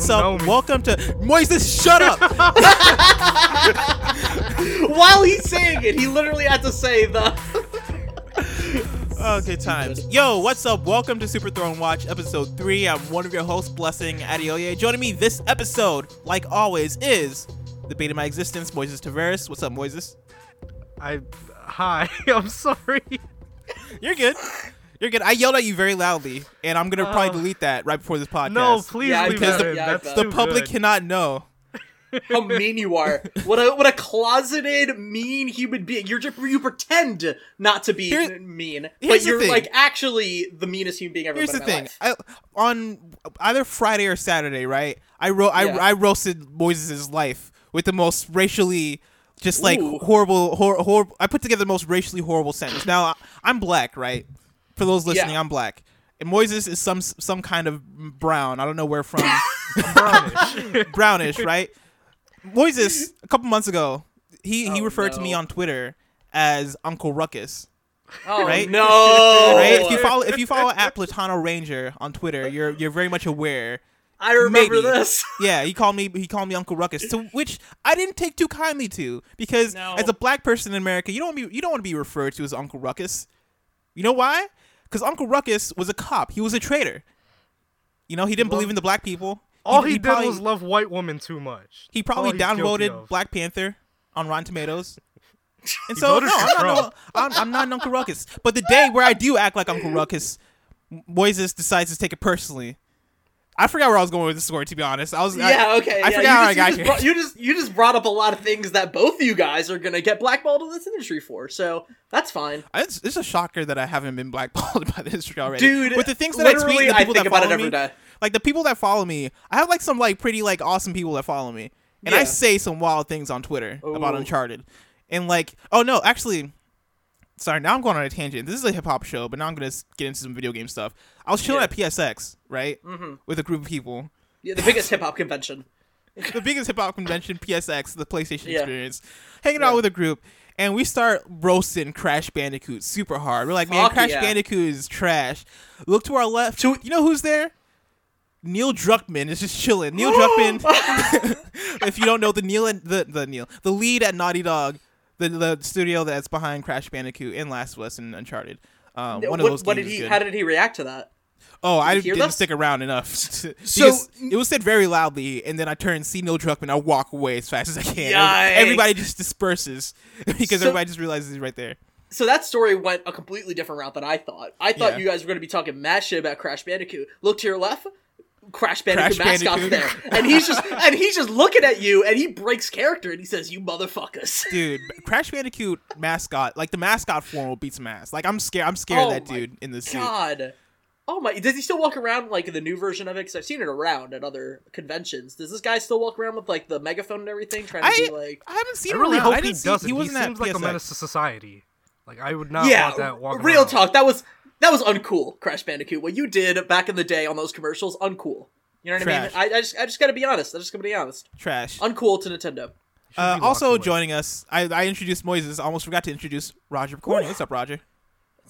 what's up? me. Welcome to Moises. Shut up. While he's saying it, he literally had to say the. oh, good times. Yo, what's up? Welcome to Super Throne Watch, episode three. I'm one of your hosts, Blessing Adeoye. Joining me this episode, like always, is the bait of my existence, Moises Tavares. What's up, Moises? I hi. I'm sorry. You're good. You're good. I yelled at you very loudly, and I'm gonna probably Oh. delete that right before this podcast. No, please Yeah, leave because that the- in. yeah, I That's bet. the too public good. cannot know. How mean you are! What a what a closeted mean human being. You're just you pretend not to be Here- mean, here's but the you're thing. like actually the meanest human being ever. Here's met the in my thing. life. I, on either Friday or Saturday, right? I ro- I, Yeah. I roasted Moises' life with the most racially just like Ooh. horrible hor- horrible I put together the most racially horrible sentence. Now I- I'm black, right? For those listening, Yeah. I'm black. And Moises is some some kind of brown. I don't know where from. brownish. brownish, right? Moises, a couple months ago, he, he Oh, referred to me on Twitter as Uncle Ruckus. oh right? no! Right? If you follow if you follow at Platano Ranger on Twitter, you're you're very much aware I remember maybe. this. Yeah, he called me he called me Uncle Ruckus, to which I didn't take too kindly to because No. as a black person in America, you don't be you don't want to be referred to as Uncle Ruckus. You know why? Because Uncle Ruckus was a cop. He was a traitor. You know, he didn't believe in the black people. All he, did probably, was love white women too much. he probably downvoted. Black Panther on Rotten Tomatoes. And so no, I'm not. I'm, I'm not an Uncle Ruckus. But the day where I do act like Uncle Ruckus, Moises decides to take it personally. I forgot where I was going with the story. To be honest, I was I- Yeah, okay. I yeah, forgot you how I just, got you just here. brought, you just you just brought up a lot of things that both of you guys are gonna get blackballed in this industry for, so that's fine. It's, it's a shocker that I haven't been blackballed by the industry already. Dude, with the things that I tweet, the I people think that about it follow every me, day. like the people that follow me, I have like some like pretty like awesome people that follow me, and I say some wild things on Twitter about Uncharted, and like, oh no, actually, sorry, now I'm going on a tangent. This is a hip hop show, but now I'm gonna get into some video game stuff. I was chilling Yeah. at PSX, right, mm-hmm. with a group of people. Yeah, the biggest hip hop convention. the biggest hip hop convention, PSX, the PlayStation Yeah. Experience, hanging Yeah. out with a group, and we start roasting Crash Bandicoot super hard. We're like, man, Crash. Bandicoot is trash. Look to our left. To- you know who's there? Neil Druckmann is just chilling. Neil Druckmann, if you don't know the Neil and the the Neil, the lead at Naughty Dog, the the studio that's behind Crash Bandicoot and Last of Us and Uncharted. Um, one of what, those what did he? How did he react to that? Oh, I didn't that? stick around enough. So- it was said very loudly, and then I turn, see Neil Druckmann, I walk away as fast as I can. Yikes. Everybody just disperses because So- everybody just realizes he's right there. So that story went a completely different route than I thought. I thought Yeah. you guys were going to be talking mad shit about Crash Bandicoot. Look to your left, Crash Bandicoot Crash mascot's Bandicoot. there, and he's just and he's just looking at you, and he breaks character, and he says, "You motherfuckers." Dude, Crash Bandicoot mascot, like the mascot form will beat some ass. Like I'm scared. I'm scared Oh of that dude in the suit. God. Oh my! Does he still walk around like the new version of it? Because I've seen it around at other conventions. Does this guy still walk around with like the megaphone and everything, trying to I, be like? I haven't seen I him really around. hope I he didn't see, doesn't. He He, seems like a menace to society. Like I would not yeah, want that walking real around. talk. That was that was uncool, Crash Bandicoot. What you did back in the day on those commercials, uncool. You know what Trash. I mean? I, I just I just gotta be honest. I just gotta be honest. Trash. Uncool to Nintendo. Uh, also away. joining us, I, I introduced Moises. Almost forgot to introduce Roger Corney. What's up, Roger?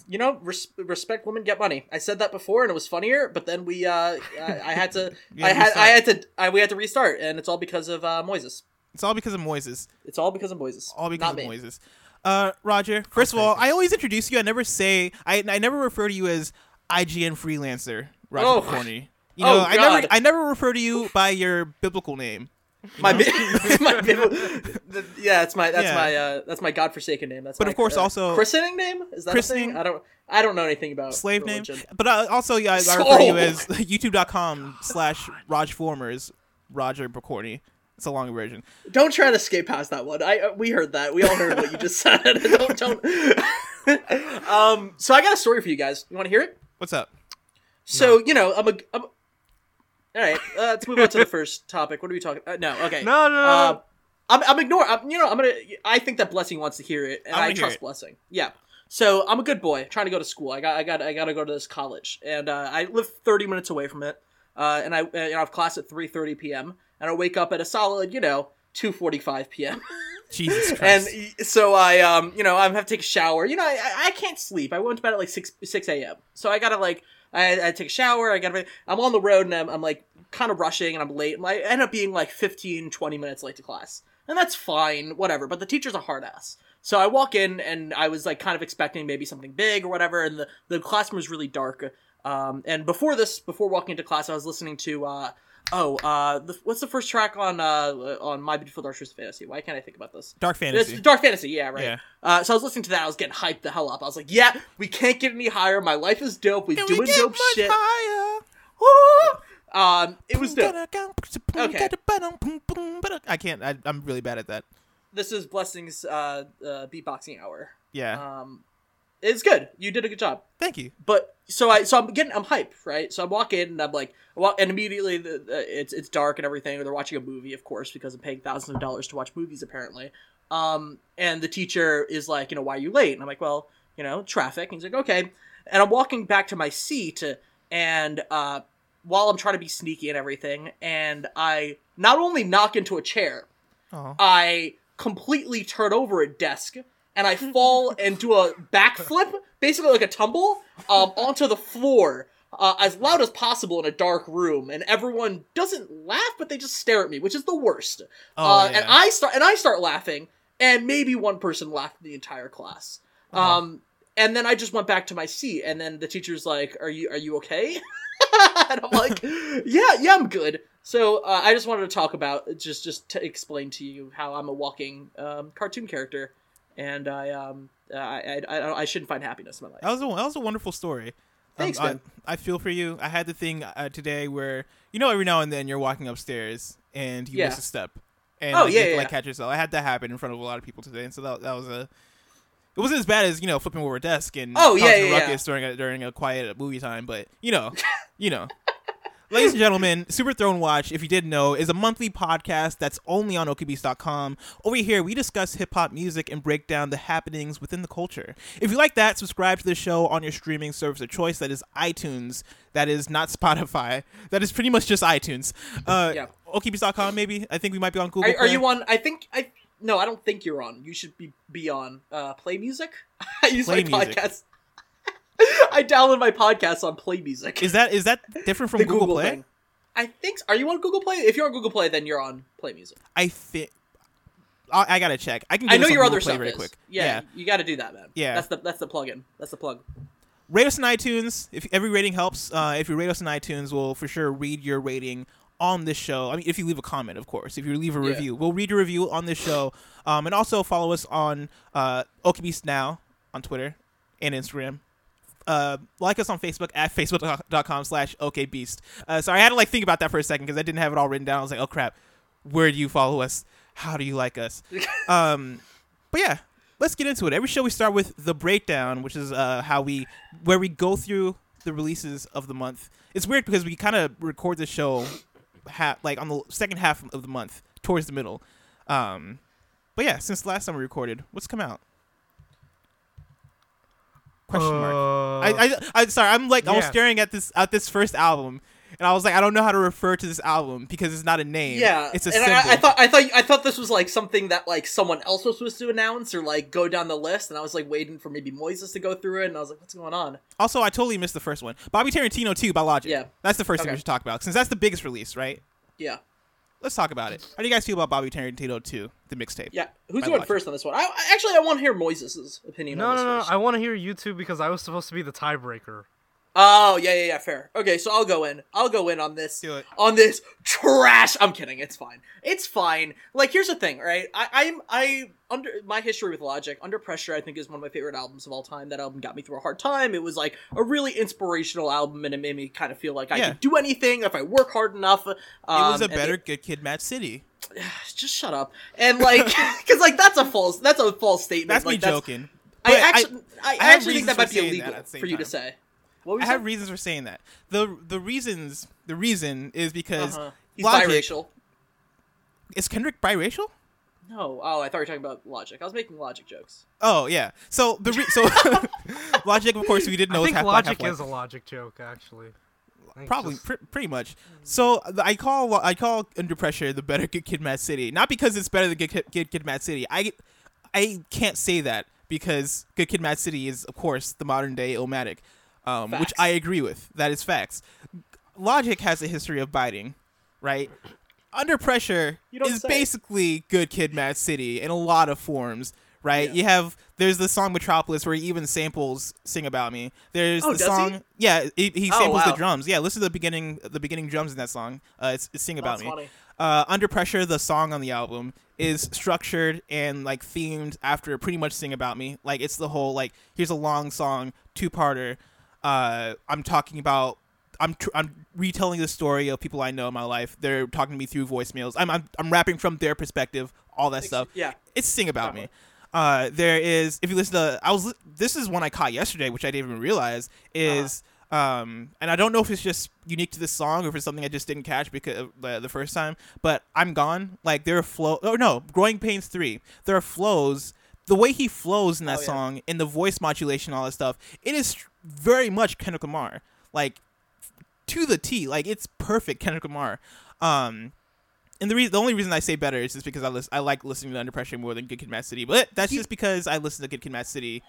You know, res- respect women, get money. I said that before, and it was funnier. But then we, uh, I, I had to, I had to I had to, I, we had to restart, and it's all because of uh, Moises. It's all because of Moises. It's all because of Moises. All because not of me. Moises. Uh, Roger. First of all, I always introduce you. I never say. I, I never refer to you as IGN freelancer, Roger Oh. Corney. You Oh, know, I never I never refer to you by your biblical name. My, bi- my yeah, that's my that's Yeah. my uh, that's my godforsaken name. That's But my, of course uh, also- christening name. Is that Christening? a thing? I don't I don't know anything about slave name. But uh, also, yeah, I, I refer to you as youtube.com slash Raj Formers, Roger Corney. It's a long version. Don't try to skate past that one. I uh, we heard that. We all heard what you just said. don't don't. um. So I got a story for you guys. You want to hear it? What's up? So you know, I'm a. I'm, all right. Uh, let's move on to the first topic. What are we talking? Uh, no. Okay. No, no, no. Uh, I'm, I'm ignoring. I'm, you know, I'm gonna. I think that Blessing wants to hear it, and I I, wanna hear trust it. Blessing. Yeah. So I'm a good boy, trying to go to school. I got, I got, I got to go to this college, and uh, I live 30 minutes away from it. Uh, and I, you know, I have class at 3:30 p.m. and I wake up at a solid, you know, 2:45 p.m. Jesus and Christ. y- so I, um, you know, I have to take a shower. You know, I, I- can't sleep. I went to bed at like six six a.m. So I gotta like I, I take a shower. I got. To I'm on the road and I'm, I'm like kind of rushing and I'm late. I end up being like 15, 20 minutes late to class, and that's fine, whatever. But the teacher's a hard ass. So I walk in and I was like kind of expecting maybe something big or whatever, and the the classroom was really dark. Um, and before this, before walking into class, I was listening to uh, oh, uh, the, what's the first track on uh on My Beautiful Dark Fantasy? Why can't I think about this? Dark fantasy. It's Dark Fantasy, yeah, right. Yeah. Uh, so I was listening to that. I was getting hyped the hell up. I was like, "Yeah, we can't get any higher. My life is dope. We're Can we doing get dope much shit." higher? Woo! Um, it was dope. Okay. I can't. I, I'm really bad at that. This is Blessings uh, uh, beatboxing hour. Yeah. Um, it's good. You did a good job. Thank you. But so I so I'm getting I'm hyped, right? So I walk in and I'm like, walk, and immediately the, the, it's it's dark and everything. Or they're watching a movie, of course, because I'm paying thousands of dollars to watch movies apparently. Um, and the teacher is like, you know, why are you late? And I'm like, well, you know, traffic. And he's like, okay. And I'm walking back to my seat, and uh, while I'm trying to be sneaky and everything, and I not only knock into a chair, Oh. I completely turn over a desk and I fall into a backflip, basically like a tumble, um, onto the floor uh, as loud as possible in a dark room, and everyone doesn't laugh, but they just stare at me, which is the worst. Oh, uh, yeah. And I start and I start laughing, and maybe one person laughed in the entire class. Uh-huh. Um, and then I just went back to my seat, and then the teacher's like, "Are you are you okay?" and I'm like, "Yeah, yeah, I'm good." So uh, I just wanted to talk about just just to explain to you how I'm a walking um, cartoon character, and I um I, I I I shouldn't find happiness in my life. That was a that was a wonderful story. Thanks, I, man. I feel for you. I had the thing uh, today where you know every now and then you're walking upstairs and you Yeah. miss a step, and Oh, like, yeah, you yeah, like yeah. catch yourself. I had that happen in front of a lot of people today, and so that, that was a. It wasn't as bad as you know flipping over a desk and Oh, yeah, yeah, yeah. ruckus during a during a quiet movie time, but you know, you know. Ladies and gentlemen, Super Throne Watch, if you didn't know, is a monthly podcast that's only on okbeast.com. Over here, we discuss hip hop music and break down the happenings within the culture. If you like that, subscribe to the show on your streaming service of choice. That is iTunes. That is not Spotify. That is pretty much just iTunes. Uh, Yeah. okbeast.com, maybe. I think we might be on Google. Are, are you on? I think I no, I don't think you're on. You should be be on uh, Play Music. I use Play my Music. podcast. I download my podcast on Play Music. Is that is that different from the Google, Google Play? thing. I think. Are you on Google Play? If you're on Google Play, then you're on Play Music. I think. I, I gotta check. I can. I know your Google other Play stuff very is. quick. Yeah, you got to do that, man. Yeah. that's the that's the plug-in. That's the plug. rate us on iTunes. If every rating helps, uh, if you rate us on iTunes, we'll for sure read your rating on this show. I mean, if you leave a comment, of course. If you leave a Yeah. review, we'll read your review on this show. Um, and also follow us on uh, okbeast now on Twitter and Instagram. Uh, like us on Facebook at facebook.com slash okbeast. Uh, so I had to like think about that for a second because I didn't have it all written down. I was like, oh crap, where do you follow us? How do you like us? um, but yeah, let's get into it. Every show we start with the breakdown, which is uh, how we where we go through the releases of the month. It's weird because we kind of record the show ha- like on the second half of the month, towards the middle. Um, but yeah, since the last time we recorded, what's come out? Question mark. I, I, I, sorry, I'm like, I was staring at this at this first album, and I was like, I don't know how to refer to this album because it's not a name. Yeah, it's a and symbol. I, I thought I thought I thought this was like something that like someone else was supposed to announce or like go down the list, and I was like waiting for maybe Moises to go through it, and I was like, what's going on? Also, I totally missed the first one. Bobby Tarantino too by Logic. Yeah. That's the first thing we should talk about since that's the biggest release, right? Yeah, Let's talk about it. How do you guys feel about Bobby Tarantino 2, the mixtape? yeah. Who's going first on this one? I, I actually I want to hear Moises's opinion. no, on this no, no. first. I want to hear you two because I was supposed to be the tiebreaker. Oh yeah, yeah, yeah. Fair. Okay, so I'll go in. I'll go in on this. Do it. On this trash. I'm kidding. It's fine. It's fine. Like here's the thing, right? I, I'm I under my history with Logic. Under Pressure, I think is one of my favorite albums of all time. That album got me through a hard time. It was like a really inspirational album, and it made me kind of feel like I Yeah. could do anything if I work hard enough. Um, It was a and better Good Kid, Mad City. just shut up. And like, because like that's a false. That's a false statement. That's like, me joking. I actually, I, I have actually think that might be illegal at the same for you to say. What were I you have reasons for saying that. The the reasons the reason is because Uh-huh. He's Logic biracial. is Kendrick biracial? No. Oh, I thought you were talking about Logic. I was making Logic jokes. Oh yeah. So the re- so Logic, of course, we didn't know I was think half black, half logic white. is a logic joke, actually. Probably, just- pr- pretty much. So I call I call Under Pressure the better Good Kid, Mad City, not because it's better than Good Kid, Good Kid, Mad City. I I can't say that because Good Kid, Mad City is of course the modern day Illmatic. Um, which I agree with. That is facts. Logic has a history of biting, right? Under Pressure is say. basically Good Kid, Mad City in a lot of forms, right? Yeah. You have there's the song Metropolis where he even samples "Sing About Me." There's Oh, the does he? song, yeah, he, he Oh, samples the drums. Yeah, listen to the beginning, the beginning drums in that song. Uh, it's, it's "Sing About That's Me." funny. uh, Under Pressure, the song on the album, is structured and like themed after pretty much Sing About Me. Like it's the whole like here's a long song, two parter. Uh, I'm talking about. I'm tr- I'm retelling the story of people I know in my life. They're talking to me through voicemails. I'm I'm, I'm rapping from their perspective. All that stuff. Yeah. It's Sing About Me. Uh, there is if you listen to I was li- this is one I caught yesterday, which I didn't even realize is um and I don't know if it's just unique to this song or if it's something I just didn't catch because the, the first time. But I'm gone. Like there are flow. Oh no, Growing Pains three. There are flows. The way he flows in that Oh, yeah. song, in the voice modulation, all that stuff, it is very much Kendrick Lamar. Like to the T. Like it's perfect Kendrick Lamar. Um, and the reason, the only reason I say better is just because I lis- I like listening to Under Pressure more than Good Kid, Mad City. But that's just because I listened to Good Kid, Mad City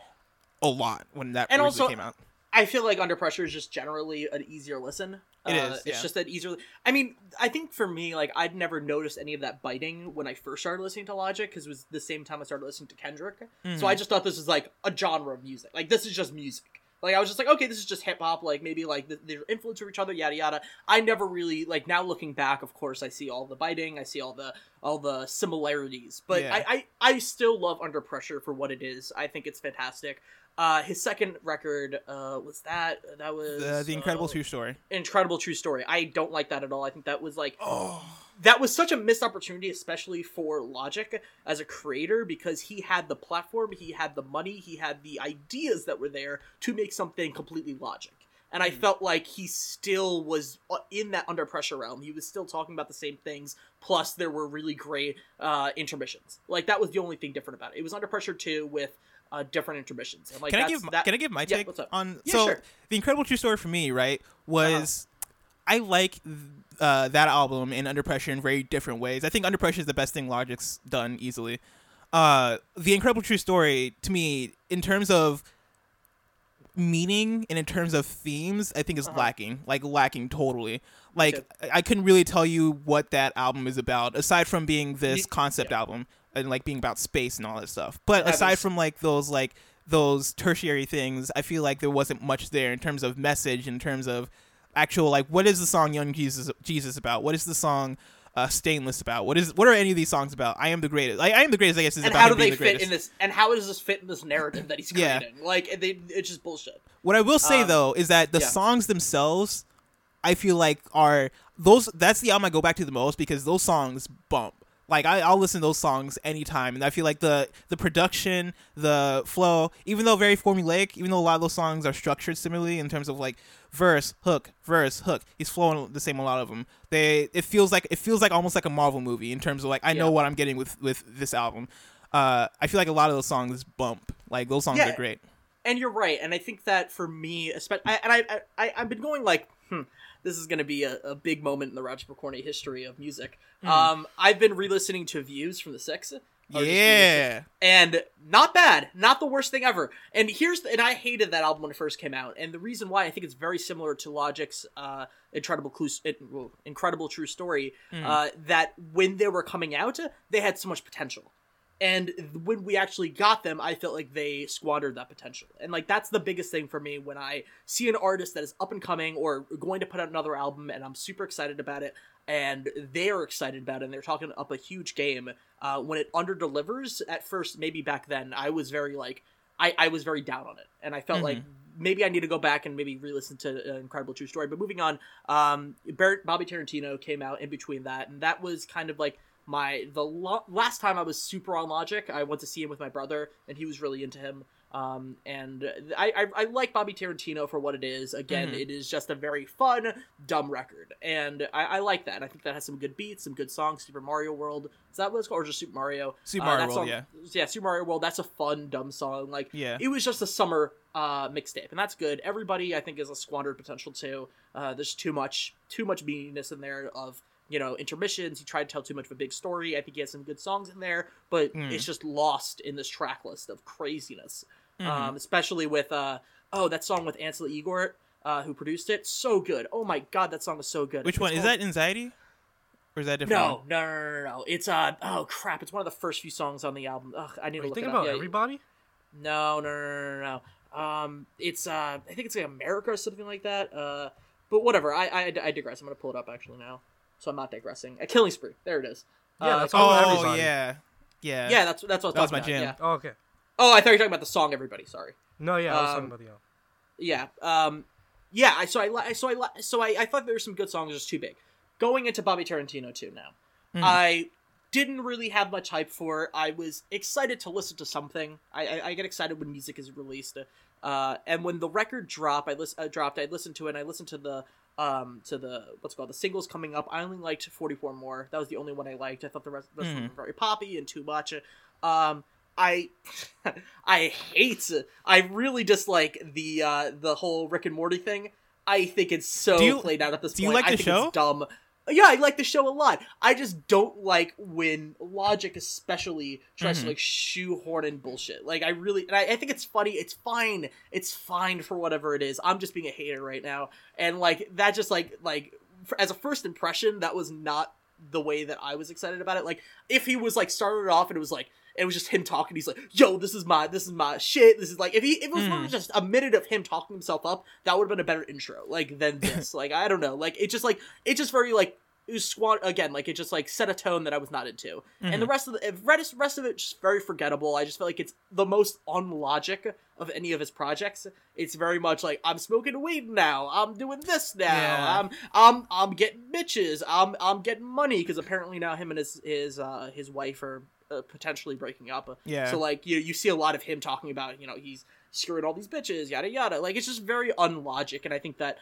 a lot when that And also- came out. I feel like Under Pressure is just generally an easier listen. It uh, is, It's yeah. just an easier. I mean, I think for me, like I'd never noticed any of that biting when I first started listening to Logic because it was the same time I started listening to Kendrick. Mm-hmm. So I just thought this was like a genre of music. Like this is just music. Like I was just like, okay, this is just hip hop. Like maybe like th- they're influenced each other, yada yada. I never really like now looking back. Of course, I see all the biting. I see all the all the similarities. But Yeah. I, I I still love Under Pressure for what it is. I think it's fantastic. Uh, his second record uh, was that that was The, the Incredible uh, True Story. incredible true story. I don't like that at all. I think that was like Oh, that was such a missed opportunity, especially for Logic as a creator, because he had the platform, he had the money, he had the ideas that were there to make something completely Logic. And I felt like he still was uh, in that under pressure realm. He was still talking about the same things. Plus, there were really great uh, intermissions. Like that was the only thing different about it. It was under pressure too, with uh, different intermissions. And like can I give my, that, can I give my take up? on Yeah, so sure. Uh-huh. the Incredible True Story for me right was I like uh, that album and Under Pressure in very different ways. I think Under Pressure is the best thing Logic's done easily. Uh, the Incredible True Story to me in terms of meaning and in terms of themes, I think is Uh-huh. lacking. Like lacking totally. Like too. I couldn't really tell you what that album is about aside from being this concept album and like being about space and all that stuff. But Having aside from like those like those tertiary things, I feel like there wasn't much there in terms of message, in terms of actual like what is the song Young Jesus Jesus about? What is the song uh, Stainless about? What is what are any of these songs about? I am the greatest. Like, I am the greatest. I guess is and about how do they the fit greatest. in this? And how does this fit in this narrative that he's Yeah. creating? Like they, it's just bullshit. What I will say Um, though is that the yeah. songs themselves, I feel like are those. That's the album I go back to the most because those songs bump. Like I, I'll listen to those songs anytime, and I feel like the the production, the flow, even though very formulaic, even though a lot of those songs are structured similarly in terms of like verse, hook, verse, hook. He's flowing the same. A lot of them. They it feels like it feels like almost like a Marvel movie in terms of like I know what I'm getting with with this album. Uh, I feel like a lot of those songs bump. Like those songs Yeah. are great. And you're right, and I think that for me, especially, and I, I, I, I've been going like, hmm, this is going to be a, a big moment in the Roger McCorney history of music. Hmm. Um, I've been re-listening to Views from the Six. or just re-listening- Yeah. and not bad, not the worst thing ever. And here's and I hated that album when it first came out, and the reason why I think it's very similar to Logic's uh, incredible Clue, incredible true story. Uh, that when they were coming out, they had so much potential, and when we actually got them, I felt like they squandered that potential. And like that's the biggest thing for me when I see an artist that is up and coming or going to put out another album, and I'm super excited about it and they're excited about it and they're talking up a huge game uh, when it under delivers at first maybe back then i was very like i, I was very down on it. And i felt like maybe i need to go back and maybe re-listen to uh, incredible true story. But moving on um bobby tarantino came out in between that and that was kind of like my the lo- last time i was super on logic i went to see him with my brother and he was really into him um, and I, I I like Bobby Tarantino for what it is. Again, Mhm. it is just a very fun, dumb record, and I, I like that. I think that has some good beats, some good songs. Super Mario World is that what it's called, or just Super Mario? Super Uh, Mario World, song- yeah. yeah, Super Mario World. That's a fun, dumb song. Like, Yeah. it was just a summer uh, mixtape, and that's good. Everybody, I think, is a squandered potential too. Uh, there's too much, too much meaniness in there of you know intermissions. He tried to tell too much of a big story. I think he has some good songs in there, but Mm. it's just lost in this track list of craziness. Mhm. Um, especially with uh, oh that song with Ansel Elgort, uh, who produced it, so good. Oh my god, that song is so good. Which It's one is that? Anxiety, or is that different? No, no, no, no, no, no. It's uh oh crap! It's one of the first few songs on the album. Ugh, I need Are to you look thinking it up. about Yeah, everybody? No, no, no, no, no, no. Um, it's uh, I think it's like America or something like that. Uh, but whatever. I, I, I digress. I'm gonna pull it up actually now, so I'm not digressing. A Killing Spree. There it is. Yeah, Uh, all Oh everybody. yeah, yeah. yeah. That's that's what I That was was talking my about. jam. Yeah. Oh, okay. Oh, I thought you were talking about the song. Everybody, sorry. No, yeah, I was Um, talking about the. Uh, Yeah. Um, yeah. I so I li- so I li- so I, I thought there were some good songs. Just too big. Going into Bobby Tarantino too now. Hmm. I didn't really have much hype for. it. I was excited to listen to something. I, I, I get excited when music is released. Uh, and when the record dropped, I lis- uh, dropped. I listened to it. and I listened to the um to the what's it called the singles coming up. I only liked 44 more. That was the only one I liked. I thought the rest, them Mhm. were very poppy and too much. Um, I I hate. I really dislike the uh the whole Rick and Morty thing. I think it's so you- played out at this do you like I the think show? It's dumb. Yeah, I like the show a lot. I just don't like when Logic, especially, tries Mhm. to like shoehorn in bullshit. Like I really, and I, I think it's funny. It's fine. It's fine for whatever it is. I'm just being a hater right now, and like that, just like like for, as a first impression, that was not the way that I was excited about it. Like if he was like started off and it was like it was just him talking. He's like, "Yo, this is my this is my shit. This is like if he if it was Mhm. just a minute of him talking himself up, that would have been a better intro. Like than this. like I don't know. Like it just like it just very like it was squat again. Like it just like set a tone that I was not into. And the rest of the rest rest of it just very forgettable. I just feel like it's the most unlogic of any of his projects. It's very much like I'm smoking weed now. I'm doing this now. Yeah. I'm I'm I'm getting bitches. I'm I'm getting money because apparently now him and his his uh his wife are uh, potentially breaking up. Yeah. So like you you see a lot of him talking about you know he's screwing all these bitches yada yada. Like it's just very unlogic, and I think that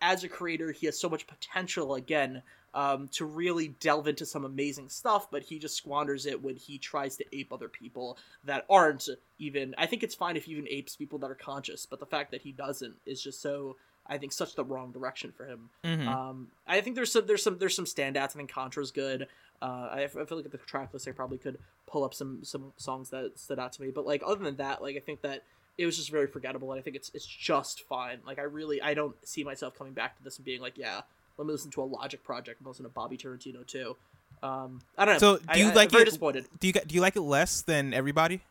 as a creator he has so much potential again um, to really delve into some amazing stuff, but he just squanders it when he tries to ape other people that aren't even. I think it's fine if he even apes people that are conscious, but the fact that he doesn't is just so. I think such the wrong direction for him. Mhm. Um, I think there's some there's some there's some standouts. I think Contra's good. Uh, I, I feel like at the track list I probably could pull up some some songs that stood out to me. But like other than that, like I think that it was just very forgettable, and I think it's it's just fine. Like I really I don't see myself coming back to this and being like, yeah, let me listen to a Logic project and listen to Bobby Tarantino too. Um, I don't know. So, do you I, like I'm very it- disappointed. Do you do you like it less than everybody?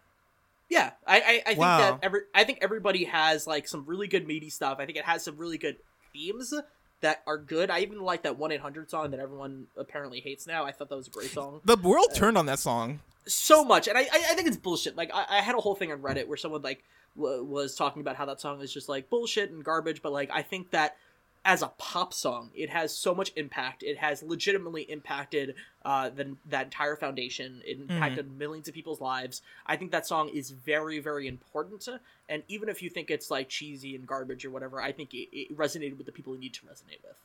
Yeah, I I, I think Wow. that every I think everybody has like some really good meaty stuff. I think it has some really good themes that are good. I even like that one eight hundred song that everyone apparently hates now. I thought that was a great song. The world uh, turned on that song. so much, and I I, I think it's bullshit. Like I, I had a whole thing on Reddit where someone like w- was talking about how that song is just like bullshit and garbage, but like I think that as a pop song, it has so much impact. It has legitimately impacted uh, the, that entire foundation. It impacted millions of people's lives. I think that song is very, very important. And even if you think it's like cheesy and garbage or whatever, I think it, it resonated with the people you need to resonate with.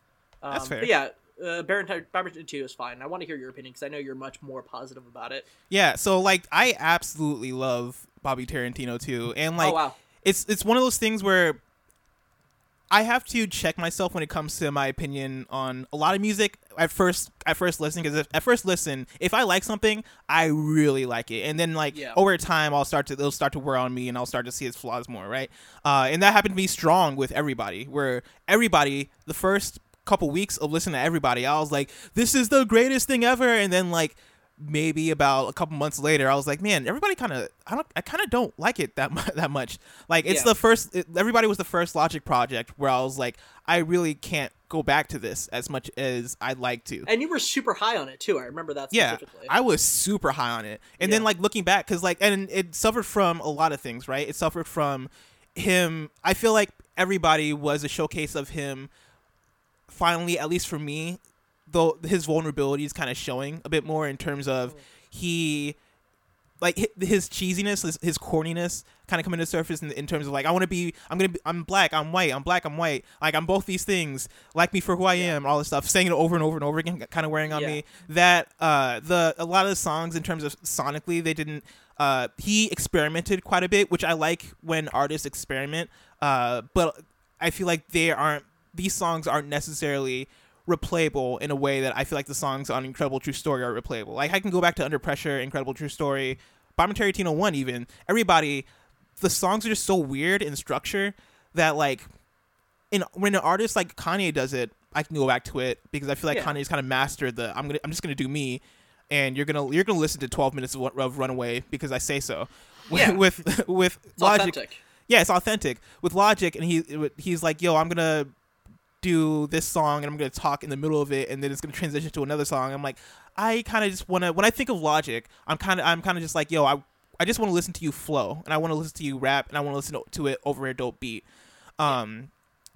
Um, That's fair. But yeah, uh, Baron Baron 2 is fine. I want to hear your opinion because I know you're much more positive about it. Yeah, so like I absolutely love Bobby Tarantino too, and like oh wow. it's it's one of those things where I have to check myself when it comes to my opinion on a lot of music. At first, at first listen, because at first listen, if I like something, I really like it, and then like Yeah. over time, I'll start to it'll start to wear on me, and I'll start to see its flaws more, right? Uh, and that happened to be strong with everybody, where everybody the first couple weeks of listening to everybody, I was like, this is the greatest thing ever, and then like maybe about a couple months later, I was like, man, everybody kind of, I don't, I kind of don't like it that much. That much. Like, it's Yeah. the first. It, everybody was the first Logic project where I was like, I really can't go back to this as much as I'd like to. And you were super high on it too. I remember that Yeah. I was super high on it, and then like looking back, because like, and it suffered from a lot of things, right? It suffered from him. I feel like everybody was a showcase of him. Finally, at least for me, though his vulnerability is kind of showing a bit more in terms of he like his cheesiness his, his corniness kind of coming to the surface in, in terms of like i want to be i'm gonna be i'm black i'm white i'm black i'm white like i'm both these things like me for who i am all this stuff saying it over and over and over again kind of wearing on Yeah. me that uh the a lot of the songs in terms of sonically they didn't uh he experimented quite a bit which i like when artists experiment uh but i feel like they aren't these songs aren't necessarily replayable in a way that I feel like the songs on Incredible True Story are replayable. Like I can go back to Under Pressure, Incredible True Story, Bobby Tarantino one even. Everybody, the songs are just so weird in structure that like in when an artist like Kanye does it, I can go back to it because I feel like Yeah. Kanye's kind of mastered the I'm gonna I'm just gonna do me, and you're gonna you're gonna listen to 12 minutes of, of Runaway because I say so. Yeah. with with It's Logic, authentic. yeah, it's authentic with Logic, and he he's like, yo, I'm gonna do this song and I'm gonna talk in the middle of it, and then it's gonna transition to another song. I'm like, I kind of just wanna when I think of Logic, I'm kind of I'm kind of just like, yo, I I just want to listen to you flow, and I want to listen to you rap, and I want to listen to it over a dope beat. Um,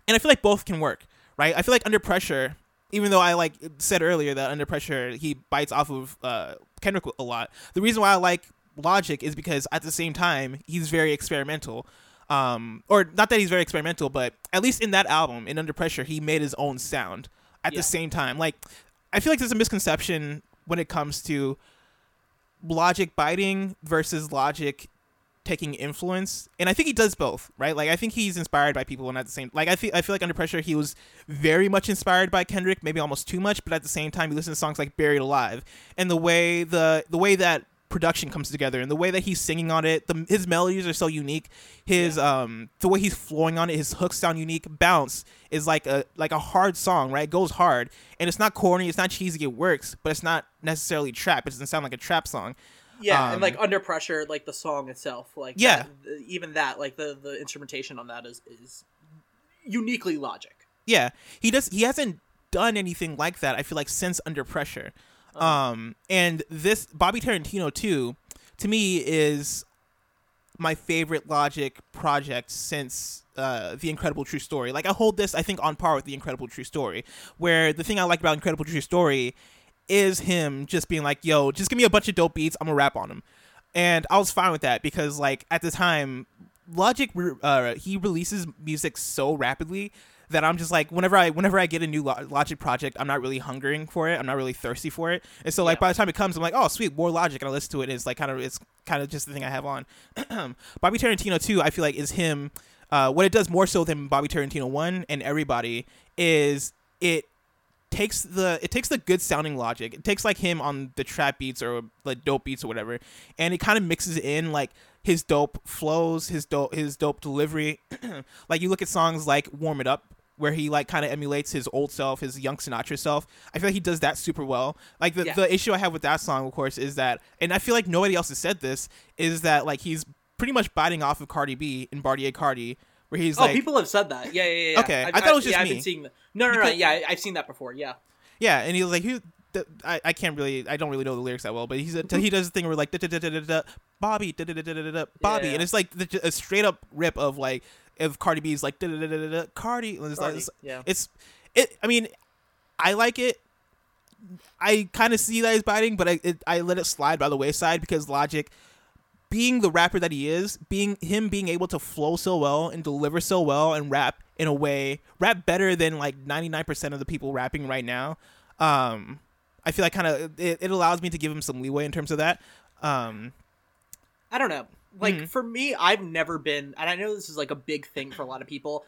and I feel like both can work, right? I feel like Under Pressure, even though I like said earlier that Under Pressure he bites off of uh, Kendrick a lot. The reason why I like Logic is because at the same time he's very experimental. Um, or not that he's very experimental, but at least in that album, in Under Pressure, he made his own sound. At Yeah. the same time, like I feel like there's a misconception when it comes to Logic biting versus Logic taking influence and i think he does both right like i think he's inspired by people and at the same like i feel i feel like under pressure he was very much inspired by kendrick maybe almost too much but at the same time you listen to songs like buried alive and the way the the way that production comes together and the way that he's singing on it the, his melodies are so unique his um the way he's flowing on it his hooks sound unique bounce is like a like a hard song right it goes hard and it's not corny it's not cheesy it works but it's not necessarily trap it doesn't sound like a trap song Yeah, Um, and like under pressure, like the song itself, like Yeah. that- even that, like the the instrumentation on that is is uniquely logic. Yeah, he does. He hasn't done anything like that. I feel like since Under Pressure, um, and this Bobby Tarantino too, to me is my favorite Logic project since uh, the Incredible True Story. Like I hold this, I think, on par with the Incredible True Story. Where the thing I like about Incredible True Story is him just being like, "Yo, just give me a bunch of dope beats. I'm gonna rap on them," and I was fine with that because like at the time, Logic uh, he releases music so rapidly that I'm just like whenever I whenever I get a new Lo- Logic project, I'm not really hungering for it. I'm not really thirsty for it. And so like Yeah. by the time it comes, I'm like, oh sweet, more Logic, and I listen to it. And it's like kind of it's kind of just the thing I have on. Bobby Tarantino too, I feel like is him. Uh, what it does more so than Bobby Tarantino one and everybody is it takes the it takes the good sounding logic. It takes like him on the trap beats or like dope beats or whatever, and it kind of mixes in like his dope flows, his dope his dope delivery. like you look at songs like "Warm It Up," where he like kind of emulates his old self, his young Sinatra self. I feel like he does that super well. Like the Yeah. the issue I have with that song, of course, is that, and I feel like nobody else has said this, is that like he's pretty much biting off of Cardi B in Bartier Cardi, where he's oh, like, people have said that. Yeah, yeah, yeah. Okay, I've- I thought it was yeah, just I've me. been seeing that. No, no, no. Because- Yeah, I've seen that before. Yeah. Yeah, and he was like, "Who?" I, I can't really I don't really know the lyrics that well, but he's a, he does the thing where like da, da, da, da, da, da, Bobby da, da, da, da, da, da, da, Bobby, Yeah. and it's like the, a straight up rip of like of Cardi B's like da, da, da, da, da, Cardi. It's, like, Cardi, it's, yeah. it's it. I mean, I like it. I kind of see that he's biting, but I it, I let it slide by the wayside because Logic, being the rapper that he is, being him being able to flow so well and deliver so well and rap in a way, rap better than like ninety nine percent of the people rapping right now. Um, I feel like kind of it, it allows me to give him some leeway in terms of that. Um, I don't know. Like Mhm. for me, I've never been, and I know this is like a big thing for a lot of people.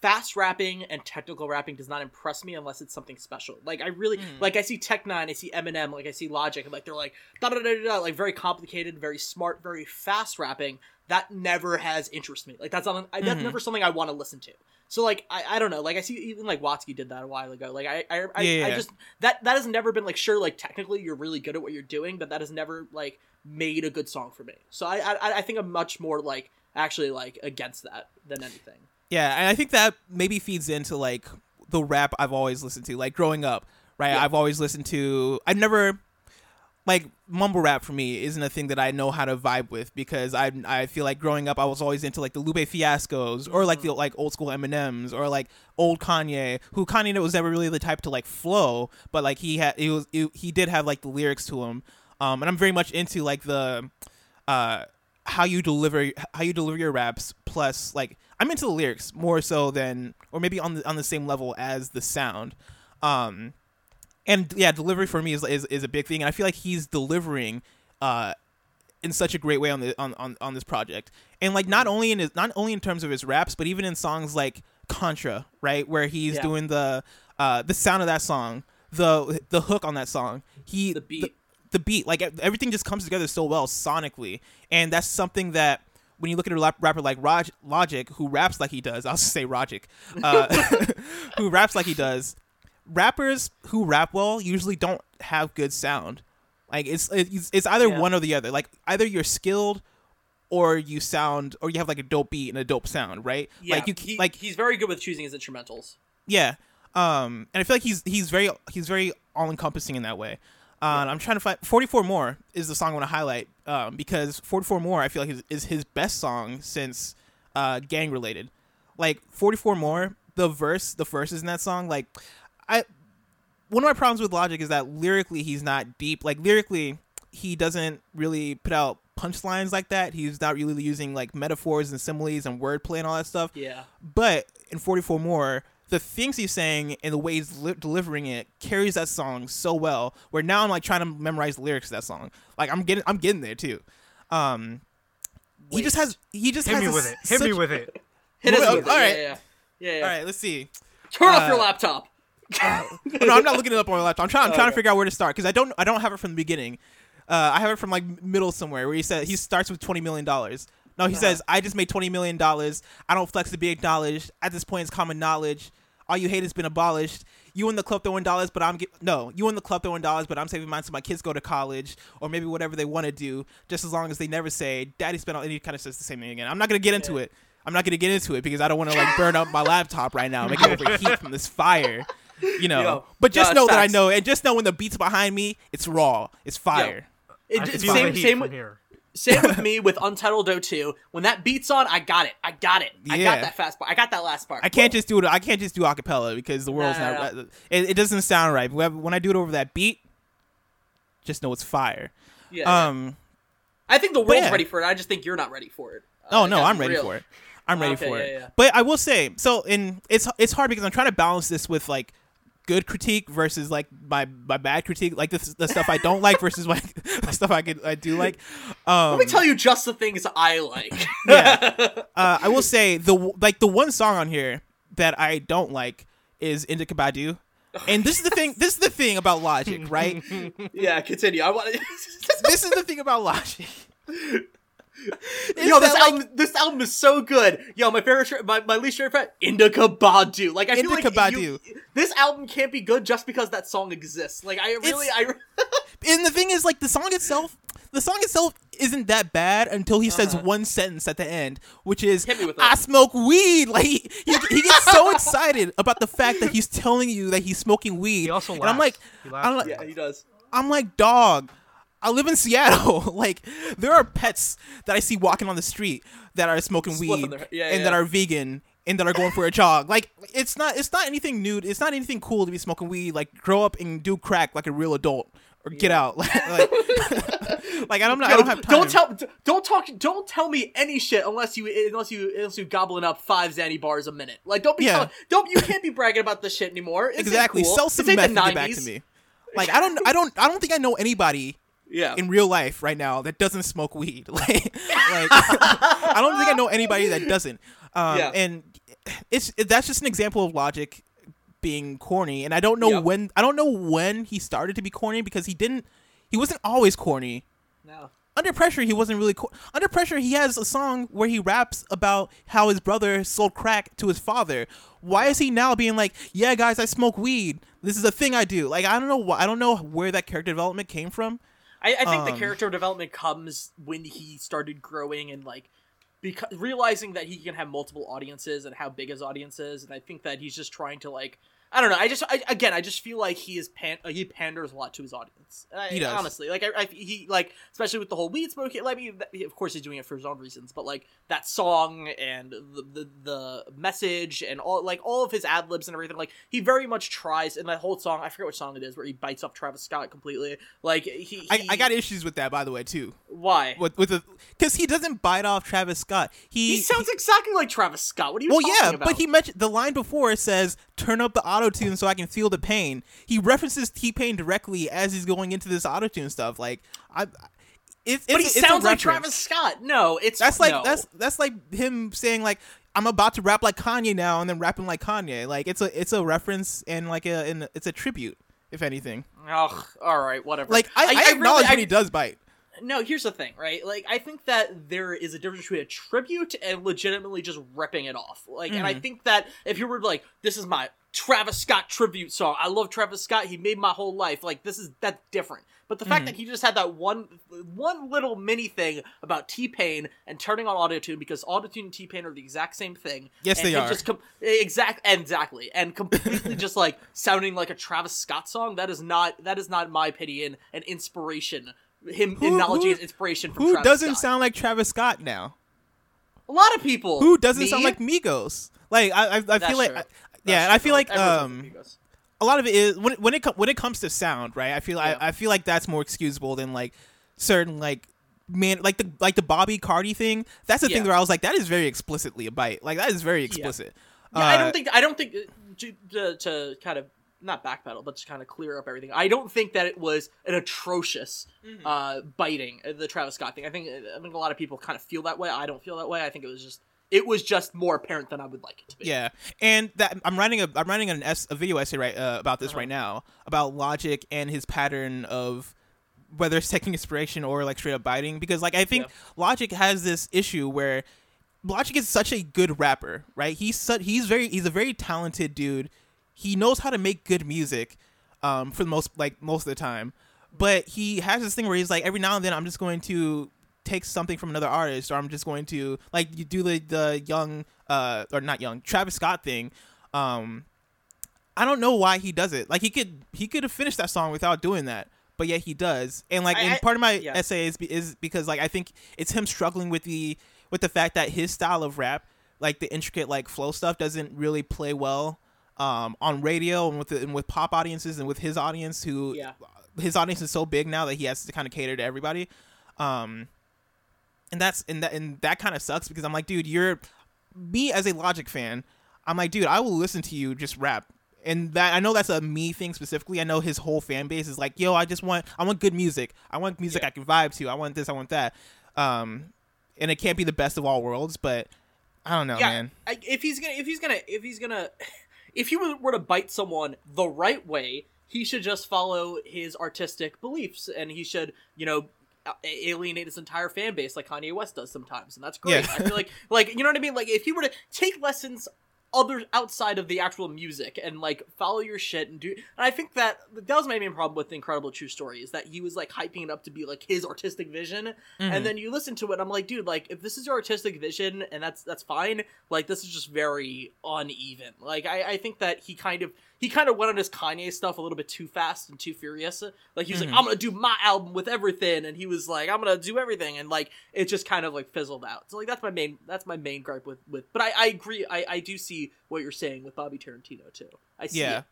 Fast rapping and technical rapping does not impress me unless it's something special. Like I really Mm. like I see Tech N9ne, I see Eminem, like I see Logic, and like they're like da da da da da, like very complicated, very smart, very fast rapping. That never has interest me. Like that's not I, that's Mhm. never something I want to listen to. So like I, I don't know. Like I see even like Watsky did that a while ago. Like I I, I, Yeah, I just that that has never been like sure like technically you're really good at what you're doing, but that has never like made a good song for me. So I I, I think I'm much more like actually like against that than anything. Yeah, and I think that maybe feeds into like the rap I've always listened to, like growing up, right? Yeah. I've always listened to. I've never like mumble rap for me isn't a thing that I know how to vibe with because I I feel like growing up I was always into like the Lupe Fiascos or like the like old school Eminems or like old Kanye, who Kanye was never really the type to like flow, but like he had he was he, he did have like the lyrics to him, um, and I'm very much into like the uh how you deliver how you deliver your raps plus like I'm into the lyrics more so than or maybe on the on the same level as the sound. Um and yeah, delivery for me is is, is a big thing and I feel like he's delivering uh in such a great way on the on, on, on this project. And like not only in his not only in terms of his raps, but even in songs like Contra, right? Where he's Yeah. doing the uh the sound of that song, the the hook on that song. He The beat. the beat like everything just comes together so well sonically and that's something that when you look at a rap- rapper like Rog- Logic, who raps like he does, I'll just say Logic, uh, who raps like he does, rappers who rap well usually don't have good sound. Like it's it's, it's either Yeah. one or the other. Like either you're skilled or you sound or you have like a dope beat and a dope sound, right? Yeah, like you he, like he's very good with choosing his instrumentals. yeah. Um, and I feel like he's he's very he's very all encompassing in that way. Uh, and I'm trying to find 44 more is the song I want to highlight um, because 44 more I feel like is, is his best song since uh, gang related. Like 44 more, the verse, the verses in that song, like I one of my problems with Logic is that lyrically he's not deep. Like lyrically, he doesn't really put out punchlines like that. He's not really using like metaphors and similes and wordplay and all that stuff. Yeah, But in 44 More, the things he's saying and the way he's li- delivering it carries that song so well. Where now I'm like trying to memorize the lyrics to that song. Like I'm getting, I'm getting there too. Um, he just has, he just Hit has me a with it. Hit me with it. hit us Well, with it. all Yeah, right. yeah, yeah. yeah, All right, let's see. Turn off your Uh, no, I'm not looking it up on my laptop. I'm trying, I'm trying to figure out where to start because I don't, I don't have it from the beginning. Uh, I have it from like middle somewhere where he said he starts with 20 million dollars. No, he Uh-huh. says I just made 20 million dollars. I don't flex to be acknowledged. At this point, it's common knowledge. All you hate has been abolished. You in the club throwing dollars, but I'm get- no. You in the club throwing dollars, but I'm saving mine so my kids go to college or maybe whatever they want to do. Just as long as they never say, "Daddy spent all." And he kind of says the same thing again. I'm not gonna get into Yeah. it. I'm not gonna get into it because I don't want to like burn up my laptop right now, make it overheat from this fire. You know, Yo, but just no, know it's that I know, and just know when the beat's behind me, it's raw, it's fire. It, I just- feel same, same, with, here. same with me with Untitled O2. When that beat's on, I got it. I got it. I Yeah. got that fast part. I got that last part. I can't just do it. I can't just do acapella because the world's No, not. no, It, it doesn't sound right. When when I do it over that beat, just know it's fire. Yeah, yeah. Um. I think the world's yeah. ready for it. I just think you're not ready for it. Oh Uh, no, I'm ready real. for it. I'm ready Okay, for yeah, it. yeah. But I will say, so in it's it's hard because I'm trying to balance this with like good critique versus like my my bad critique, like the, the stuff I don't like versus the stuff I could I do like. Um, Let me tell you just the things I like. yeah. Uh, I will say the like the one song on here that I don't like is Indica Badu. And this is the thing. This is the thing about Logic, right? yeah, continue. I want. this is the thing about Logic. Is Yo, this like, album, this album is so good. Yo, my favorite, my, my least favorite, friend, Indica Badu. Like I feel Indica like you- this album can't be good just because that song exists. Like I really, I. and the thing is, like the song itself, the song itself isn't that bad until he says Uh-huh. one sentence at the end, which is "I smoke weed." Like he, he, he gets so excited about the fact that he's telling you that he's smoking weed. He also and I'm like, laughs. I'm laughs. like, yeah, he does. I'm like, dog. I live in Seattle. like, there are pets that I see walking on the street that are smoking Spliffing weed their- yeah, and yeah. that are vegan and that are going for a jog. Like, it's not it's not anything new. It's not anything cool to be smoking weed. Like, grow up and do crack like a real adult or get out. like, like, like, I don't know. I don't have time. don't tell, don't talk, don't tell me any shit unless you, unless you, unless you gobbling up five Xanny bars a minute. Like, don't be, Yeah. telling, don't, you can't be bragging about this shit anymore. This exactly. cool. Sell some meth and get back to me. Like, I don't, I don't, I don't think I know anybody Yeah. in real life right now that doesn't smoke weed. Like, like I don't think I know anybody that doesn't. Um, Yeah. And it's that's just an example of logic being corny. And I don't know Yep. when I don't know when he started to be corny because he didn't. He wasn't always corny. no. Under pressure, he wasn't really. Co- Under pressure, he has a song where he raps about how his brother sold crack to his father. Why is he now being like, "Yeah, guys, I smoke weed. This is a thing I do." Like, I don't know. Why, I don't know where that character development came from. I, I think the Um, character development comes when he started growing and like because realizing that he can have multiple audiences and how big his audience is, and I think that he's just trying to like I don't know. I just I, again I just feel like he is pan uh, he panders a lot to his audience. I, He does. honestly like I, I he like especially with the whole weed smoking. Like, I mean, of course he's doing it for his own reasons, but like that song and the the, the message and all like all of his ad libs and everything. Like he very much tries. And that whole song I forget which song it is where he bites off Travis Scott completely. Like he, I, he I got issues with that, by the way, too. why. with with a because he doesn't bite off Travis Scott. He, He sounds exactly like Travis Scott. What are you well, talking yeah, about? but he mentioned the line before says "turn up the auto tune so I can feel the pain." He references T Pain directly as he's going into this auto tune stuff. Like I, it's but he sounds like. Travis Scott. No, it's That's like no. that's that's like him saying like I'm about to rap like Kanye now and then rapping like Kanye. Like it's a it's a reference and like a and it's a tribute, if anything. Ugh, all right, whatever. Like I, I, really- acknowledge I- when he does bite. no, here's the thing, right? Like, I think that there is a difference between a tribute and legitimately just ripping it off. Like, and I Mhm. think that if you were like, this is my Travis Scott tribute song, I love Travis Scott, he made my whole life. Like, this is that's different. But the fact Mhm. that he just had that one, one little mini thing about T Pain and turning on autotune because autotune and T Pain are the exact same thing. Yes, and they are. Just com- exact, exactly, and completely just like sounding like a Travis Scott song. That is not, that is not, my opinion, an inspiration. Him Who- acknowledging who- inspiration from Who Travis doesn't Scott. sound like Travis Scott now? A lot of people. Who doesn't Me? sound like Migos? Like I, I, I feel like. I- yeah, and. I feel like um, a lot of it is when it, when it com- when it comes to sound, right? I feel Yeah. I, I feel like that's more excusable than like certain like man like the like the Bobby Cardi thing. That's the Yeah. thing where I was like, that is very explicitly a bite. Like that is very explicit. Yeah, I Uh, don't think I don't think uh, to, to, to kind of not backpedal, but to kind of clear up everything. I don't think that it was an atrocious Mm-hmm. uh, biting uh, the Travis Scott thing. I think I think a lot of people kind of feel that way. I don't feel that way. I think it was just it was just more apparent than I would like it to be. Yeah, and that I'm writing a I'm writing an es- a video essay right uh, about this Uh-huh. right now about Logic and his pattern of whether it's taking inspiration or like straight up biting because like I think Yeah. Logic has this issue where Logic is such a good rapper, right? He's such he's very he's a very talented dude. He knows how to make good music, um, for the most like most of the time. But he has this thing where he's like every now and then I'm just going to take something from another artist or I'm just going to like you do the the young uh or not young Travis Scott thing. Um, I don't know why he does it. Like he could he could have finished that song without doing that, but yet he does. And like, I- and I- part of my yeah. essay is is because like I think it's him struggling with the with the fact that his style of rap, like the intricate like flow stuff, doesn't really play well um, on radio and with the, and with pop audiences and with his audience who Yeah. his audience is so big now that he has to kind of cater to everybody. Um, and that's and that and that kind of sucks because I'm like, dude, you're me as a Logic fan. I'm like, dude, I will listen to you just rap. And that I know that's a me thing specifically. I know his whole fan base is like, yo, I just want I want good music. I want music Yeah. I can vibe to. I want this. I want that. Um, and it can't be the best of all worlds, but I don't know, yeah. man. I, if he's gonna, if he's gonna, if he's gonna, if you were to bite someone the right way, he should just follow his artistic beliefs, and he should, you know, alienate his entire fan base like Kanye West does sometimes, and that's great. Yeah. I feel like, like you know what I mean. Like if you were to take lessons other outside of the actual music and like follow your shit and do and I think that that was my main problem with the incredible true story is that he was like hyping it up to be like his artistic vision Mhm. and then you listen to it and I'm like dude like if this is your artistic vision and that's that's fine like this is just very uneven like I, I think that he kind of he kind of went on his Kanye stuff a little bit too fast and too furious like he was Mhm. like I'm gonna do my album with everything and he was like I'm gonna do everything and like it just kind of like fizzled out so like that's my main that's my main gripe with with but I, I agree I, I do see what you're saying with Bobby Tarantino too I see Yeah. it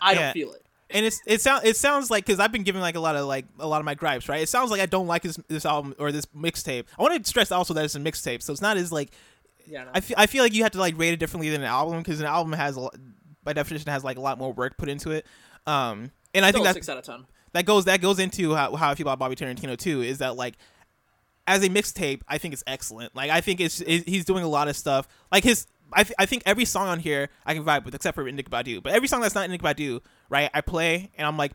I don't feel it and it's it sounds it sounds like because I've been giving like a lot of like a lot of my gripes, right? It sounds like I don't like this this album or this mixtape. I want to stress also that it's a mixtape, so it's not as like yeah no. I feel I feel like you have to like rate it differently than an album because an album has by definition has like a lot more work put into it. Um, and I Still think that's that six out of ten that goes that goes into how, how I feel about Bobby Tarantino too. Is that like as a mixtape, I think it's excellent. Like I think it's, it, he's doing a lot of stuff. Like his, I, th- I think every song on here I can vibe with, except for Indica Badu. But every song that's not Indica Badu, right? I play and I'm like,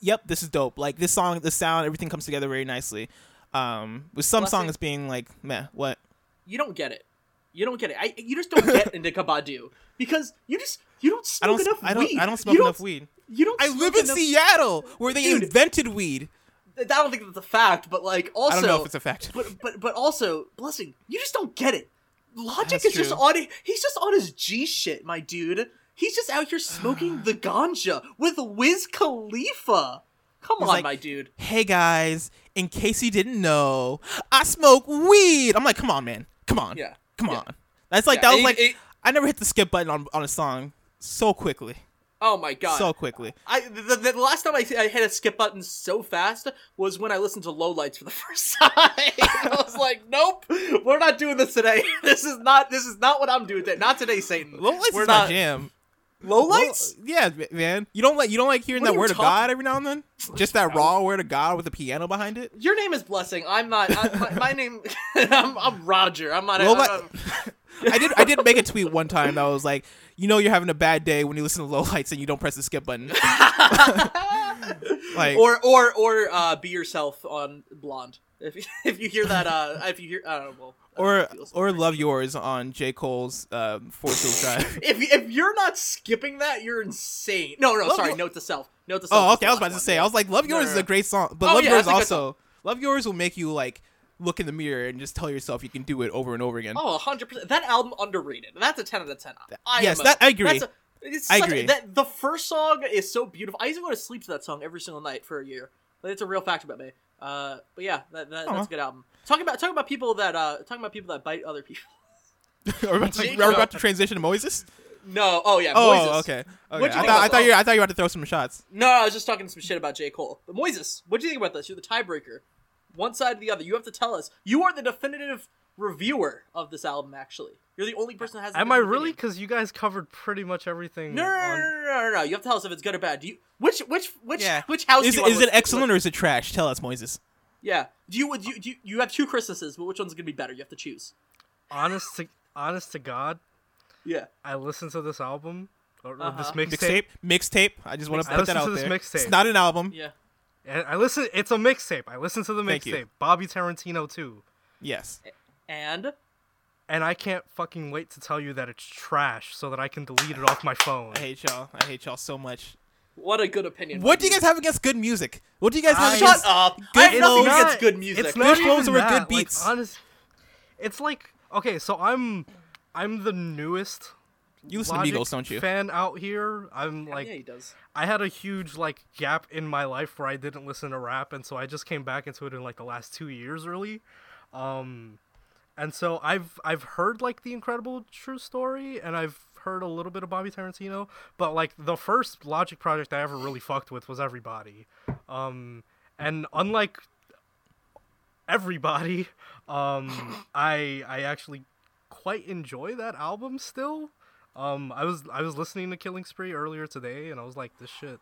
yep, this is dope. Like this song, the sound, everything comes together very nicely. Um, with some Blessing. songs being like, meh, what? you don't get it you don't get it I, you just don't get Indica Kabadu because you just you don't I smoke don't, enough I don't, weed I don't smoke enough weed. you don't I live in enough- Seattle, where they Dude. invented weed. I don't think that's a fact but like also I don't know if it's a fact. but but but also blessing you just don't get it logic That's is just true. on he's just on his g shit my dude he's just out here smoking the ganja with wiz khalifa come He's on like, my dude hey guys, in case you didn't know, I smoke weed. I'm like, come on, man, come on, Yeah. come Yeah. on. That's like Yeah, that was and like it- I never hit the skip button on on a song so quickly, oh my god so quickly. I the, the last time I, I hit a skip button so fast was when I listened to Low Lights for the first time. I was like, "Nope, we're not doing this today. This is not this is not what I'm doing today. Not today, Satan. Low lights we're is not my jam. Lowlights. Low- yeah, man. You don't like you don't like hearing What that word of God every now and then. Just that raw word of God with a piano behind it. Your name is Blessing. I'm not. I, my, my name. I'm, I'm Roger. I'm not. Low I'm light- not- I did I did make a tweet one time that was like, you know, you're having a bad day when you listen to low lights and you don't press the skip button. like, or or or uh, be yourself on Blonde. If if you hear that, uh, if you hear, I don't know, well, I don't Or know if it feels or like- Love Yours on J Cole's um, Forest Hills Drive. If if you're not skipping that, you're insane. No, no, Love sorry. Yo- Note to self. Note to self. Oh, okay. I was last about to one, say. I was like, Love No, Yours no, is a great song, but Oh, Love yeah, Yours that's a good also. Love Yours will make you like look in the mirror and just tell yourself you can do it over and over again. Oh, 100%. That album underrated. That's a 10 out of 10. I yes, that- I agree. That's a, it's I agree. that the first song is so beautiful. I used to go to sleep to that song every single night for a year. It's a real fact about me. Uh, but yeah, that, that, that's a good album. Talking about talking about people that uh talking about people that bite other people. are, we about to, are about to transition to Moses? No, oh yeah, Oh, Moises. okay. okay. You I thought, I thought you. I thought you were about to throw some shots. No, I was just talking some shit about J. Cole. But Moises, what do you think about this? You're the tiebreaker. One side or the other. You have to tell us. You are the definitive reviewer of this album. Actually, you're the only person that has. a Am I really? Because you guys covered pretty much everything. No, no, no, on- no, no, no, no. You have to tell us if it's good or bad. Do you? Which, which, which, Yeah. which house? Is, do you is it listen to? excellent or is it trash? Tell us, Moises. Yeah. Do you? Do you? Do you, you have two Christmases, but which one's gonna be better? You have to choose. Honest to honest to God, Yeah. I listened to this album or, or this Uh-huh. mixtape. Mixtape. Mixtape. I just want to put that out to this there. mixtape. It's not an album. Yeah. And I listen. It's a mixtape. I listened to the Thank you. mixtape. Bobby Tarantino too. Yes. And And I can't fucking wait to tell you that it's trash, so that I can delete it off my phone. I hate y'all. I hate y'all so much. what a good opinion. What do you guys have against good music? What do you guys have I- Shut against? up. Good I have nothing flows. against good music. It's not Good flows even or that. good like, honest, it's like okay, so I'm I'm the newest You listen Logic to Migos, don't you? fan out here. I'm like yeah, he does. I had a huge like gap in my life where I didn't listen to rap, and so I just came back into it in like the last two years, really. Um, and so I've I've heard like the incredible true story, and I've heard a little bit of Bobby Tarantino, but like the first Logic project I ever really fucked with was Everybody. Um, and unlike everybody, um, I I actually quite enjoy that album still. Um, I was I was listening to Killing Spree earlier today, and I was like, this shit,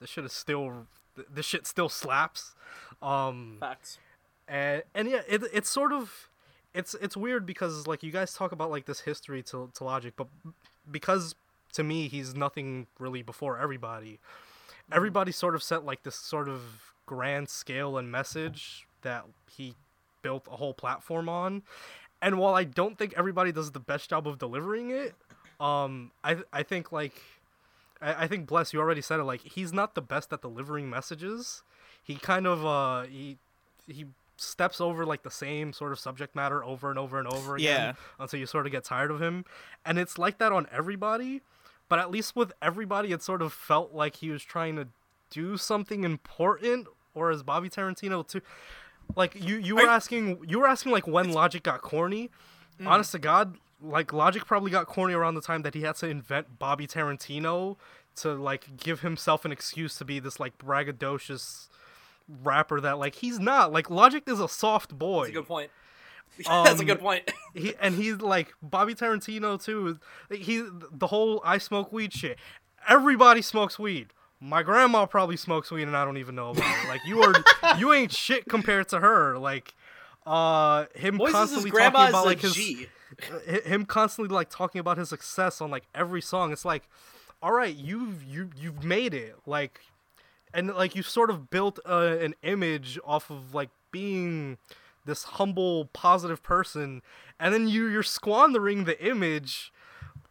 this shit is still, this shit still slaps. Um, Facts. and and yeah, it it's sort of, it's it's weird because like you guys talk about like this history to to Logic, but because to me he's nothing really before everybody. Everybody sort of set like this sort of grand scale and message that he built a whole platform on. And while I don't think everybody does the best job of delivering it, um, I I think like I, I think bless you already said it like he's not the best at delivering messages. He kind of uh he he steps over like the same sort of subject matter over and over and over again Yeah. until you sort of get tired of him. And it's like that on everybody, but at least with everybody it sort of felt like he was trying to do something important or as Bobby Tarantino too like you you were Are- asking you were asking like when Logic got corny. Mm. Honest to God, like Logic probably got corny around the time that he had to invent Bobby Tarantino to like give himself an excuse to be this like braggadocious rapper that like he's not. Like Logic is a soft boy. That's a good point. That's a Um, good point. he and he's like Bobby Tarantino too. He the whole I smoke weed shit. Everybody smokes weed. My grandma probably smokes weed and I don't even know about it. Like you are you ain't shit compared to her. Like uh him Moises' constantly talking about like his G. hi- him constantly like talking about his success on like every song. It's like, all right, you've you you've made it. Like, and like you sort of built uh, an image off of like being this humble, positive person, and then you you're squandering the image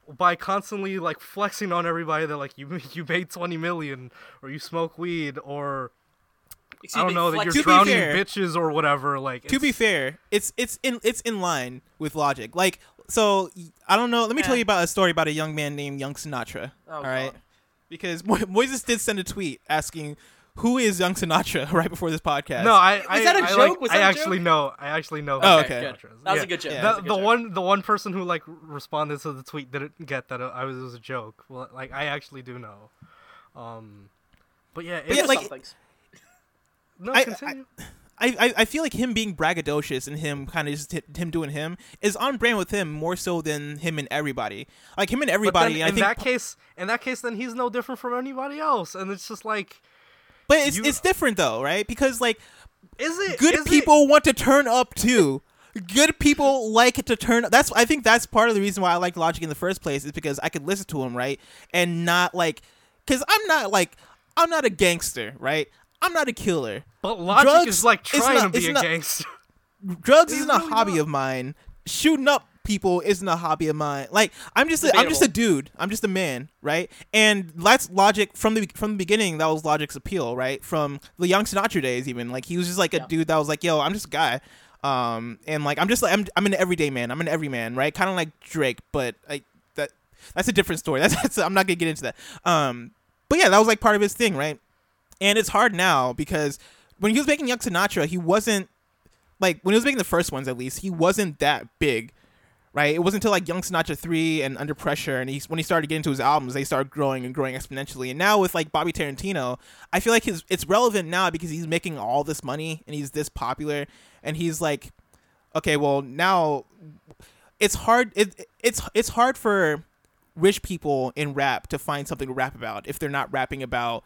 by constantly like flexing on everybody that like you you made 20 million or you smoke weed or I don't me, know that you're To drowning fair- bitches or whatever like to be fair, it's it's in it's in line with logic. Like so, I don't know. Let me tell Eh. you about a story about a young man named Young Sinatra. Oh, all right, God. because Mo- Moises did send a tweet asking who is Young Sinatra right before this podcast. No, I I, that a I, joke? like- Was I that a actually joke? know. I actually know. Oh, okay. Good. Sinatra. That was a good joke. Yeah. That The, good the joke. one the one person who like responded to the tweet didn't get that it, I was it was a joke. Well, like I actually do know. Um, but yeah, yeah, it's, like- Some things. No I- continue. I, I, I feel like him being braggadocious and him kind of just hi- him doing him is on brand with him more so than him and everybody. Like him and everybody. then I in think, that case, in that case, then he's no different from anybody else, and it's just like, but it's you- it's different though, right? Because like is it good is it- people want to turn up too. Good people like it to turn. That's I think that's part of the reason why I like Logic in the first place is because I could listen to him right and not like because I'm not like I'm not a gangster right. I'm not a killer. But Logic Drugs is like trying not- to be a not- gangster. Drugs He's isn't a hobby not. of mine. Shooting up people isn't a hobby of mine. Like I'm just a, I'm just a dude. I'm just a man, right? And that's Logic from the from the beginning. That was Logic's appeal, right? From the Young Sinatra days, even like he was just like a Yeah. dude that was like, "Yo, I'm just a guy." Um, and like I'm just like I'm, I'm an everyday man. I'm an everyman, right? Kind of like Drake, but like that that's a different story. That's, that's I'm not gonna get into that. Um, but yeah, that was like part of his thing, right? And it's hard now because when he was making Young Sinatra, he wasn't like when he was making the first ones at least, he wasn't that big. Right? It wasn't until like Young Sinatra 3 and Under Pressure and he's when he started getting to his albums, they started growing and growing exponentially. And now with like Bobby Tarantino, I feel like his it's relevant now because he's making all this money and he's this popular and he's like okay, well, now it's hard it, it's it's hard for rich people in rap to find something to rap about if they're not rapping about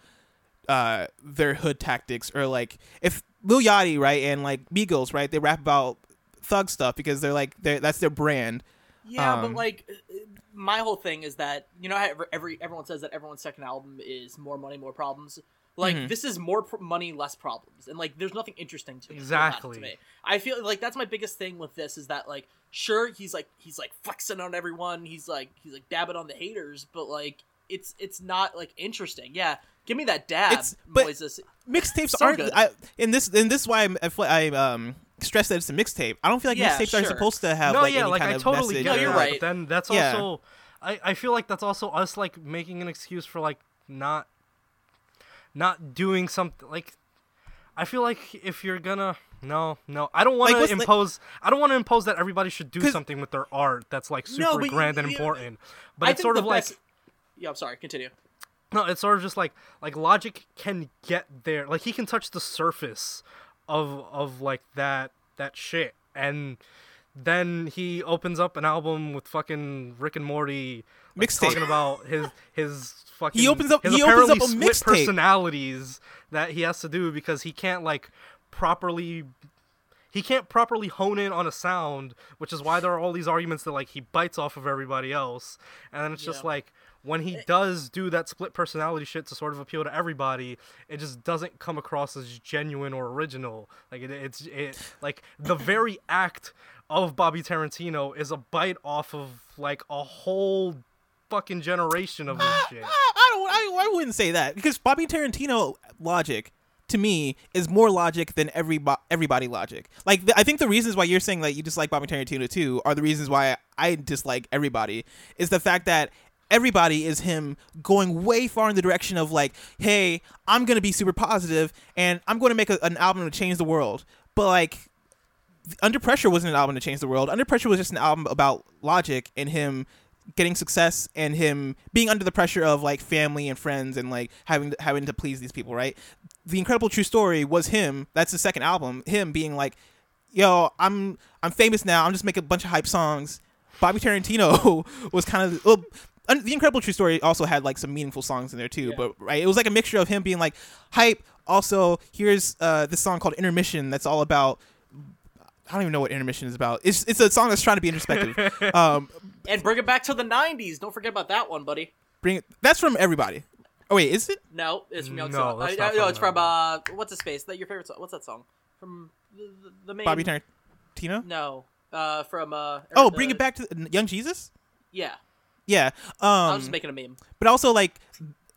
uh their hood tactics or like if Lil Yachty right and like Migos right they rap about thug stuff because they're like they are that's their brand Yeah, Um, but like uh, my whole thing is that you know how every, every everyone says that everyone's second album is more money, more problems. Like Mhm. this is more pr- money, less problems, and like there's nothing interesting to it Exactly. To me, I feel like that's my biggest thing with this is that like sure he's like he's like flexing on everyone, he's like he's like dabbing on the haters, but like it's it's not like interesting. Yeah, give me that dab, It's- but- Moises. mixtapes So aren't good. I, and this and this is why I'm, I, I um stress that it's a mixtape I don't feel like Yeah, mixtapes are supposed to have no, like yeah, any like kind I of totally message get No, you're right. But then that's Yeah. also, I, I feel like that's also us like making an excuse for like not, not doing something like. I feel like if you're gonna no no I don't want Like, to what's, like- impose I don't want to impose that everybody should do something with their art that's like super No, but grand and you- important. But I it's sort the of like best- yeah, I'm sorry. Continue. No, it's sort of just like like Logic can get there. Like he can touch the surface of of like that that shit, and then he opens up an album with fucking Rick and Morty like, Mixtape. talking about his his fucking He opens up- his he opens up a split mixtape. personalities that he has to do because he can't like properly he can't properly hone in on a sound, which is why there are all these arguments that like he bites off of everybody else. And then it's just like when he eh. does do that split personality shit to sort of appeal to everybody, it just doesn't come across as genuine or original. Like it, it's it like the very act of Bobby Tarantino is a bite off of like a whole fucking generation of this ah, shit. I, I don't. I, I wouldn't say that because Bobby Tarantino logic to me is more logic than every everybody logic. Like the, I think the reasons why you're saying that you dislike Bobby Tarantino too are the reasons why I dislike everybody is the fact that everybody is him going way far in the direction of like, hey, I'm gonna be super positive and I'm to make a, an album to change the world, but like. Under Pressure wasn't an album to change the world. Under Pressure was just an album about logic and him getting success and him being under the pressure of like family and friends and like having to, having to please these people, right? The Incredible True Story was him. That's the second album. Him being like, "Yo, I'm I'm famous now. I'm just making a bunch of hype songs." Bobby Tarantino was kind of well, Un- the Incredible True Story also had like some meaningful songs in there too, Yeah. but right, it was like a mixture of him being like hype. Also, here's uh, this song called Intermission that's all about. I don't even know what intermission is about. It's it's a song that's trying to be introspective. um, And bring it back to the '90s. Don't forget about that one, buddy. bring it. That's from everybody. Oh wait, is it? No, it's from Young No, Sinatra. that's Uh, no, from it's from uh, what's his space? That your favorite song? What's that song? From the, the, the main. Bobby Tarantino. No, uh, from uh. Oh, bring it back to Young Jesus. Yeah, Yeah. I was Um, just making a meme. but also like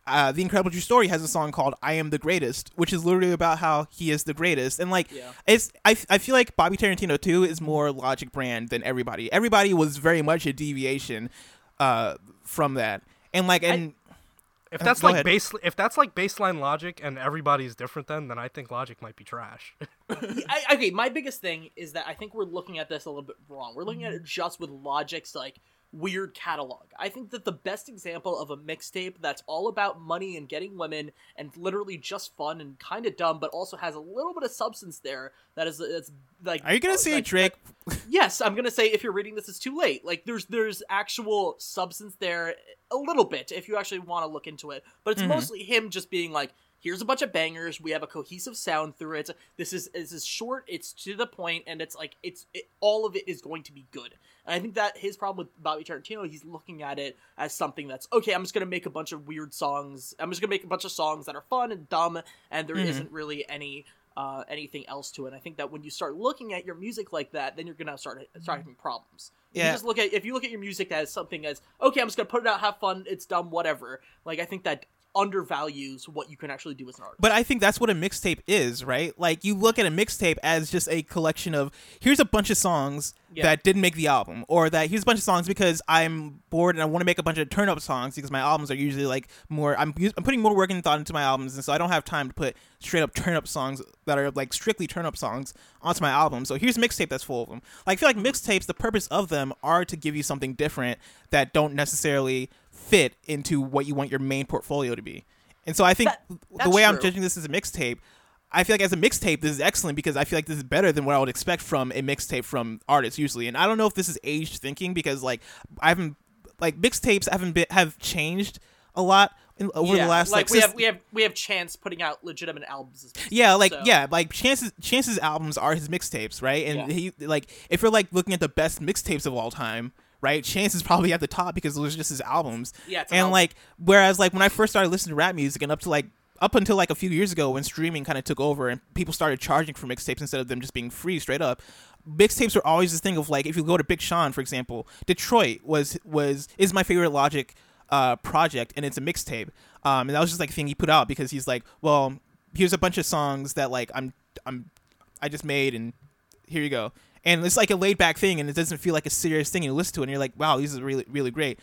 uh, the Incredible True Story has a song called "I Am the Greatest," which is literally about how he is the greatest, and like Yeah. it's I, I feel like Bobby Tarantino too is more Logic brand than everybody. Everybody was very much a deviation uh, from that, and like and If Uh, that's go like ahead. base, if that's like baseline logic and everybody's different, then then I think logic might be trash. I, okay, my biggest thing is that I think we're looking at this a little bit wrong. We're looking at it just with Logic's like weird catalog. I think that the best example of a mixtape that's all about money and getting women and literally just fun and kind of dumb, but also has a little bit of substance there. That is, it's like. are you gonna say like, Drake? Yes, I'm gonna say if you're reading this, it's too late. Like there's there's actual substance there a little bit if you actually want to look into it, but it's Mhm. mostly him just being like here's a bunch of bangers. We have a cohesive sound through it. This is this is short. It's to the point, and it's like it's it, all of it is going to be good. And I think that his problem with Bobby Tarantino, he's looking at it as something that's okay. I'm just gonna make a bunch of weird songs. I'm just gonna make a bunch of songs that are fun and dumb, and there Mhm. not really any uh, anything else to it. And I think that when you start looking at your music like that, then you're gonna start start having problems. Yeah. You just look at if you look at your music as something as okay, I'm just gonna put it out, have fun, it's dumb, whatever. Like I think that undervalues what you can actually do as an artist. But I think that's what a mixtape is, right? Like you look at a mixtape as just a collection of here's a bunch of songs Yeah. that didn't make the album, or that here's a bunch of songs because I'm bored and I want to make a bunch of turn up songs because my albums are usually like more. I'm I'm putting more work and thought into my albums, and so I don't have time to put straight up turn up songs that are like strictly turn up songs onto my album. So here's a mixtape that's full of them. Like I feel like mixtapes, the purpose of them are to give you something different that don't necessarily fit into what you want your main portfolio to be. And so I think That- the way I'm judging this as a mixtape, I feel like as a mixtape, this is excellent because I feel like this is better than what I would expect from a mixtape from artists usually. And I don't know if this is aged thinking because like I haven't like mixtapes haven't been have changed a lot in, over yeah, the last like, like, we since- have we have we have Chance putting out legitimate albums. as yeah, like so- yeah, like Chance's Chance's albums are his mixtapes, right? And Yeah. he like if you're like looking at the best mixtapes of all time, right? Chance is probably at the top because those are just his albums. Yeah, and like whereas like when I first started listening to rap music and up to like up until like a few years ago when streaming kind of took over and people started charging for mixtapes instead of them just being free straight up. Mixtapes were always this thing of like if you go to Big Sean for example, Detroit was was is my favorite Logic uh, project and it's a mixtape. Um, and that was just like a thing he put out because he's like, well, here's a bunch of songs that like I'm I'm I just made and here you go. And it's like a laid back thing and it doesn't feel like a serious thing and you listen to it and you're like, wow, these are really really great.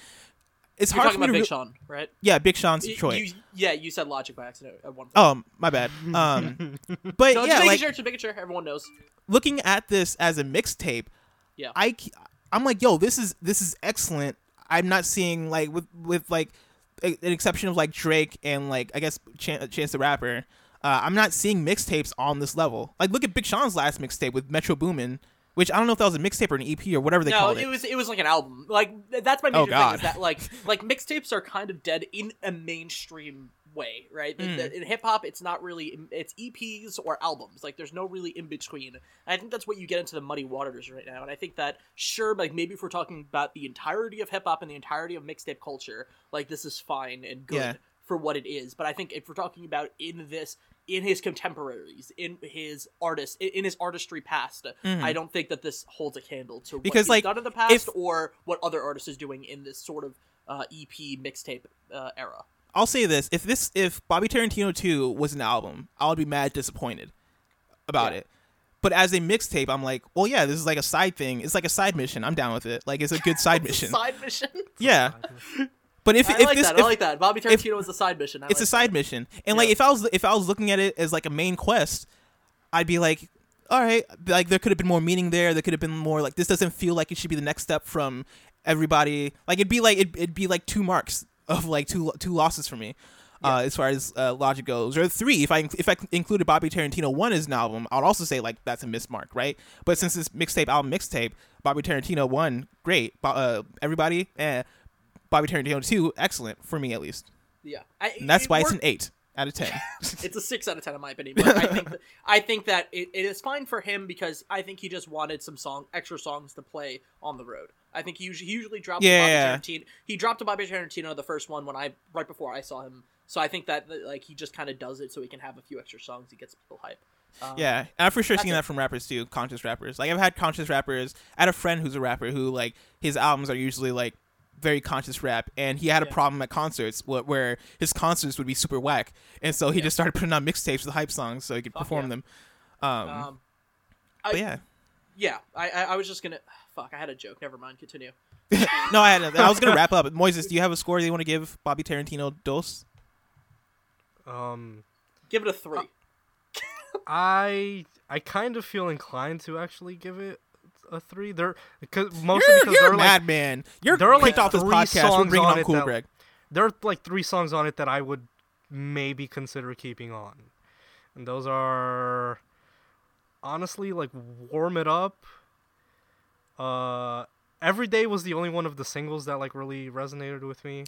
It's You're hard talking for me about to Big re- Sean, right? yeah, Big Sean's Y- Detroit. You, yeah, you said Logic by accident at one point. Oh, my bad. Um, but so yeah, just making like sure, just making sure everyone knows. looking at this as a mixtape, Yeah. I I'm like, yo, this is this is excellent. I'm not seeing like with with like a, an exception of like Drake and like I guess Chan- Chance the Rapper. Uh, I'm not seeing mixtapes on this level. Like, look at Big Sean's last mixtape with Metro Boomin, which I don't know if that was a mixtape or an EP or whatever they no, called it No, it. was it was like an album. Like that's my Oh, major thing is that like like mixtapes are kind of dead in a mainstream way, right? Mm. In hip hop, it's not really it's EPs or albums. Like there's no really in between. And I think that's what you get into the muddy waters right now. And I think that sure, like maybe if we're talking about the entirety of hip hop and the entirety of mixtape culture, like this is fine and good. Yeah. For what it is, but I think if we're talking about in this, in his contemporaries, in his artist, in in his artistry past, Mhm. I don't think that this holds a candle to what Because, he's like, done in the past if- or what other artists is doing in this sort of uh, EP mixtape uh, era. I'll say this: if this if Bobby Tarantino two was an album, I would be mad disappointed about Yeah. it. But as a mixtape, I'm like, well, yeah, this is like a side thing. It's like a side mission. I'm down with it. Like it's a good side mission. Side mission. yeah. But if I if like this that. if, I like that. Bobby Tarantino is a side mission. I it's a like side mission, and like if I was if I was looking at it as like a main quest, I'd be like, all right, like there could have been more meaning there. There could have been more like this doesn't feel like it should be the next step from everybody. Like it'd be like it'd, it'd be like two marks of like two two losses for me. Uh, as far as uh, logic goes, or three, if I if I included Bobby Tarantino one as an album, I'd also say like that's a mismark, right? But since it's mixtape album mixtape, Bobby Tarantino one, great. Uh, everybody, eh. Bobby Tarantino two, excellent for me at least. Yeah, I, And that's it why it's an eight out of ten. it's a six out of ten in my opinion. But I think that, I think that it, it is fine for him because I think he just wanted some song extra songs to play on the road. I think he usually, he usually dropped Yeah, Bobby yeah. Tarantino. He dropped a Bobby Tarantino the first one when I right before I saw him. So I think that like he just kind of does it so he can have a few extra songs. He gets people hype. Um, Yeah, and I've for sure it. that from rappers too, conscious rappers. Like I've had conscious rappers. I had a friend who's a rapper who like his albums are usually like very conscious rap, and he had a Yeah. problem at concerts where, where his concerts would be super whack, and so he Yeah. just started putting on mixtapes with hype songs so he could Fuck perform yeah. them. Um, Um, but I- yeah, yeah. I, I I was just gonna fuck. I had a joke. Never mind. Continue. no, I had. I was gonna wrap up. Moises, do you have a score that you want to give Bobby Tarantino dos? Um, Give it a three. I I kind of feel inclined to actually give it a three. There, because mostly You're, because you're a like madman. You're there are, kicked like, off this podcast. We're bringing on on Cool that- Greg. there are like three songs on it that I would maybe consider keeping on, and those are honestly like "Warm It Up." Uh, "Every Day" was the only one of the singles that like really resonated with me.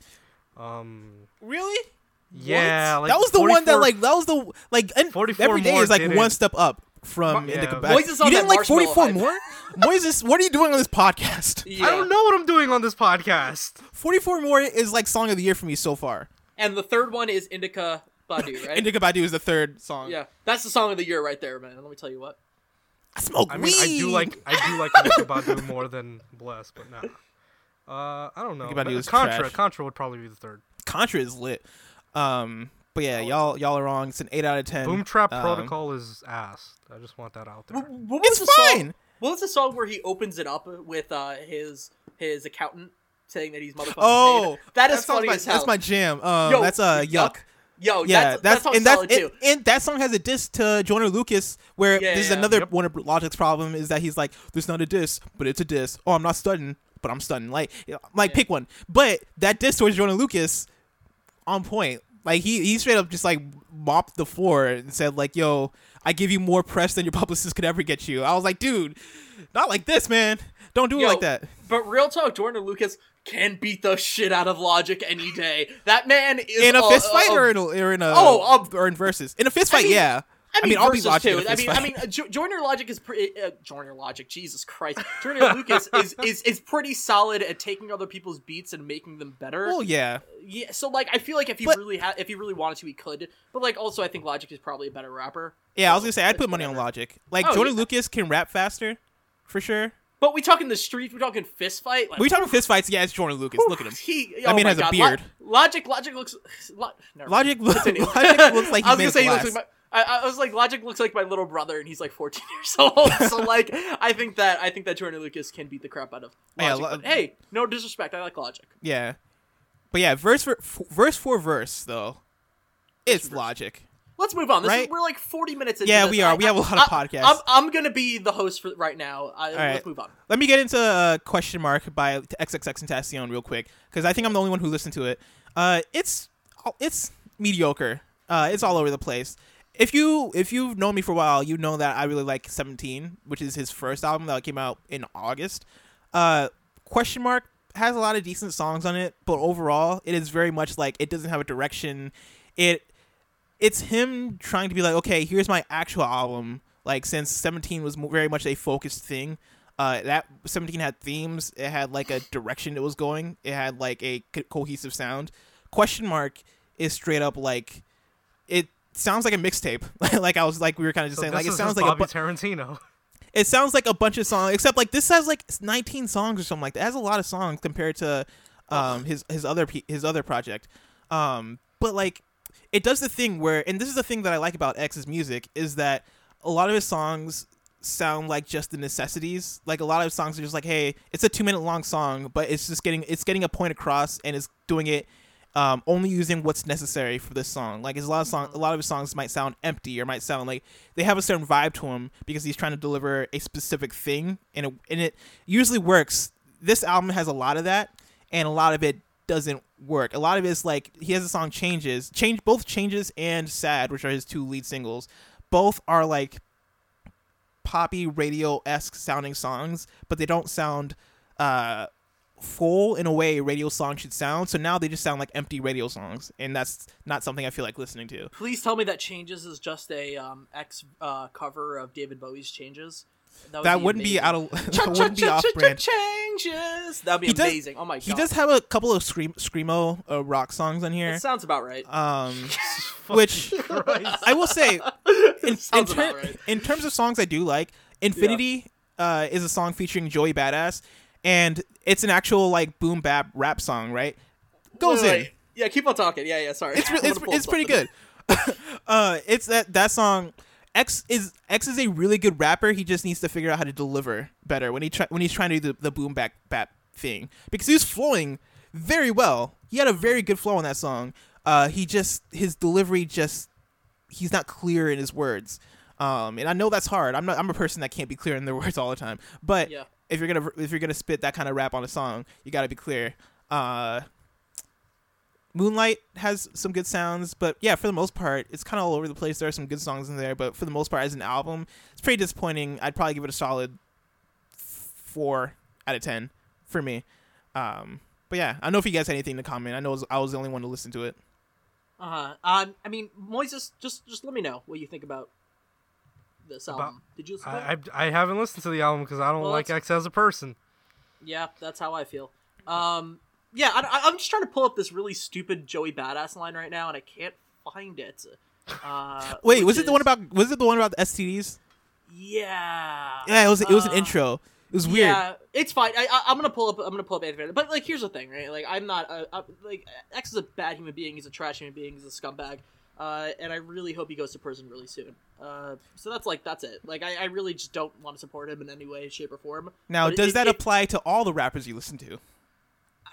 Um, Really? Yeah, like that was the one that like that was the like and 44 every day is like one step up from Yeah. Indica. Moises on you didn't that like forty four marshmallow more. Moises, what are you doing on this podcast? Yeah. I don't know what I'm doing on this podcast. Forty four more is like song of the year for me so far. And the third one is Indica Badu, right? Indica Badu is the third song. yeah, that's the song of the year right there, man. Let me tell you what. I smoke I mean, weed. I do like I do like Nick Badu more than Bless, but nah. Uh, I don't know. Nick Badu But is Contra, trash. Contra would probably be the third. Contra is lit. Um, but yeah, y'all y'all are wrong. It's an eight out of ten. Boom Trap Um, Protocol is ass. I just want that out there. What what was It's the song? fine. What was the song where he opens it up with uh, his his accountant saying that he's motherfucking Oh, paid? that is sounds funny my, as hell. That's my jam. Um, Yo, that's uh, yuck. Yo, Yeah, that's, that's, that and that's solid and, too. and that song has a diss to Joyner Lucas, where Yeah, this is yeah. another Yep. one of Logic's problem is that he's like, "There's not a diss, but it's a diss." Oh, I'm not stunning, but I'm stunning. Like, like Yeah. pick one. But that diss towards Joyner Lucas, on point. Like he he straight up just like mopped the floor and said like, "Yo, I give you more press than your publicist could ever get you." I was like, "Dude, not like this, man. Don't do it like that." But real talk, Joyner Lucas can beat the shit out of Logic any day. That man is In a uh, fist fight uh, or in a, or in a Oh, or in versus in a fist fight, mean- yeah. I mean, I'll be versus too. I mean, I mean, uh, jo- Joyner Logic is pretty. Uh, Joyner Logic, Jesus Christ, Joyner Lucas is, is is pretty solid at taking other people's beats and making them better. Well, yeah. yeah, so like, I feel like if he But- really had, if he really wanted to, he could. But like, also, I think Logic is probably a better rapper. Yeah, I was gonna say I'd put money on. Logic. Like Oh, Jordan yeah. Lucas can rap faster, for sure. But we talking the streets, we talking fist fight. Like, we talking fist fights. Yeah, it's Joyner Lucas. Look at him. He, I oh mean, my has a beard. Lo- Logic, Logic looks. Lo-. Logic, lo- Logic looks like he I was made gonna say he looks like my. I, I was like, Logic looks like my little brother, and he's like 14 years old. so like, I think that I think that Joyner Lucas can beat the crap out of Yeah, Logic. Lo- but hey, no disrespect, I like Logic. Yeah, but yeah, verse for f- verse for verse though, it's verse. Logic. Let's move on. This is, Right? we're like 40 minutes into Yeah, this. we are. I- We have a lot of I- podcasts. I'm, I'm gonna be the host for right now. I, Let's move on. Let me get into uh, question mark by XXX Tentacion real quick because I think I'm the only one who listened to it. Uh, it's it's mediocre. Uh, it's all over the place. If you if you've known me for a while, you know that I really like 17, which is his first album that came out in August. Uh, question mark has a lot of decent songs on it, but overall, it is very much like it doesn't have a direction. It it's him trying to be like, okay, here's my actual album. Like since 17 was very much a focused thing, uh, that 17 had themes. It had like a direction it was going. It had like a co- cohesive sound. Question mark is straight up like sounds like a mixtape. like I was like we were kind of just So saying like it sounds like a Bobby bu- Tarantino. it sounds like a bunch of songs except like this has like 19 songs or something like that. It has a lot of songs compared to um his his other his other project. Um but like it does the thing where and this is the thing that I like about X's music is that a lot of his songs sound like just the necessities. Like a lot of songs are just like, hey, it's a 2 minute long song, but it's just getting it's getting a point across and it's doing it um, only using what's necessary for this song. Like, a lot of song, a lot of his songs might sound empty or might sound like they have a certain vibe to him because he's trying to deliver a specific thing, and it, and it usually works. This album has a lot of that, and a lot of it doesn't work. A lot of it's like he has a song changes, change both changes and sad, which are his two lead singles. Both are like poppy radio esque sounding songs, but they don't sound uh full in a way radio song should sound. So now they just sound like empty radio songs, and that's not something I feel like listening to. Please tell me that Changes is just a um, X uh, cover of David Bowie's Changes. would That be wouldn't be out of that wouldn't be off brand. Changes. That'd be He does- amazing. oh my god. He does have a couple of scream screamo uh, rock songs on here. It sounds about right. Um, which I will say, in, in, ter- right. in terms of songs I do like, Infinity uh, is a song featuring Joey Badass, and it's an actual like boom bap rap song, right? Goes Wait, in. wait. Yeah, keep on talking. Yeah, yeah. Sorry. It's re- it's, it's pretty good. uh, it's that that song. X is X is a really good rapper. He just needs to figure out how to deliver better when he try when he's trying to do the, the boom back bap thing because he was flowing very well. He had a very good flow on that song. Uh, he just his delivery just he's not clear in his words. Um, and I know that's hard. I'm not. I'm a person that can't be clear in their words all the time. But Yeah. If you're gonna if you're gonna spit that kind of rap on a song, you got to be clear. Uh, Moonlight has some good sounds, but yeah, for the most part, it's kind of all over the place. There are some good songs in there, but for the most part, as an album, it's pretty disappointing. I'd probably give it a solid four out of ten for me. Um, but yeah, I don't know if you guys had anything to comment. I know I was, the only one to listen to it. Uh-huh. Um, I mean, Moises, just just let me know what you think about this album. About- Did you listen to it? I, I I haven't listened to the album because I don't Well, like X as a person. Yeah, that's how I feel. Um, yeah, I, I, I'm just trying to pull up this really stupid Joey Badass line right now, and I can't find it. Uh, Wait, which was it the one about? Was it the one about the STDs? Yeah. Yeah, it was. It was an Uh, intro. It was weird. Yeah, it's fine. I, I, I'm gonna pull up. I'm gonna pull up Anthony. But like, here's the thing, right? Like, I'm not. Uh, uh, like, X is a bad human being. He's a trash human being. He's a scumbag. Uh, and I really hope he goes to prison really soon. Uh, so that's like that's it. Like, I, I really just don't want to support him in any way, shape, or form. Now, But does it- that it- apply to all the rappers you listen to?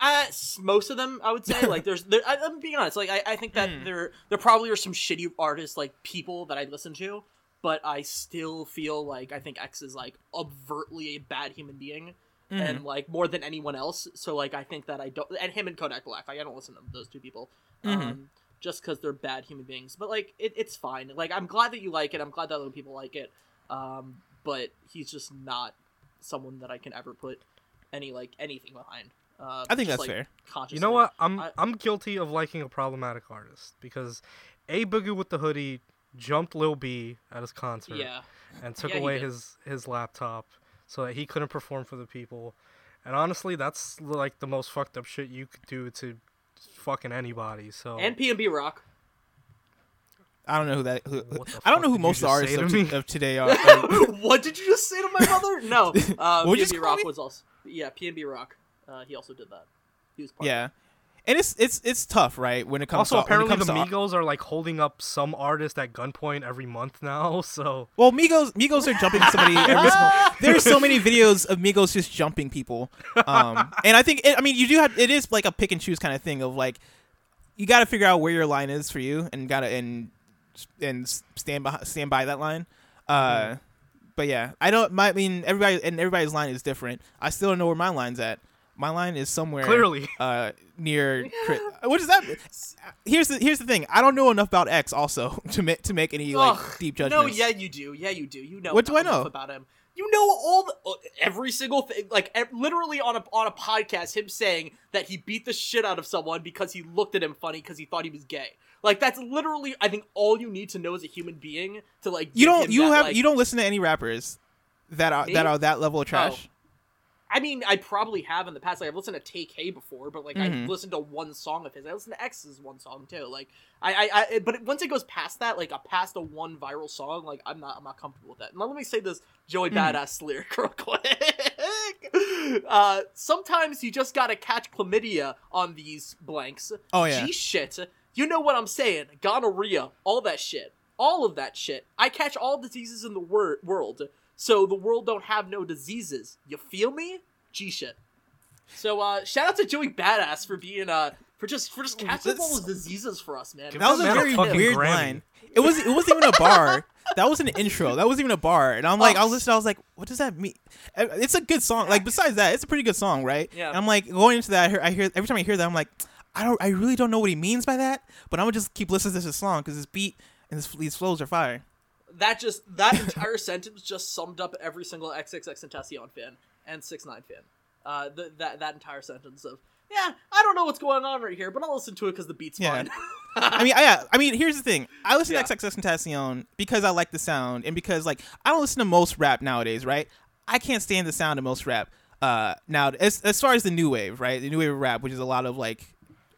Uh, most of them, I would say. Like, there's, there, I, I'm being honest. Like, I, I think that Hmm. there, there probably are some shitty artists, like people that I listen to, but I still feel like I think X is like overtly a bad human being, Mm-hmm. and like more than anyone else. So like, I think that I don't, and him and Kodak Black. Like, I don't listen to those two people, Mhm. um, just because they're bad human beings. But like, it, it's fine. Like, I'm glad that you like it. I'm glad that other people like it. Um, but he's just not someone that I can ever put any like anything behind. Uh, I think just, that's like, fair. You know what? I'm I- I'm guilty of liking a problematic artist because a boogie with the hoodie jumped Lil B at his concert Yeah. and took Yeah, away his his laptop so that he couldn't perform for the people. And honestly, that's like the most fucked up shit you could do to fucking anybody. So And PnB Rock. I don't know who that. Who, What I don't know who did you most just artists to of, me? of today are. are- what did you just say to my mother? No. Uh, What'd PnB Rock me? was also Yeah, PnB Rock. Uh, he also did that. He was part of yeah, and it's it's it's tough, right? When it comes also to apparently when the comes to, Migos are like holding up some artist at gunpoint every month now. So Well, Migos Migos are jumping somebody every single. There's so many videos of Migos just jumping people, um, and I think it, I mean you do have it is like a pick and choose kind of thing of like you got to figure out where your line is for you and gotta and and stand by stand by that line. Uh, But yeah, I don't. My I mean everybody and everybody's line is different. I still don't know where my line's at. My line is somewhere clearly, uh near Chris. does that here's the here's the thing i don't know enough about x also to make to make any like Ugh, deep No, yeah, you do. Yeah, you do. You know. What do I know? about him? You know all the, uh, every single thing, like ev- literally on a on a podcast, him saying that he beat the shit out of someone because he looked at him funny because he thought he was gay. Like that's literally, I think, all you need to know as a human being to like. you give don't you that, have like- you don't listen to any rappers that are Me? that are that level of trash I mean, I probably have in the past. Like I've listened to Tekashi before, but like Mhm. I listened to one song of his. I listened to X's one song too. Like I, I, I, but once it goes past that, like a past a one viral song, like I'm not, I'm not comfortable with that. And let me say this Joey Mhm. Badass lyric real quick. uh, sometimes you just gotta catch chlamydia on these blanks. oh yeah G shit. You know what I'm saying? Gonorrhea, all that shit, all of that shit. I catch all diseases in the wor- world, so the world don't have no diseases. You feel me? G shit. So uh, shout out to Joey Badass for being uh for just for just catching all those diseases for us, man. Give that was a very weird Grammy. line it was it wasn't even a bar that was an intro that wasn't even a bar and i'm like i was listening i was like what does that mean it's a good song like besides that it's a pretty good song right Yeah. and i'm like going into that i hear, I hear every time i hear that i'm like i don't i really don't know what he means by that but i'm gonna just keep listening to this song because this beat and this, these flows are fire that just that entire sentence just summed up every single XXX Tentacion fan and Six Nine fan. Uh, th- that that entire sentence of yeah, I don't know what's going on right here, but I'll listen to it because the beat's Yeah. fine. I mean, I, yeah. I mean, here's the thing. I listen Yeah. to XXX Tentacion because I like the sound, and because like I don't listen to most rap nowadays, right? I can't stand the sound of most rap. Uh, now as as far as the new wave, right? The new wave of rap, which is a lot of like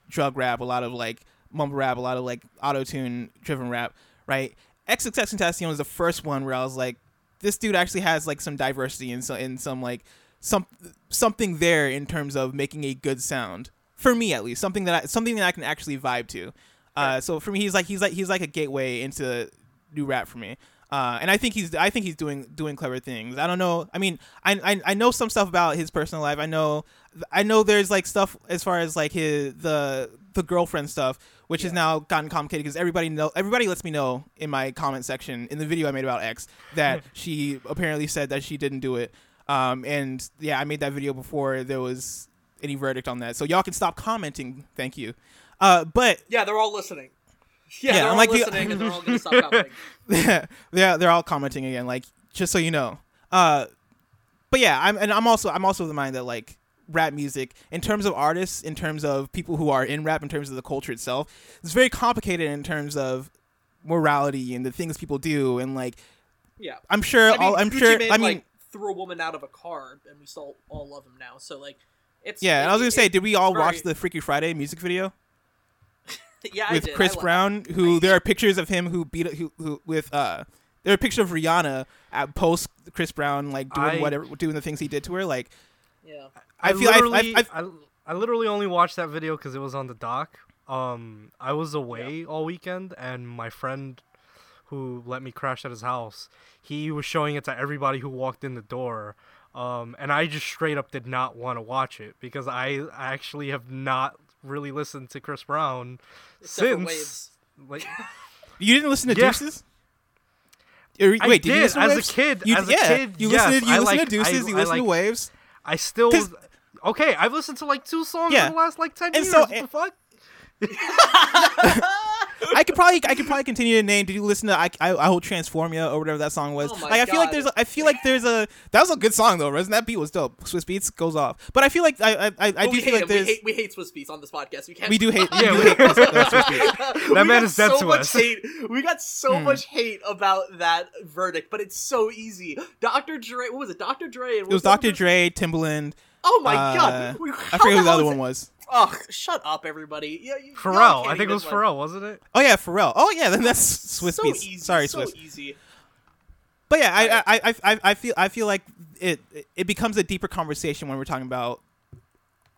drug rap, a lot of like mumble rap, a lot of like auto tune driven rap, right? XXX was the first one where I was like, this dude actually has like some diversity and so in some like some something there in terms of making a good sound for me at least something that I, something that I can actually vibe to. Uh, so for me, he's like he's like he's like a gateway into new rap for me. Uh, and I think he's I think he's doing doing clever things. I don't know. I mean, I, I I know some stuff about his personal life. I know I know there's like stuff as far as like his the the girlfriend stuff, which has now gotten complicated because everybody know everybody lets me know in my comment section in the video I made about X that she apparently said that she didn't do it. Um, and yeah, I made that video before there was any verdict on that. So y'all can stop commenting. Thank you. Uh, but yeah, they're all listening. Yeah, Yeah, I'm like and they're all gonna stop commenting. yeah, they're all commenting again. Like just so you know. Uh, but yeah, I'm and I'm also I'm also of the mind that like rap music in terms of artists, in terms of people who are in rap, in terms of the culture itself. It's very complicated in terms of morality and the things people do, and like Yeah. I'm sure. I mean, all, I'm Gucci sure. Mane, I mean, like, threw a woman out of a car, and we still all love him now. So like, it's yeah. And I was gonna say, did we all very- watch the Freaky Friday music video yeah, I with did. Chris I lo- Brown? Who there are pictures of him who beat who, who with uh. There are pictures of Rihanna at post Chris Brown like doing I- whatever doing the things he did to her. Like Yeah. I feel I- I- literally, I- I, I literally only watched that video because it was on the doc. Um, I was away all weekend, and my friend, who let me crash at his house, he was showing it to everybody who walked in the door. Um, and I just straight up did not want to watch it because I actually have not really listened to Chris Brown Except since Waves. like you didn't listen to Yeah. Deuces. Or, I wait, did, you did, listen to as a kid- You, as a kid, you yes, listen to you I listen like- to Deuces. I- you listened listen to Waves. I still. okay. I've listened to like two songs Yeah. in the last like ten And years. so- what the fuck? I could probably I could probably continue to name. Did you listen to I I, I will transform you or whatever that song was? Oh like I feel like there's a, I feel like there's a that was a good song though. Wasn't that beat was dope? Swizz Beatz goes off. But I feel like I I I, I do we feel hate like him. We there's hate, we hate Swizz Beatz on this podcast. We can't. we do hate we Yeah, do we- hate Swiss, uh, Swizz Beatz. we man is dead so to much us. Hate. We got so Hmm. much hate about that verdict, but it's so easy. Dr. Dre, what was it? Dr. Dre. It was Dr. Dre, Timbaland. Oh my uh, god! We- I forget who the other one was. Ugh, shut up, everybody. Yeah, you- Pharrell. I think it was like- Pharrell, wasn't it? Oh yeah, Pharrell. Oh yeah, then that's Swiss so Beats. Easy, Sorry, so Swiss. easy. But yeah, I, I, I, I, I feel I feel like it it becomes a deeper conversation when we're talking about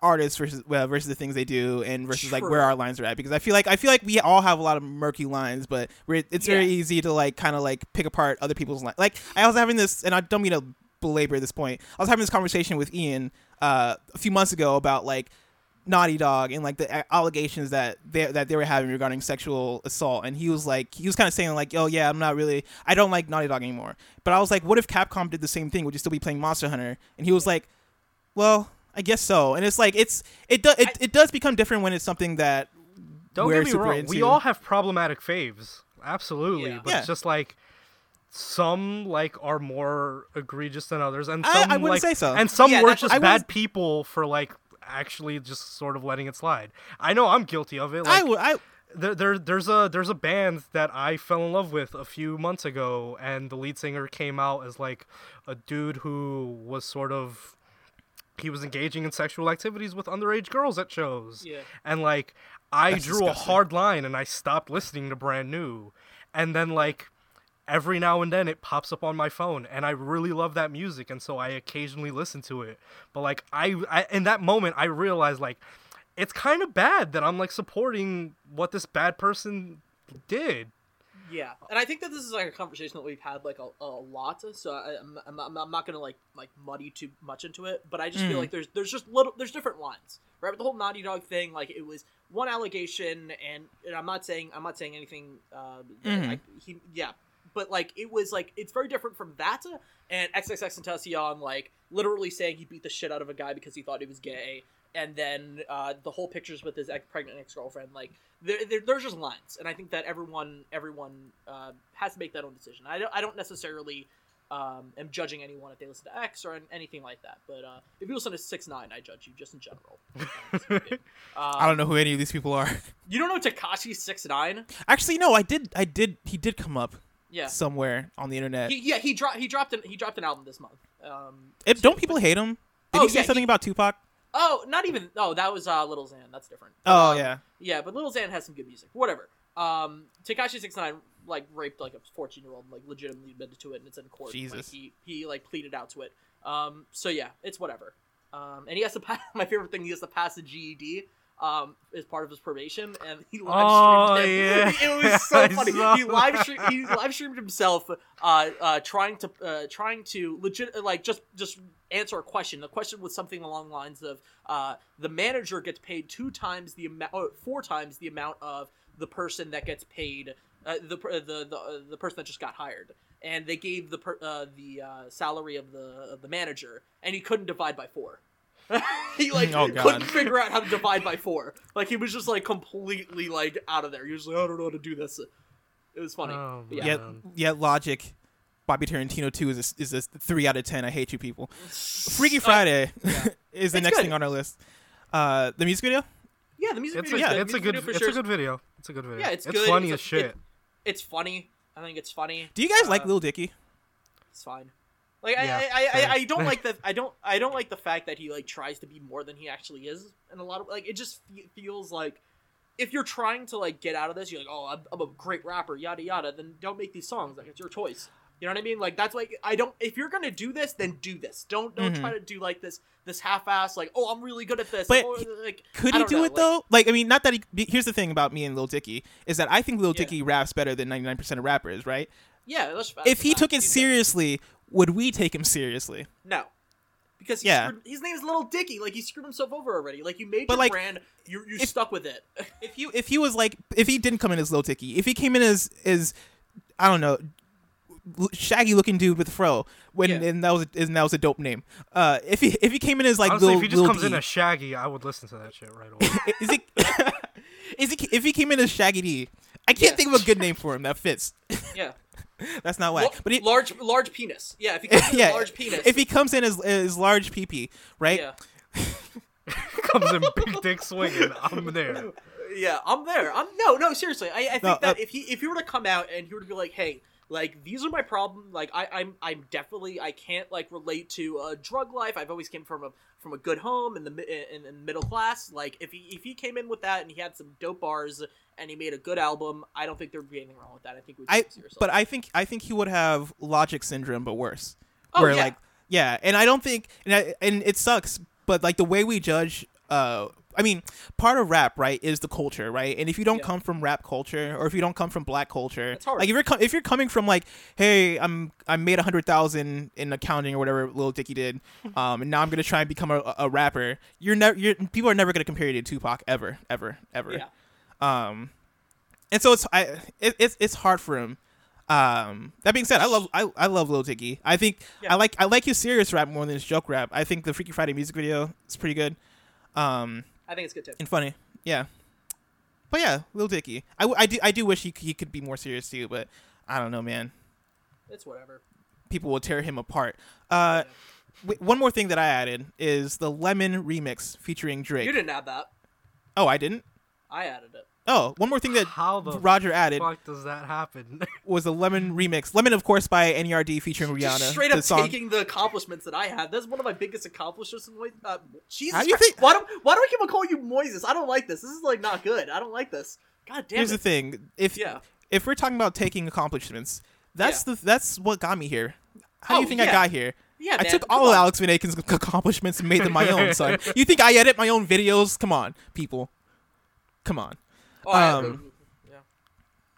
artists versus well, versus the things they do and versus like where our lines are at because I feel like I feel like we all have a lot of murky lines, but we're, it's very easy to like kind of like pick apart other people's lines. Like I was having this, and I don't mean to belabor this point. I was having this conversation with Ian uh, a few months ago about like Naughty Dog and like the uh, allegations that they that they were having regarding sexual assault, and he was like, he was kind of saying like, oh yeah, I'm not really, I don't like Naughty Dog anymore. But I was like, what if Capcom did the same thing? Would you still be playing Monster Hunter? And he was like, well, I guess so. And it's like it's it does it, it does become different when it's something that Don't we're get me wrong. into. We all have problematic faves, absolutely. Yeah. But Yeah. it's just like some like are more egregious than others, and I- some I wouldn't like, say so. and some Yeah, were just I bad wouldn't- people for like actually just sort of letting it slide. I know I'm guilty of it. I would I there, there there's a there's a band that I fell in love with a few months ago, and the lead singer came out as like a dude who was sort of he was engaging in sexual activities with underage girls at shows, Yeah. and like I That's drew disgusting. a hard line and I stopped listening to Brand New, and then like every now and then it pops up on my phone and I really love that music and so I occasionally listen to it. But like I, I in that moment I realized like it's kind of bad that I'm like supporting what this bad person did. Yeah, and I think that this is like a conversation that we've had like a, a lot. So I, I'm, I'm, I'm I'm not gonna like like muddy too much into it, but I just feel Mm. like there's there's just little there's different lines, right? With the whole Naughty Dog thing, like it was one allegation, and, and I'm not saying I'm not saying anything. Uh, Mhm. I, he, yeah, but like it was like it's very different from that and XXXTentacion like literally saying he beat the shit out of a guy because he thought he was gay, and then uh, the whole pictures with his ex- pregnant ex girlfriend. Like there, there, there's just lines, and I think that everyone everyone uh, has to make that own decision. I don't I don't necessarily um, am judging anyone if they listen to X or anything like that. But uh, if you listen to Six Nine, I judge you just in general. Um, I don't know who any of these people are. You don't know Tekashi Six Nine? Actually, no, I did I did he did come up Yeah. somewhere on the internet. He, yeah, he dropped he dropped an he dropped an album this month. Um, It- don't people hate him? Did Oh, he say yeah, something he- about Tupac? Oh, not even. Oh, that was uh, Little Xan. That's different. Oh Um, yeah. Yeah, but Little Xan has some good music. Whatever. Um, Tekashi Six Nine like raped like a fourteen year old, like legitimately admitted to it, and it's in court. Like, Jesus. he he like pleaded out to it. Um, so yeah, it's whatever. Um, and he has to pass. My favorite thing, he has to pass a GED. Um, as part of his probation, and he live Oh, streamed it. yeah. It was so funny. He live streamed. He live streamed himself, uh, uh, trying to uh, trying to legit like just just answer a question. The question was something along the lines of uh, the manager gets paid two times the amount, four times the amount of the person that gets paid, uh, the the the, uh, the person that just got hired, and they gave the per, uh, the uh, salary of the of the manager, and he couldn't divide by four. he like Oh, couldn't figure out how to divide by four. Like he was just like completely like out of there. He was like, I don't know how to do this. It was funny. Oh, But yeah. Yet, yet logic. Bobby Tarantino two is a, is a three out of ten. I hate you people. Freaky Uh, Friday. yeah. is the It's next good. thing on our list. Uh, the music video. Yeah, the music It's video. a, is good. it's a good video it's sure a good video. It's a good video. Yeah, it's, it's good. funny it's as a- shit. it- it's funny. I think it's funny. Do you guys like Uh, Lil Dicky? It's fine. Like Yeah, I, I. I, I don't like the I don't I don't like the fact that he like tries to be more than he actually is and a lot of like it just fe- feels like if you're trying to like get out of this you're like oh I'm, I'm a great rapper yada yada then don't make these songs like it's your choice you know what I mean like that's like I don't if you're gonna do this then do this don't don't Mhm. try to do like this this half-ass like oh I'm really good at this But oh, like Could he don't know, it like- though? Like, I mean, not that he. Here's the thing about me and Lil Dicky is that I think Lil Yeah. Dicky raps better than 99% of rappers, right? yeah that's, that's if he took it seriously, would we take him seriously? No. Because he Yeah. screwed, his name's Little Dicky. Like he screwed himself over already. Like you made But, your like, brand, you you if- stuck with it. If you if he was like if he didn't come in as Lil Dicky, if he came in as as I don't know, shaggy looking dude with fro, when Yeah. and that was and that was a dope name. Uh, if he if he came in as like Honestly, Lil, if he just Lil comes in as Shaggy, I would listen to that shit right away. is he is he if he came in as Shaggy D, I can't Yeah. think of a good name for him that fits. yeah. That's not Lar- whack. But he, large large penis. Yeah, if he comes in yeah, large penis. if he comes in as as large PP, right? yeah. comes in big dick swinging. I'm there. Yeah, I'm there. I'm no, no, seriously. I, I think No, that uh, if he if he were to come out and he were to be like, hey, like these are my problem. Like I, I'm I'm definitely I can't like relate to a drug life. I've always came from a from a good home in the mi- in, in middle class. Like if he if he came in with that and he had some dope bars and he made a good album, I don't think there'd be anything wrong with that. I think we I take it seriously. but I think I think he would have logic syndrome, but worse. Oh, where yeah. like yeah, and I don't think and I, and it sucks, but like the way we judge, uh, I mean, part of rap right is the culture, right? And if you don't Yeah. come from rap culture or if you don't come from black culture, hard. like if you're co- if you're coming from like, hey, I'm I made a hundred thousand in accounting or whatever Lil Dicky did, um, and now I'm gonna try and become a, a rapper. You're never you're people are never gonna compare you to Tupac ever, ever, ever. yeah. Um, and so it's I it, it's it's hard for him. Um, that being said, I love I, I love Lil Dicky. I think Yeah. I like I like his serious rap more than his joke rap. I think the Freaky Friday music video is pretty good, um, I think it's good too. and funny. Yeah, but yeah, Lil Dicky. I do I do wish he he could be more serious too, but I don't know, man. It's whatever. People will tear him apart. Uh, Yeah. one more thing that I added is the Lemon remix featuring Drake. You didn't add that. Oh, I didn't. I added it. Oh, one more thing that How the Roger added fuck does that happen? was the Lemon remix. Lemon, of course, by NERD featuring Rihanna. Just straight the up song. taking the accomplishments that I have. That's one of my biggest accomplishments. In, uh, Jesus How do you Christ. think- Why do Why do I keep on calling you Moises? I don't like this. This is like not good. I don't like this. God damn Here's it. the thing: if Yeah. if we're talking about taking accomplishments, that's the that's what got me here. How do Oh, you think I got here? Yeah, I man, took all of. Alex Van Aken's accomplishments and made them my own. Son, you think I edit my own videos? Come on, people. Come on. Oh, I- um,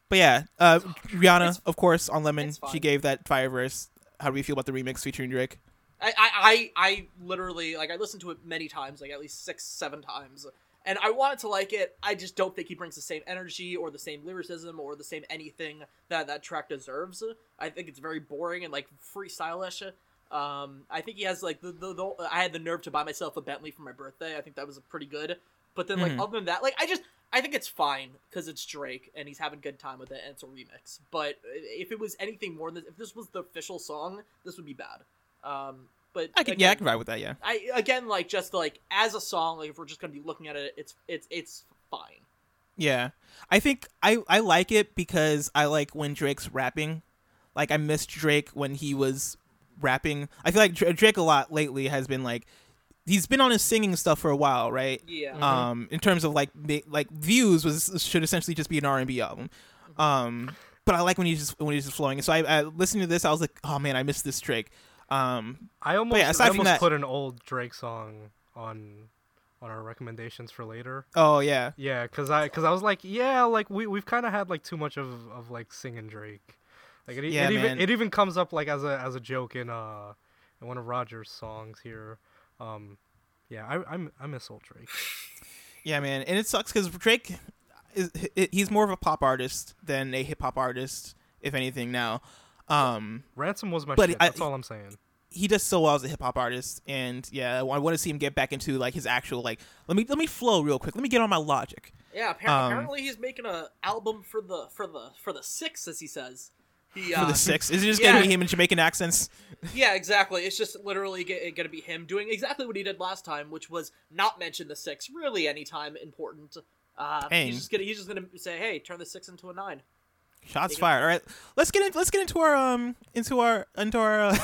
But yeah, uh, Rihanna, It's- of course, on Lemon, she gave that fire verse. How do we feel about the remix featuring Drake? I, I, I, I literally like I listened to it many times, like at least six, seven times, and I wanted to like it. I just don't think he brings the same energy or the same lyricism or the same anything that that track deserves. I think it's very boring and like freestylish. Um, I think he has like the, the, the I had the nerve to buy myself a Bentley for my birthday. I think that was pretty good. But then like Mhm. other than that, like I just I think it's fine because it's Drake and he's having a good time with it and it's a remix. But if it was anything more than this, if this was the official song, this would be bad. Um, but I can again, yeah, I can ride with that. Yeah. I again like just like as a song, like if we're just gonna be looking at it, it's it's it's fine. Yeah. I think I I like it because I like when Drake's rapping. Like I missed Drake when he was rapping. I feel like Drake a lot lately has been like he's been on his singing stuff for a while, right? Yeah. Um in terms of like like views was should essentially just be an R&B album. Um but I like when he's just when he's just flowing. So I, I listening to this I was like, "Oh man, I missed this Drake." Um I almost, yeah, I almost that- put an old Drake song on on our recommendations for later. oh yeah. Yeah, cause I cause I was like, yeah, like we we've kind of had like too much of of like singing Drake. Like it, Yeah, it even man. it even comes up like as a as a joke in uh in one of Roger's songs here. Um, yeah, I'm I miss old Drake. Yeah, man, and it sucks because Drake is he's more of a pop artist than a hip hop artist, if anything. Now, um, Ransom was my But shit. I- That's all I'm saying. he does so well as a hip hop artist, and yeah, I want to see him get back into like his actual like. Let me let me flow real quick. Let me get on my logic. yeah. Apparently, um, apparently he's making a album for the for the for the six, as he says. He for uh, the six. Is it just yeah. gonna be him in Jamaican accents? Yeah, exactly. It's just literally g- gonna be him doing exactly what he did last time, which was not mention the six really anytime important. Uh, Dang. he's just gonna he's just gonna say, "Hey, turn the six into a nine. Shots Take it- fired. All right, let's get in. Let's get into our um into our into our uh,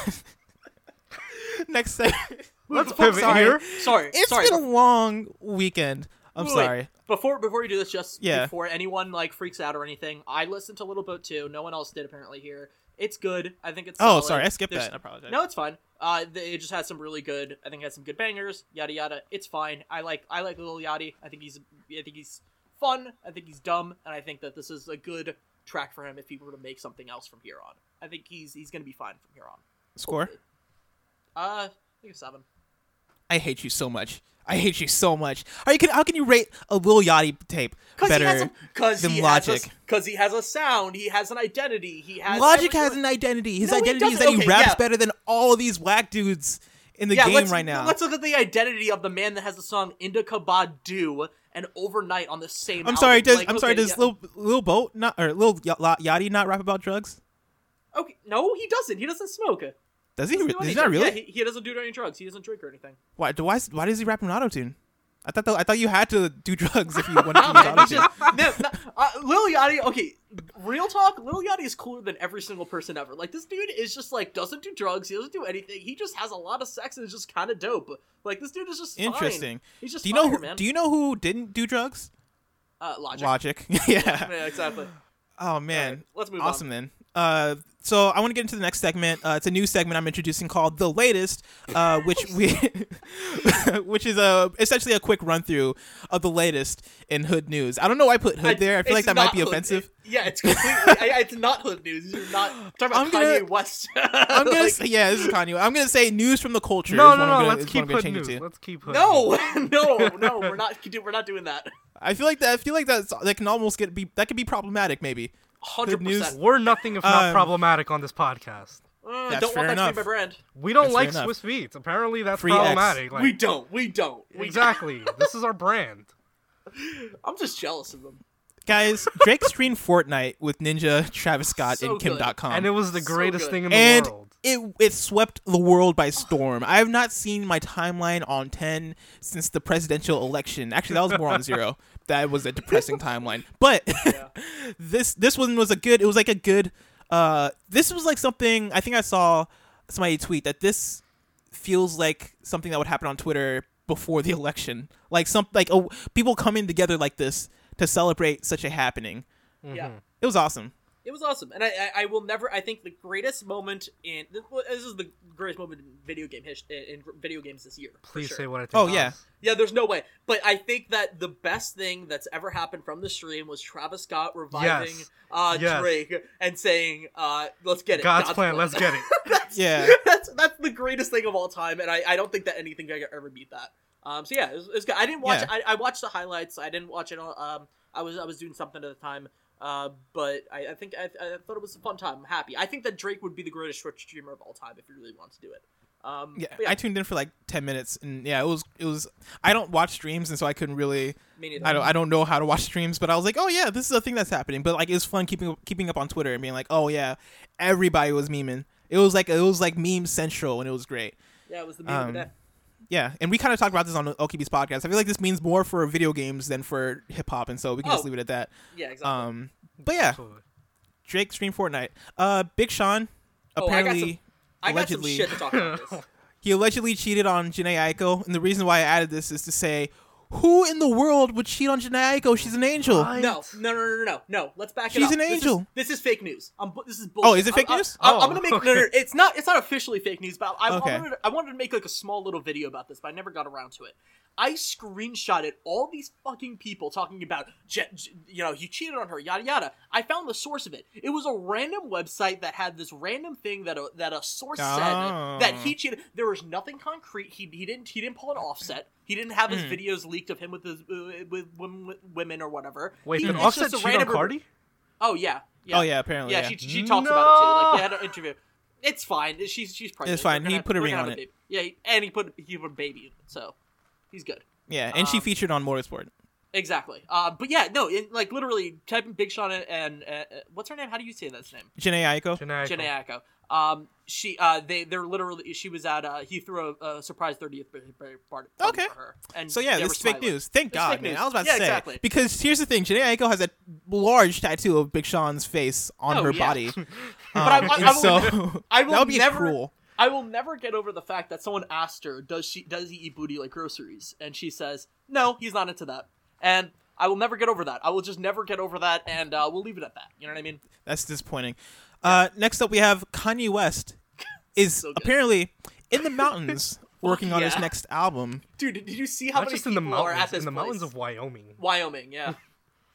next segment. Let's pivot sorry. here. Sorry, It's sorry. been a long weekend. I'm Wait, sorry. Before before you do this, just Yeah. before anyone like freaks out or anything, I listened to Little Boat too. No one else did apparently here. It's good. I think it's. Oh, solid. sorry, I skipped There's- that. I apologize. No, it's fine. Uh, it just has some really good. I think it has some good bangers. Yada yada. It's fine. I like I like Lil Yachty. I think he's I think he's fun. I think he's dumb, and I think that this is a good track for him if he were to make something else from here on. I think he's he's gonna be fine from here on. Score. hopefully. Uh, I think a seven. I hate you so much. I hate you so much. How can how can you rate a Lil Yachty tape better? Because than he has Logic. Because he has a sound. He has an identity. He has Logic everything- has an identity. His No, identity is that he raps yeah. better than all of these whack dudes in the yeah, game right now. Let's look at the identity of the man that has the song Indica Badu and Overnight on the same. I'm album. sorry. Does Like, I'm okay, sorry. Does yeah. Lil Lil Boat not or Lil Y- Yachty not rap about drugs? Okay, no, he doesn't. He doesn't smoke. Does he? Re- do Does not really? Yeah, he, he doesn't do any drugs. He doesn't drink or anything. Why? do- Why? Why does he rap in autotune? I thought that, I thought you had to do drugs if you wanted to use Man, he's autotune. just- no, no, uh, Lil Yachty. Okay, real talk. Lil Yachty is cooler than every single person ever. Like this dude is just like doesn't do drugs. He doesn't do anything. He just has a lot of sex and is just kind of dope. Like this dude is just fine. Interesting. He's just Do you know? Who, man. do you know who didn't do drugs? uh, logic? Logic. yeah. Yeah, exactly. Oh man. Alright, let's move on. awesome on. then. Uh, so I want to get into the next segment. Uh, it's a new segment I'm introducing called the latest, uh, which we, which is a essentially a quick run through of the latest in hood news. I don't know why I put hood there. I feel like that might be hood- offensive. it- yeah, it's completely. I, I- it's not hood news. You're not talking about I'm Kanye gonna- West. I'm gonna Like, say, yeah, this is Kanye. I'm gonna say news from the culture. No, is no, what no. gonna- Let's is keep I'm hood news. to. Let's keep hood. no, news. no, no. We're not. We're not doing that. I feel like that. I feel like that's that can almost get be that could be problematic. Maybe. Hundred percent. We're nothing if not Um, problematic on this podcast. Uh, That's don't fair want that to be my brand. We don't That's like. Swizz Beatz. Apparently, that's Free problematic. Like, we don't. We don't. We exactly. this is our brand. I'm just jealous of them. Guys, Drake streamed Fortnite with Ninja, Travis Scott, So and good. Kim.com. and it was the greatest good. thing in the world and world. it it swept the world by storm. I have not seen my timeline on ten since the presidential election. Actually, that was more on zero. That was a depressing timeline. But Yeah. this this one was a good. It was like a good. Uh, this was like something I think I saw somebody tweet that this feels like something that would happen on Twitter before the election. Like some like oh people coming together like this to celebrate such a happening. Yeah. It was awesome. It was awesome, and I, I, I will never. I think the greatest moment in this is the greatest moment in video game his, in video games this year. Please sure. say what I think. Oh, yeah. Yeah, there's no way. But I think that the best thing that's ever happened from the stream was Travis Scott reviving Yes. uh, Yes. Drake and saying, uh, "Let's get it." God's, plan. Let's get it. that's, Yeah. that's that's the greatest thing of all time, and I, I don't think that anything can ever beat that. Um, so yeah, it was, it was good. I didn't watch. Yeah. I, I watched the highlights. I didn't watch it. all- Um, I was I was doing something at the time. Uh, but I, I think I, I thought it was a fun time. I'm happy. I think that Drake would be the greatest Twitch streamer of all time if he really wants to do it. Um, Yeah, but I tuned in for like ten minutes, and yeah, it was it was. I don't watch streams, and so I couldn't really. I don't I don't know how to watch streams, but I was like, oh yeah, this is a thing that's happening. But like, it was fun keeping keeping up on Twitter and being like, oh yeah, everybody was memeing. It was like it was like meme central, and it was great. Yeah, it was the meme of Um, the day. Yeah, and we kind of talked about this on OKB's podcast. I feel like this means more for video games than for hip hop, and so we can just Oh. leave it at that. Yeah, exactly. Um, but yeah, Absolutely. Drake streamed Fortnite. Uh, Big Sean Oh, I got apparently I got some allegedly shit to talk about this. he allegedly cheated on Jhené Aiko, and the reason why I added this is to say, who in the world would cheat on Jhené Aiko? She's an angel. Right. No, no, no, no, no, no, no. Let's back it She's up. She's an This is- angel. This is, fake news. I'm, this is oh, bullshit. Oh, is it fake I'm- news? I'm, I'm Oh, gonna make no, okay. no, no, It's not. It's not officially fake news, but I, Okay. I, wanted, I wanted to make like a small little video about this, but I never got around to it. I screenshotted all these fucking people talking about, Je- Je- you know, he cheated on her, yada yada. I found the source of it. It was a random website that had this random thing that a, that a source Oh. said that he oh. cheated. There was nothing concrete. He, he didn't he didn't pull an offset. He didn't have his Hmm. videos leaked of him with his uh, with women, women or whatever. Wait, He- did it's Offset just a cheat on random- Cardi? Oh yeah, yeah. Oh yeah, apparently. yeah. Yeah, She she talks about it too. Like they had an interview. It's fine. She's she's pregnant. It's fine. He gonna- put a ring on have it. baby. Yeah, and he put he put a baby in it, so he's good. yeah, and she Um, featured on Motorsport. Exactly. Uh, but yeah, no, it, like literally type in Big Sean and, uh, uh, what's her name? How do you say that name? Jhené Aiko. Jhené. Jhené Aiko. Um, she, uh, they, they're literally. She was at. Uh, he threw a, a surprise 30th birthday party Okay. for her. And So yeah, this is fake news. Thank It's God, man. news. I was about Yeah, to say exactly. because here's the thing: Jhené Aiko has a large tattoo of Big Sean's face on Oh, her yeah. body. Um, I- I- I will- so I will that would be never- cruel. I will never get over the fact that someone asked her, "Does she does he eat booty like groceries?" And she says, "No, he's not into that." And I will never get over that. I will just never get over that, and uh, we'll leave it at that. You know what I mean? That's disappointing. Uh, next up, we have Kanye West is So apparently in the mountains working on his next album. Dude, did you see how Not many just in the people are mountains, at this in the mountains of Wyoming. Wyoming? Yeah,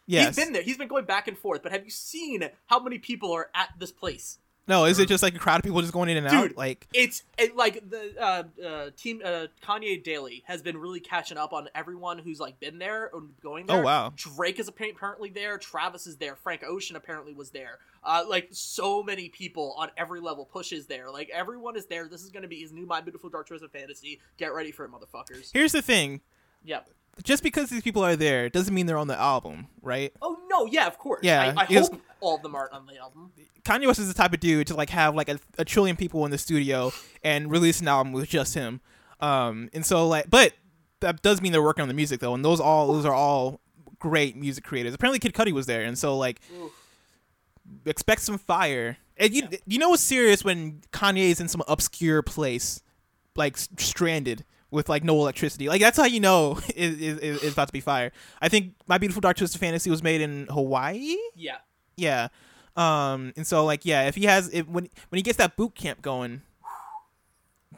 Yes. he's been there. He's been going back and forth. But have you seen how many people are at this place? No, is it just like a crowd of people just going in and out? Like, It's it, like the uh, uh, team uh, Kanye Daily has been really catching up on everyone who's like been there or going there. Oh, wow. Drake is apparently there. Travis is there. Frank Ocean apparently was there. Uh, like so many people on every level pushes there. Like everyone is there. This is gonna be his new My Beautiful Dark Twisted Fantasy. Get ready for it, motherfuckers. here's the thing: Yep. Just because these people are there doesn't mean they're on the album, right? Oh no, yeah, of course. Yeah, I, I hope all of them are on the album. Kanye West is the type of dude to like have like a, a trillion people in the studio and release an album with just him. Um, and so like, but that does mean they're working on the music though, and those all those are all great music creators. Apparently, Kid Cudi was there, and so like, Oof. expect some fire. And you you know what's serious when Kanye is in some obscure place, like stranded with like no electricity. Like that's how you know it is it, it's about to be fire. I think My Beautiful Dark Twisted Fantasy was made in Hawaii. Yeah. Yeah. Um, and so like yeah, if he has if when when he gets that boot camp going,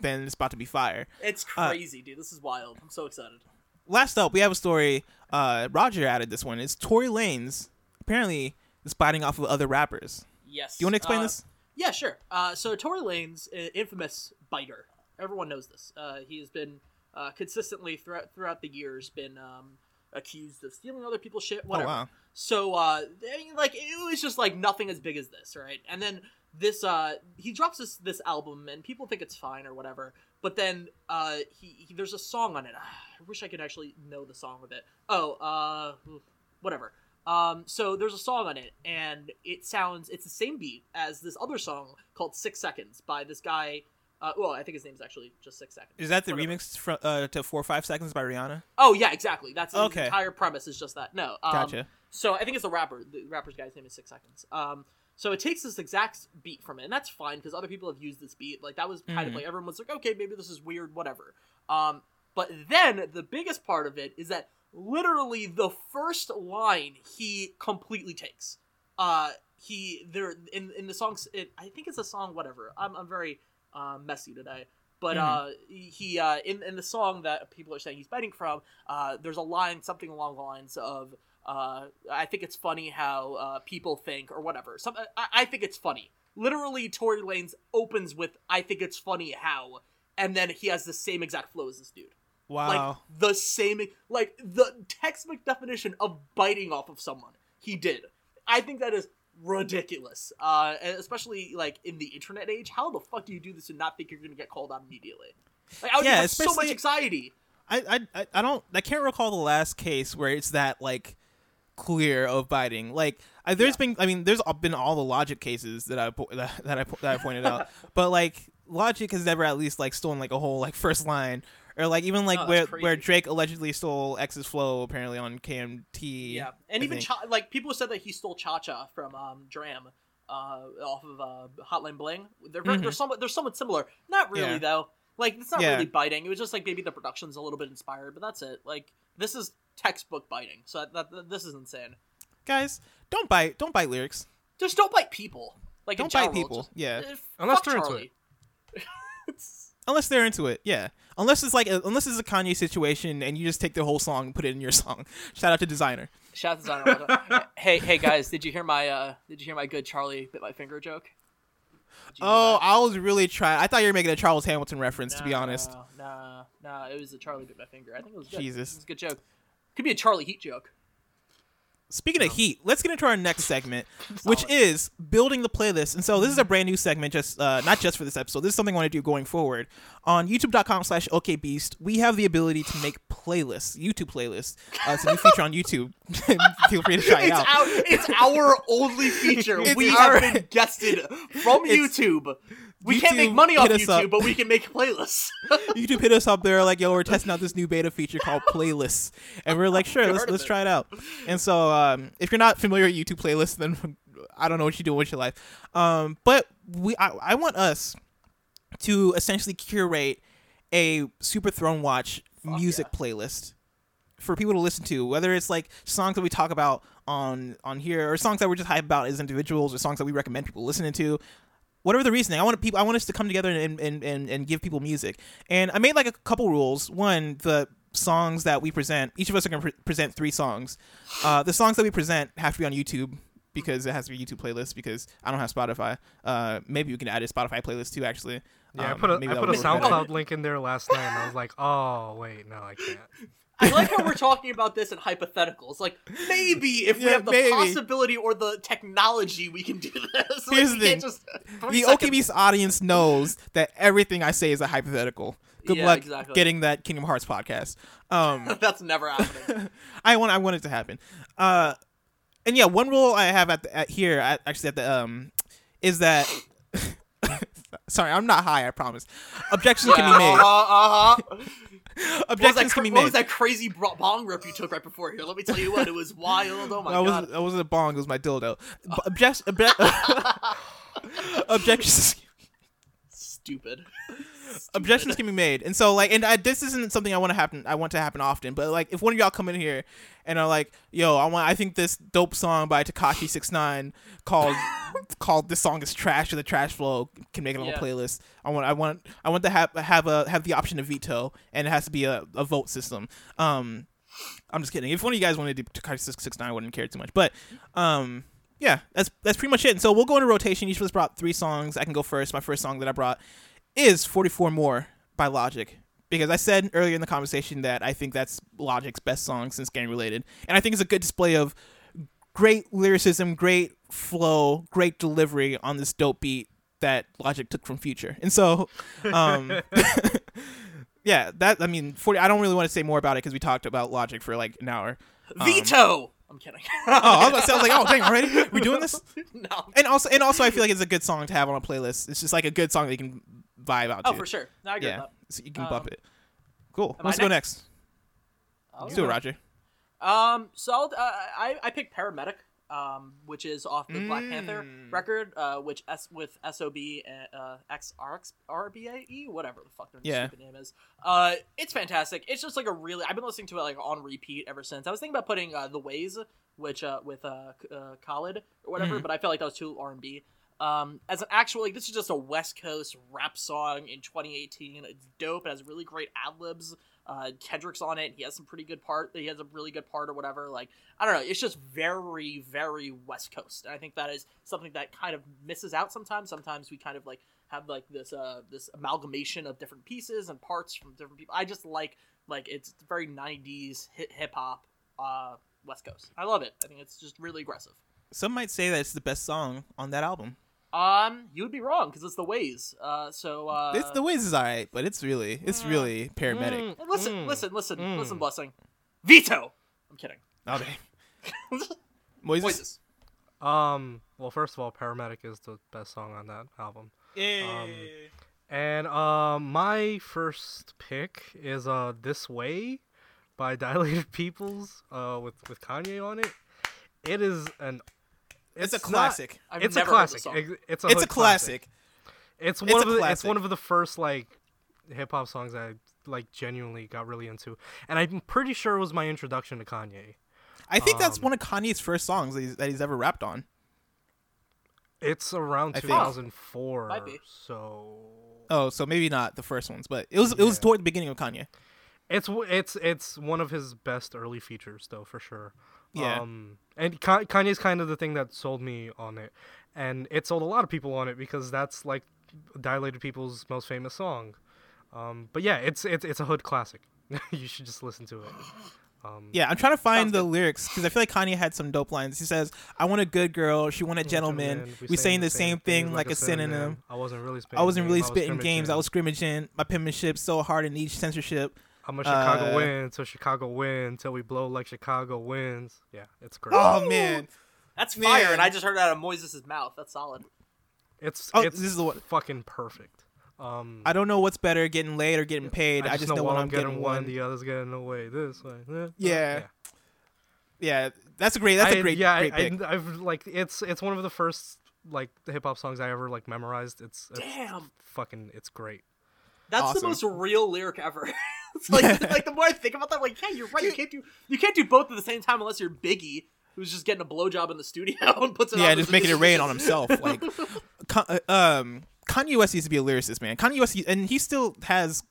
then it's about to be fire. It's Uh, crazy, dude. This is wild. I'm so excited. Last up, we have a story. Uh, Roger added this one. It's Tory Lanez apparently is biting off of other rappers. Yes. Do you want to explain Uh, this? Yeah, sure. Uh, so Tory Lanez uh, infamous biter. Everyone knows this. Uh, he has been uh, consistently throughout throughout the years been um, accused of stealing other people's shit. Whatever. Oh wow. So uh, I mean, like it was just like nothing as big as this, right? And then this uh, he drops this this album, and people think it's fine or whatever. But then uh, he, he there's a song on it. I wish I could actually know the song of it. Oh, uh, whatever. Um, so there's a song on it, and it sounds it's the same beat as this other song called Six Seconds by this guy. Uh, well, I think his name's actually just Six Seconds. Is that the Whatever. remix fr- uh, to Four or Five Seconds by Rihanna? Oh yeah, exactly. That's Okay. entire premise is just that. No, um, Gotcha. So I think it's the rapper. The rapper's guy's name is Six Seconds. Um, so it takes this exact beat from it, and that's fine because other people have used this beat. Like that was kind of Mhm. like everyone was like, okay, maybe this is weird, whatever. Um, but then the biggest part of it is that literally the first line he completely takes. Uh, he there in in the songs. It, I think it's a song. Whatever. I'm I'm very uh, messy today. But Mhm. uh, he uh, in in the song that people are saying he's biting from, uh, there's a line something along the lines of uh, I think it's funny how uh, people think or whatever. Some I, I think it's funny. Literally, Tory Lanez opens with I think it's funny how, and then he has the same exact flow as this dude. Wow. Like the same, like the textbook definition of biting off of someone. He did. I think that is ridiculous. Uh, especially like in the internet age, how the fuck do you do this and not think you're gonna get called out immediately? Like I would Yeah, have so much anxiety. I, I I- don't I can't recall the last case where it's that like clear of biting. Like I, there's Yeah. been I mean there's been all the logic cases that I that, that I that I pointed out, but like logic has never at least like stolen like a whole like first line or like even like Oh, where that's where. Drake allegedly stole X's flow apparently on KMT. Yeah, and I even. Cha- like people said that he stole Cha Cha from um, Dram uh, off of uh, Hotline Bling. They're very, they're somewhat they're somewhat similar. Not really Mm-hmm. Yeah. though. Like it's not Yeah. really biting. It was just like maybe the production's a little bit inspired, but that's it. Like this is textbook biting. So that, that this is insane. Guys, don't bite don't bite lyrics. Just don't bite people. Like Don't bite general, people. just- Yeah. eh, Unless fuck they're into Charlie. Unless they're into it, yeah. Unless it's like a, unless it's a Kanye situation and you just take the whole song and put it in your song. Shout out to Desiigner. Shout out to Zion. hey, hey guys, did you hear my uh did you hear my good Charlie bit my finger joke? Did you hear Oh. I was really trying. I thought you were making a Charles Hamilton reference, to be honest. No, no, no, it was a Charlie bit my finger. I think it was good. Jesus. it was a good joke. Could be a Charlie Heat joke. Speaking of heat, let's get into our next segment, which is building the playlist. And so this is a brand new segment, just uh, not just for this episode. This is something I want to do going forward. On YouTube.com slash OKBeast, we have the ability to make playlists, YouTube playlists. Uh, it's a new feature on YouTube. Feel free to try it out. our, it's our only feature. It's we our- have been guested from YouTube. We can't make money off hit us up. YouTube, but we can make playlists. YouTube hit us up there like, yo, we're testing out this new beta feature called playlists, and we're like, sure, let's let's it. try it out. And so, um, if you're not familiar with YouTube playlists, then I don't know what you do with your life. Um, but we, I, I want us to essentially curate a Super Throne Watch music playlist for people to listen to, whether it's like songs that we talk about on on here, or songs that we're just hype about as individuals, or songs that we recommend people listening to. Whatever the reasoning, I want people. I want us to come together and and, and, and give people music. And I made like a couple rules. One, the songs that we present, each of us are going to pre- present three songs. Uh, the songs that we present have to be on YouTube because it has to be a YouTube playlist because I don't have Spotify. Uh, maybe we can add a Spotify playlist too. Actually, Yeah, I Um, put a I put a. SoundCloud link in there last night, and I was like, oh wait, no, I can't. I like how we're talking about this in hypotheticals. Like maybe if we have the maybe. possibility or the technology, we can do this. Like, Here's the thing. just the OKB's audience knows that everything I say is a hypothetical. Good Yeah, luck exactly. getting that Kingdom Hearts podcast. Um, That's never happening. I want I want it to happen. Uh, and yeah, one rule I have at, the, at here, at, actually at the um, is that. Sorry, I'm not high. I promise. Objections can be made. Uh-huh, uh-huh. What was, Objections that, can be what was that crazy bro- bong rip you took right before here? Let me tell you what, it was wild. Oh my That god. was that wasn't a bong. It was my dildo. B- Object, obje- objections. Stupid. objections can be made. And so like and I, this isn't something i want to happen i want to happen often but like if one of y'all come in here and are like yo i want i think this dope song by Tekashi Six Nine called called this song is trash or the trash flow can make it on a playlist. I want i want i want to have have a have the option to veto and it has to be a, a vote system. Um i'm just kidding. If one of you guys wanted to do Tekashi 69 i wouldn't care too much but um yeah, that's that's pretty much it. And so we'll go into rotation. Each of us brought three songs. I can go first. My first song that I brought is 44 More by Logic. Because I said earlier in the conversation that I think that's Logic's best song since Gang Related. And I think it's a good display of great lyricism, great flow, great delivery on this dope beat that Logic took from Future. And so, um, yeah, that, I mean, 40, I don't really want to say more about it because we talked about Logic for like an hour. Veto. I'm kidding. Oh, I was about to say, I was like, oh, dang, already? We doing this? no. And also, and also, I feel like it's a good song to have on a playlist. It's just like a good song that you can vibe out to. Oh, for sure. No, I get Yeah, that. so you can bump Um, it. Cool. Let's go next. Let's do it. Roger. Um, so I'll, uh, I I picked Paramedic, um, which is off the Black Panther Mm. record, uh, which S with Sob uh, XRX whatever the fuck their Yeah. stupid name is. Uh, it's fantastic. It's just like a really. I've been listening to it like on repeat ever since. I was thinking about putting uh, the Ways, which uh with uh, uh Khalid or whatever, Mhm. but I felt like that was too R and B. Um, as an actual like this is just a West Coast rap song in 2018. It's dope. It has really great ad libs. Uh, Kendrick's on it. He has some pretty good part. He has a really good part or whatever. Like I don't know. It's just very, very West Coast, and I think that is something that kind of misses out sometimes. Sometimes we kind of like have like this uh this amalgamation of different pieces and parts from different people. I just like like it's very 90s hip hop uh West Coast. I love it. I think it's just really aggressive. Some might say that it's the best song on that album. Um, you would be wrong because it's the Ways. Uh, so uh, it's the Ways is alright, but it's really, it's really paramedic. Mm, listen, mm, listen, listen, mm. listen, blessing. Veto. I'm kidding. Dang. Moises? Voices. Um. Well, first of all, Paramedic is the best song on that album. Um, And uh, my first pick is uh "This Way" by Dilated Peoples. Uh, with with Kanye on it. It is an. It's, a classic. I've it's a classic. song. Ex- It's a it's a classic. classic. It's It's one a of the. It's one of the first like hip hop songs I like genuinely got really into, and I'm pretty sure it was my introduction to Kanye. I think that's Um, one of Kanye's first songs that he's, that he's ever rapped on. It's around I 2004, Might so Oh, so maybe not the first ones, but it was it was toward the beginning of Kanye. it's it's it's one of his best early features, though for sure. Yeah. Um, and Ka- Kanye's kind of the thing that sold me on it, and it sold a lot of people on it because that's like Dilated People's most famous song. Um, but yeah, it's it's it's a hood classic. you should just listen to it. Um, Yeah, I'm trying to find the good. lyrics because I feel like Kanye had some dope lines. He says, "I want a good girl, she want a gentleman. We saying the same thing like a synonym. I wasn't really spitting. I wasn't really game, spitting games. I was scrimmaging. scrimmaging. My penmanship so hard in each censorship. I'm a Chicago uh, win till Chicago win till we blow like Chicago wins. Yeah, it's great. Oh man, That's fire, and I just heard it out of Moises' mouth. That's solid. It's Oh, it's this is the one- fucking perfect. Um, I don't know what's better, getting laid or getting paid. I, just know, one when I'm getting, one, one. the other's getting away. This way. uh, Yeah. Yeah, that's a great. That's I- a great, yeah, great I, pick. I, have like it's it's one of the first like hip hop songs I ever like memorized. It's, it's Damn. fucking it's great. That's the most real lyric ever. it's like, like the more I think about that, I'm like, yeah, you're right. You can't do you can't do both at the same time unless you're Biggie, who's just getting a blowjob in the studio and puts it. yeah, just making it rain on himself. Like, uh, um, Kanye West used to be a lyricist, man. Kanye West, and he still has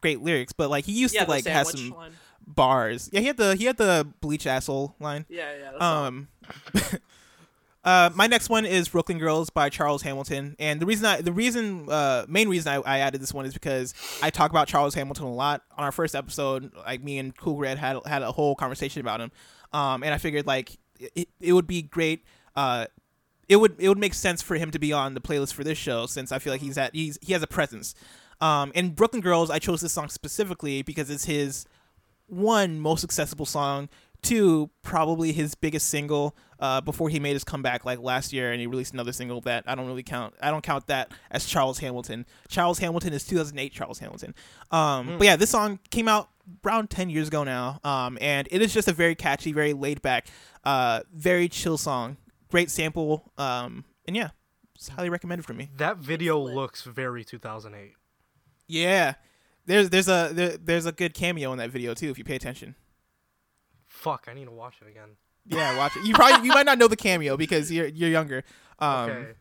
great lyrics, but like he used Yeah, to like have some line. bars. Yeah, he had the he had the bleach asshole line. Yeah, yeah. That's. Um, uh, my next one is Brooklyn Girls by Charles Hamilton, and the reason I the reason uh main reason I, I added this one is because I talk about Charles Hamilton a lot on our first episode. Like me and Cool Red had had a whole conversation about him, um, and I figured like it, it would be great. Uh, it would it would make sense for him to be on the playlist for this show since I feel like he's at he's he has a presence. Um, and Brooklyn Girls, I chose this song specifically because it's his one most accessible song two probably his biggest single uh, before he made his comeback like last year and he released another single that i don't really count i don't count that as charles hamilton. Charles hamilton is 2008 charles hamilton. Um, but yeah this song came out around 10 years ago now um, and it is just a very catchy very laid back uh, very chill song. Great sample um, and yeah it's highly recommended for me. That video looks very 2008. yeah. There's there's a there, there's a good cameo in that video too if you pay attention. Fuck, I need to watch it again. Yeah, watch it. You probably you might not know the cameo because you're you're younger. Um, Okay.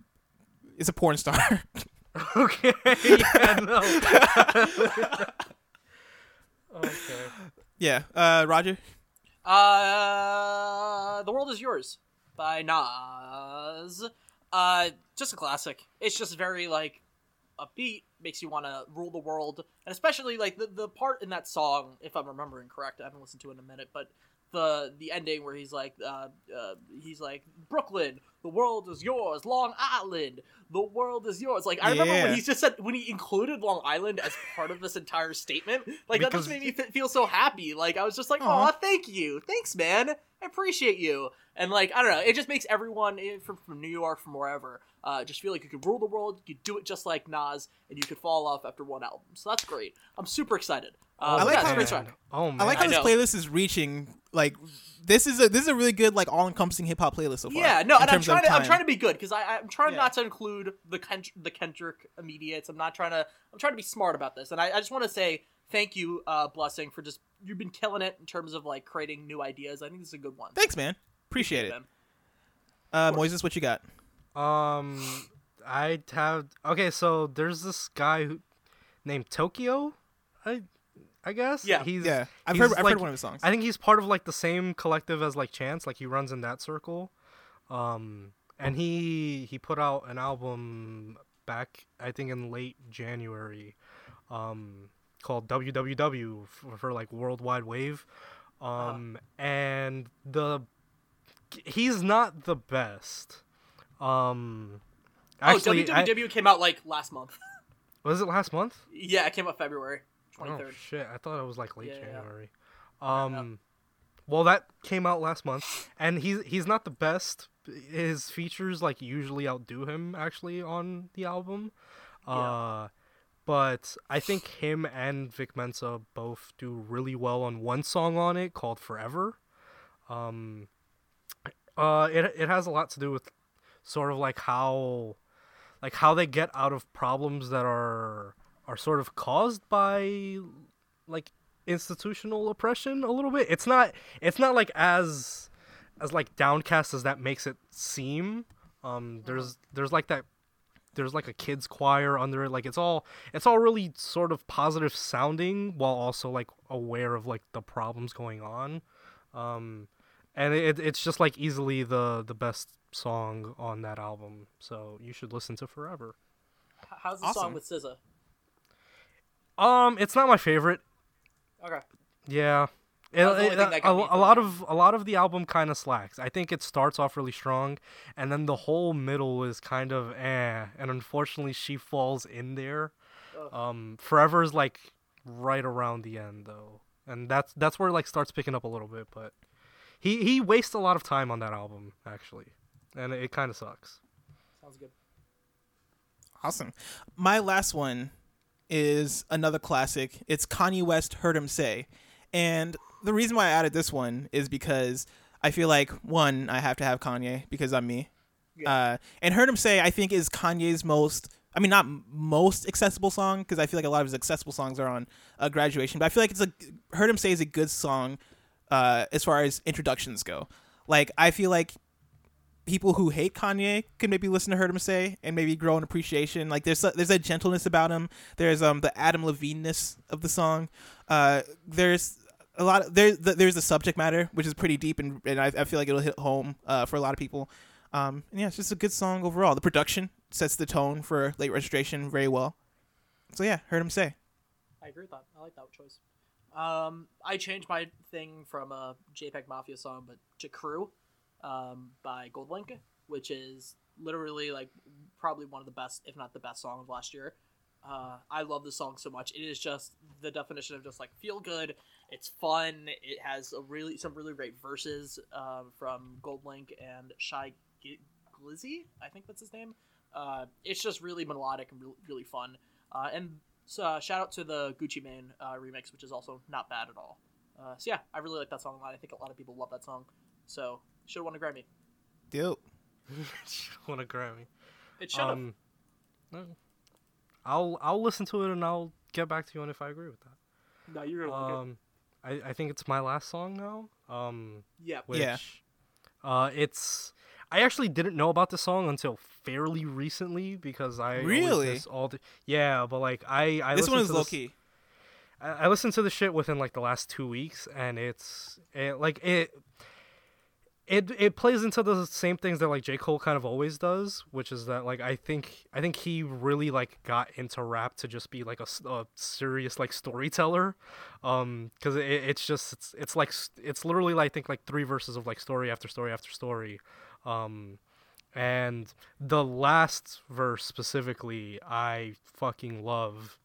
it's a porn star. okay. Yeah, no. okay. yeah, uh, Roger. Uh, The World Is Yours by Nas. Uh, just a classic. It's just very like upbeat, makes you want to rule the world, and especially like the the part in that song, if I'm remembering correct, I haven't listened to it in a minute, but the the ending where he's like, uh, uh, he's like Brooklyn, the world is yours, Long Island, the world is yours. Like I remember Yeah. when he just said when he included Long Island as part of this entire statement, like that just made me f- feel so happy. Like I was just like, oh, thank you, thanks, man, I appreciate you. And like I don't know, it just makes everyone eh, from, from New York, from wherever, uh, just feel like you could rule the world. You could do it just like Nas, and you could fall off after one album. So that's great. I'm super excited. Uh, I like yeah, how- it's a great track. Oh man. I like how I this playlist is reaching like this is a this is a really good like all encompassing hip hop playlist so far. Yeah, no, and I'm trying to I'm trying to be good because I I'm trying Yeah. not to include the Kend- the Kendrick immediates. I'm not trying to I'm trying to be smart about this, and I, I just want to say thank you, uh, Blessing, for just you've been killing it in terms of like creating new ideas. I think this is a good one. Thanks, man. Appreciate it. man. Uh, Moises, what you got? Um, I have okay. So there's this guy who named Towkio. I I guess. Yeah. He's Yeah, I've he's heard I've like- heard one of his songs. I think he's part of like the same collective as like Chance. Like he runs in that circle. Um, and he he put out an album back I think in late January, um, called WWW for, for like Worldwide Wave. Um, and the he's not the best. Um, actually, oh, I- WWW came out like last month. was it last month? yeah, it came out February Oh shit! I thought it was like late Yeah, yeah, yeah. January. Um, well, that came out last month, and he's he's not the best. His features like usually outdo him actually on the album. Uh, but I think him and Vic Mensa both do really well on one song on it called Forever. Um, uh, it it has a lot to do with sort of like how like how they get out of problems that are are sort of caused by like institutional oppression a little bit. It's not it's not like as as like downcast as that makes it seem. Um there's there's like that there's like a kids choir under it like it's all it's all really sort of positive sounding while also like aware of like the problems going on um and it, it's just like easily the the best song on that album so you should listen to forever How's the Awesome. song with SZA? Um it's not my favorite Okay. yeah It- That was the only it- thing a, a lot of a lot of the album kind of slacks. I think it starts off really strong, and then the whole middle is kind of eh. And unfortunately, she falls in there. Ugh. Um, Forever is like right around the end though, and that's that's where it, like starts picking up a little bit. But he he wastes a lot of time on that album actually, and it, it kind of sucks. Sounds good. Awesome. My last one is another classic. It's Kanye West Heard 'Em Say. And the reason why I added this one is because I feel like one, I have to have Kanye because I'm me. Uh, and Heard 'Em Say, I think, is Kanye's most, I mean, not most accessible song because I feel like a lot of his accessible songs are on uh, graduation, but I feel like it's a, Heard 'Em Say is a good song uh, as far as introductions go. Like, I feel like people who hate Kanye can maybe listen to Heard 'Em Say and maybe grow an appreciation. Like there's a, there's a gentleness about him. There's um the Adam Levine-ness of the song. Uh, there's a lot. Of, there there's the subject matter which is pretty deep and and I, I feel like it'll hit home uh, for a lot of people. Um, and yeah, it's just a good song overall. The production sets the tone for late registration very well. So yeah, Heard 'Em Say. I agree with that. I like that choice. Um, I changed my thing from a JPEG Mafia song, but to Crew, um, by Goldlink, which is literally like probably one of the best, if not the best song of last year. Uh, I love this song so much. It is just the definition of just like feel good. It's fun. It has a really some really great verses um, from Goldlink and Shy G- Glizzy. I think that's his name. Uh, it's just really melodic and re- really fun. Uh, and so, uh, shout out to the Gucci Mane uh, remix, which is also not bad at all. Uh, so yeah, I really like that song a lot. I think a lot of people love that song. So should have won a Grammy. Dope. Want a Grammy? It should have. Um, no. I'll I'll listen to it and I'll get back to you on if I agree with that. no, you're gonna like it. Um, I, I think it's my last song now. Um, Yeah. which, Yeah. uh, it's I actually didn't know about the song until fairly recently because I Really? miss all the yeah, but like I I this one is to low this- key. I, I listened to the shit within like the last two weeks, and it's it, like it. It, it plays into the same things that like J. Cole kind of always does, which is that like I think I think he really like got into rap to just be like a, a serious like storyteller, um, because it, it's just it's it's like it's literally like, I think like three verses of like story after story after story, um, and the last verse specifically I fucking love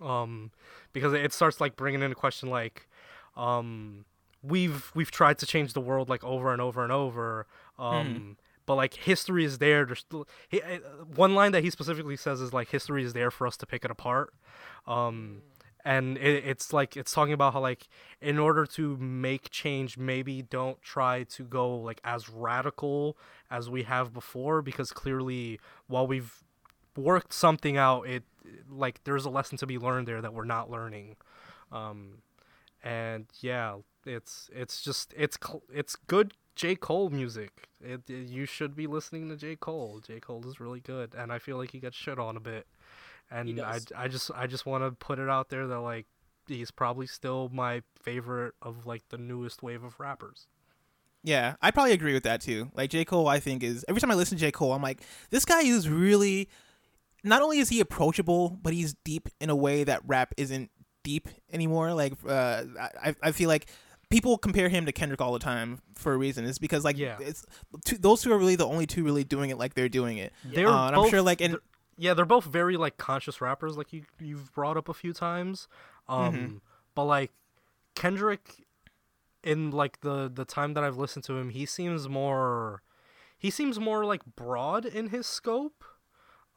um because it starts like bringing in a question like um we've we've tried to change the world like over and over and over um but like history is there there's still he, uh, one line that he specifically says is like history is there for us to pick it apart um and it, it's like it's talking about how like in order to make change maybe don't try to go like as radical as we have before because clearly while we've worked something out it like there's a lesson to be learned there that we're not learning um and yeah it's it's just it's it's good J Cole music it, it- you should be listening to J Cole J Cole is really good and I feel like he gets shit on a bit and I. I just I just want to put it out there that like he's probably still my favorite of like the newest wave of rappers Yeah, I probably agree with that too. Like J. Cole, I think is every time I listen to J. Cole, I'm like, this guy is really not only is he approachable, but he's deep in a way that rap isn't deep anymore. Like uh, I, I feel like people compare him to Kendrick all the time for a reason. It's because like Yeah. it's two, those two are really the only two really doing it like they're doing it. They're Uh, and I'm both- sure like and they're- yeah, they're both very like conscious rappers, like you you've brought up a few times. Um, Mm-hmm. but like Kendrick, in like the the time that I've listened to him, he seems more, he seems more like broad in his scope.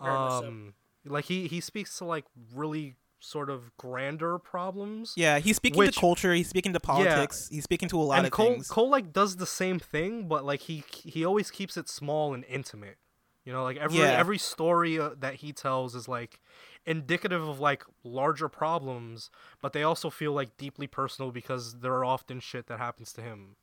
Very so. Um, like he he speaks to like really sort of grander problems. yeah, he's speaking Which- to culture. He's speaking to politics. He's speaking to a lot and of Cole things. Cole like does the same thing, but like he he always keeps it small and intimate. You know, like every Yeah. every story uh, that he tells is like indicative of like larger problems, but they also feel like deeply personal because there are often shit that happens to him.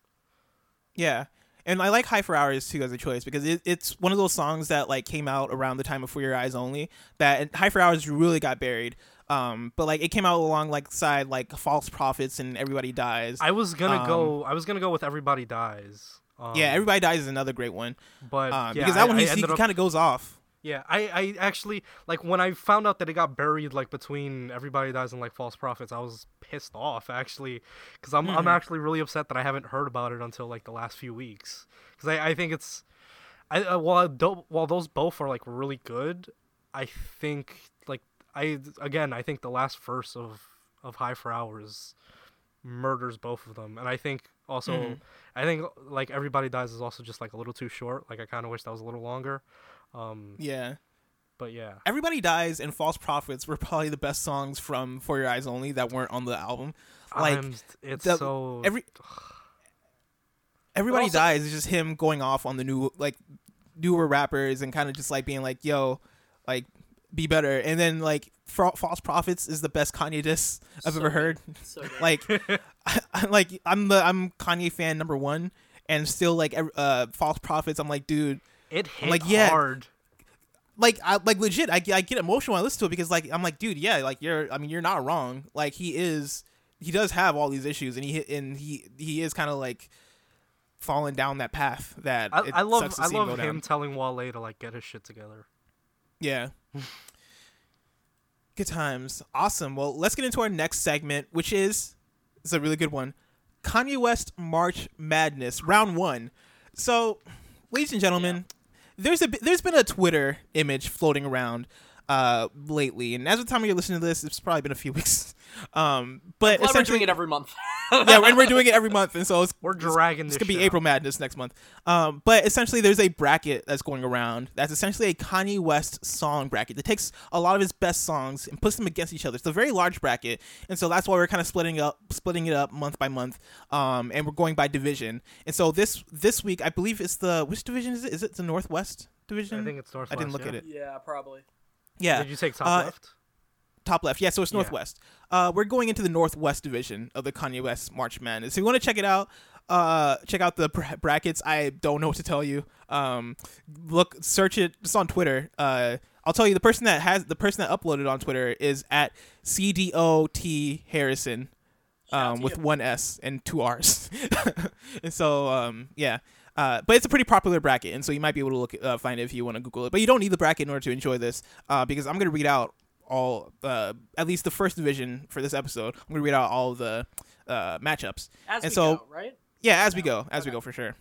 Yeah. And I like High for Hours too as a choice because it, it's one of those songs that like came out around the time of For Your Eyes Only. That and High for Hours really got buried. Um, but like it came out along like side like False Prophets and Everybody Dies. I was gonna Um, go. I was gonna go with Everybody Dies. Um, yeah, Everybody Dies is another great one. but Um, yeah, because that I- one I he, he kind of goes off. Yeah, I, I actually like when I found out that it got buried like between everybody dies and like false prophets. I was pissed off actually, because I'm I'm Mhm. actually really upset that I haven't heard about it until like the last few weeks. Because I, I think it's, I uh, while while those both are like really good, I think I again I think the last verse of of High for Hours murders both of them, and I think also Mhm. I think like everybody dies is also just like a little too short. Like I kind of wish that was a little longer. Um, Yeah. but yeah. Everybody Dies and False Prophets were probably the best songs from For Your Eyes Only that weren't on the album. Like, I'm, it's the- so every- Everybody also- Dies is just him going off on the new like newer rappers and kind of just like being like, "Yo, like be better." And then like Fa- False Prophets is the best Kanye diss I've So ever heard. So. Like I, like I'm the I'm Kanye fan number 1 and still like uh False Prophets I'm like, "Dude, it hit like, yeah. hard. like I like legit I, I get emotional when I listen to it because like I'm like dude yeah like you're I mean you're not wrong like he is he does have all these issues and he and he he is kind of like falling down that path that I, I love I love down. him telling Wale to like get his shit together. yeah good times. Awesome. Well let's get into our next segment which is it's a really good one Kanye West March Madness round 1 so ladies and gentlemen there's a there's been a Twitter image floating around uh lately, and as the time you're listening to this, it's probably been a few weeks. Um, but Glad we're essentially, doing it every month. yeah, and we're doing it every month, and so it's We're dragging it's this. gonna be April. Madness next month. Um, but essentially, there's a bracket that's going around. That's essentially a Kanye West song bracket that takes a lot of his best songs and puts them against each other. It's a very large bracket, and so that's why we're kind of splitting up, splitting it up month by month. Um, and we're going by division. And so this this week, I believe it's the which division is it? Is it the Northwest division? I think it's Northwest. I didn't look yeah. at it. yeah, probably. Yeah, Did you take top Uh, left? Top left. Yeah, so it's Yeah. Northwest. Uh, we're going into the Northwest division of the Kanye West March Madness. If you want to check it out, uh, check out the bra- brackets. I don't know what to tell you. Um, look, search it. It's on Twitter. Uh, I'll tell you the person that has the person that uploaded on Twitter is at CDOT Harrison. Um, with you. one S and two R's, and so um, yeah, uh, but it's a pretty popular bracket, and so you might be able to look uh, find it if you want to Google it. But you don't need the bracket in order to enjoy this, uh, because I'm gonna read out all, uh, at least the first division for this episode. I'm gonna read out all the uh, matchups. As and we so- go, right? Yeah, as we go, as we go for sure.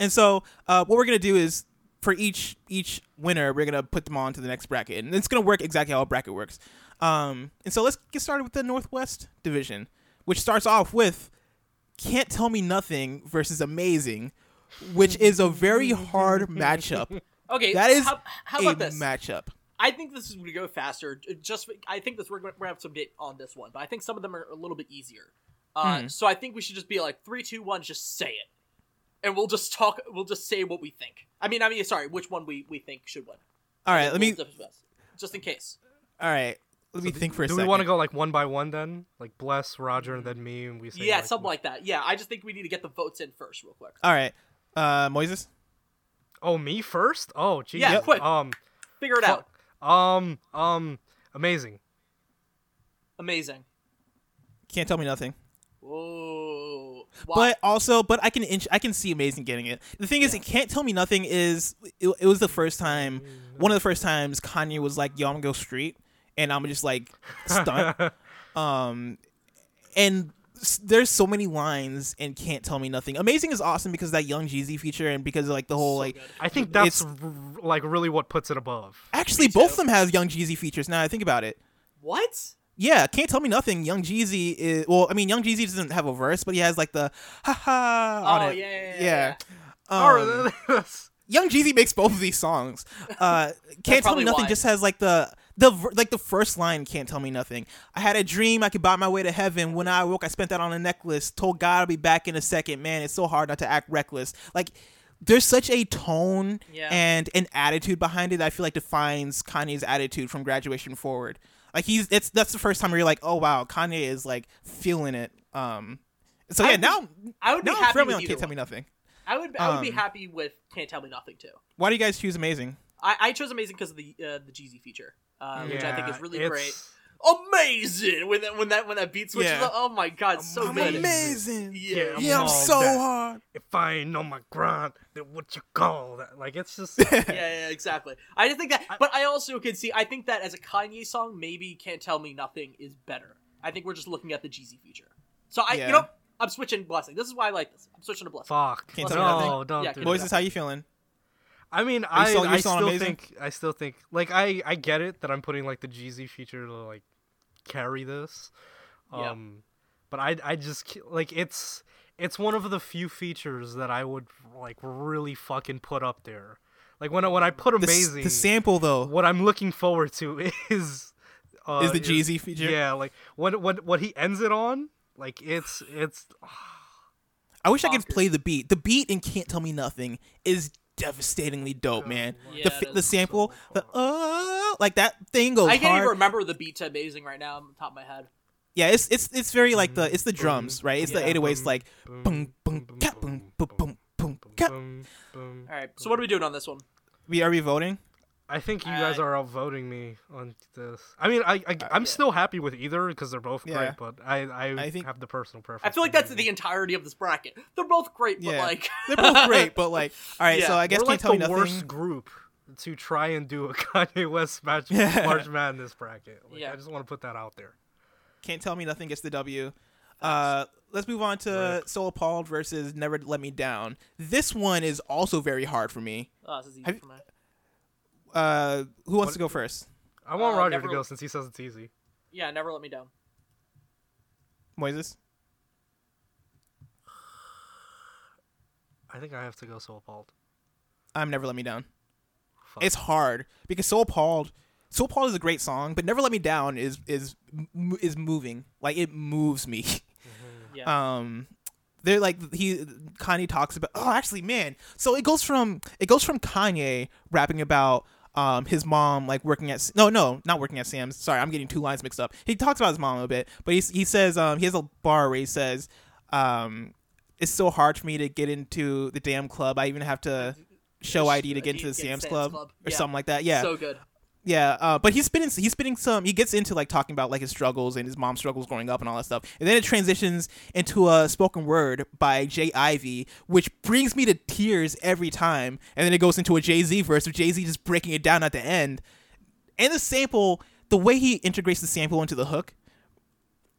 And so, uh, what we're gonna do is for each each winner, we're gonna put them on to the next bracket, and it's gonna work exactly how a bracket works. Um, and so let's get started with the Northwest Division, which starts off with "Can't Tell Me Nothing" versus "Amazing," which is a very hard matchup. Okay, That is how, how a about this? matchup. I think this is going to go faster. Just I think this we're going to have some date on this one, but I think some of them are a little bit easier. Uh, Mhm. So I think we should just be like three, two, one. Just say it, and we'll just talk. We'll just say what we think. I mean, I mean, sorry, which one we we think should win. All right, let me. We'll discuss, just in case. All right, let me think for a Do second. we want to go like one by one then? Like bless Roger and then me, and we say yeah, like, something like that. Yeah, I just think we need to get the votes in first, real quick. All right, uh, Moises. Oh, me first? Oh, geez. Yeah, quick. Um, Figure it out. Um, um, amazing. Amazing. Can't tell me nothing. Whoa. Why? But also, but I can inch, I can see Amazing getting it. The thing is, Yeah. it can't tell me nothing. Is it, it was the first time, one of the first times Kanye was like, "Yo, I'm gonna go street," and I'm just like stunt. um, and s- there's so many lines and can't tell me nothing. Amazing is awesome because of that Young Jeezy feature and because of like the whole So like. good. I think that's r- like really what puts it above. Actually, Me both of them has Young Jeezy features. Now I think about it. What? Yeah, can't tell me nothing. Young Jeezy is well. I mean, Young Jeezy doesn't have a verse, but he has like the ha ha on oh it. yeah, yeah, yeah. yeah. Oh, Um, Young Jeezy makes both of these songs. Uh, can't tell me nothing. why. Just has like the the like the first line. Can't tell me nothing. I had a dream I could buy my way to heaven. When I woke, I spent that on a necklace. Told God I'll be back in a second. Man, it's so hard not to act reckless. Like there's such a tone Yeah. and an attitude behind it. That I feel like defines Kanye's attitude from graduation forward. Like he's it's that's the first time where you're like, oh wow, Kanye is like feeling it. Um, so yeah, be- now I would be now I'm happy with on Can't Tell. Me Nothing. I would I would be Um, happy with Can't Tell Me Nothing too. Why do you guys choose Amazing? I, I chose Amazing because of the uh, the Jeezy feature, uh, which I think is really great. amazing when that when that when that beat switches. Yeah. up. Oh my god, so I'm good. amazing. Yeah, Yeah, Yeah, I'm so that. hard. If I ain't on my grind, then what you call that? Like it's just yeah, yeah, exactly. I just think that, but I also can see. I think that as a Kanye song, maybe "Can't Tell Me Nothing" is better. I think we're just looking at the Jeezy feature. So I, Yeah. you know, I'm switching blessing. This is why I like this. I'm switching to blessing. fuck. Can't tell no, me nothing. don't Yeah, do. Moises, how you feeling? I mean, I, still- I still amazing? think I still think like I I get it that I'm putting like the Jeezy feature to like carry this. Yeah. Um but I I just like it's it's one of the few features that I would like really fucking put up there. Like when I, when I put amazing the sample though what I'm looking forward to is uh, is the Jeezy feature. Yeah, like what what what he ends it on, like it's it's I wish I could play the beat. The beat in "Can't Tell Me Nothing" is devastatingly dope, man. Yeah, the f- the is. sample, the uh, like that thing goes I can't hard. even remember the beat to "Amazing" right now on the top of my head. Yeah, it's it's it's very like the it's the drums, right? It's Yeah. the 808s like boom, boom boom cap boom boom boom boom cap. boom, boom. All right, so what are we doing on this one? We are we voting? I think you guys I- are outvoting me on this. I mean, I, I I'm yeah. still happy with either because they're both Yeah. great, but I I, I think- have the personal preference. I feel like that's Jeezy. the entirety of this bracket. They're both great, but Yeah. like They're both great, but like, all right. Yeah, so I guess We're can't like tell the me nothing. worst group to try and do a Kanye West match Yeah. March Madness bracket. Like, Yeah. I just want to put that out there. Can't tell me nothing gets the W. Uh, let's move on to Rip. So Appalled versus Never Let Me Down. This one is also very hard for me. oh, this is easy Have for me. Uh, who wants What- to go first? I want Uh, Roger to go since he says it's easy. Yeah, never let me down. Moises. I think I have to go so appalled. I'm Never Let Me Down. Fuck. It's hard because So Appalled. So Appalled is a great song, but Never Let Me Down is is is moving. Like it moves me. Yeah. um they're like he Kanye talks about oh actually man so it goes from it goes from Kanye rapping about um his mom like working at no no not working at Sam's. Sorry I'm getting two lines mixed up. He talks about his mom a bit but he's, he says um he has a bar where he says um it's so hard for me to get into the damn club. I even have to show ID to get into the Sam's, Club, or Yeah. something like that. Yeah. So good. Yeah, uh, but he's spitting he's spitting some he gets into like talking about like his struggles and his mom's struggles growing up and all that stuff. And then it transitions into a spoken word by J. Ivy, which brings me to tears every time. And then it goes into a Jay-Z verse of Jay-Z just breaking it down at the end. And the sample, the way he integrates the sample into the hook.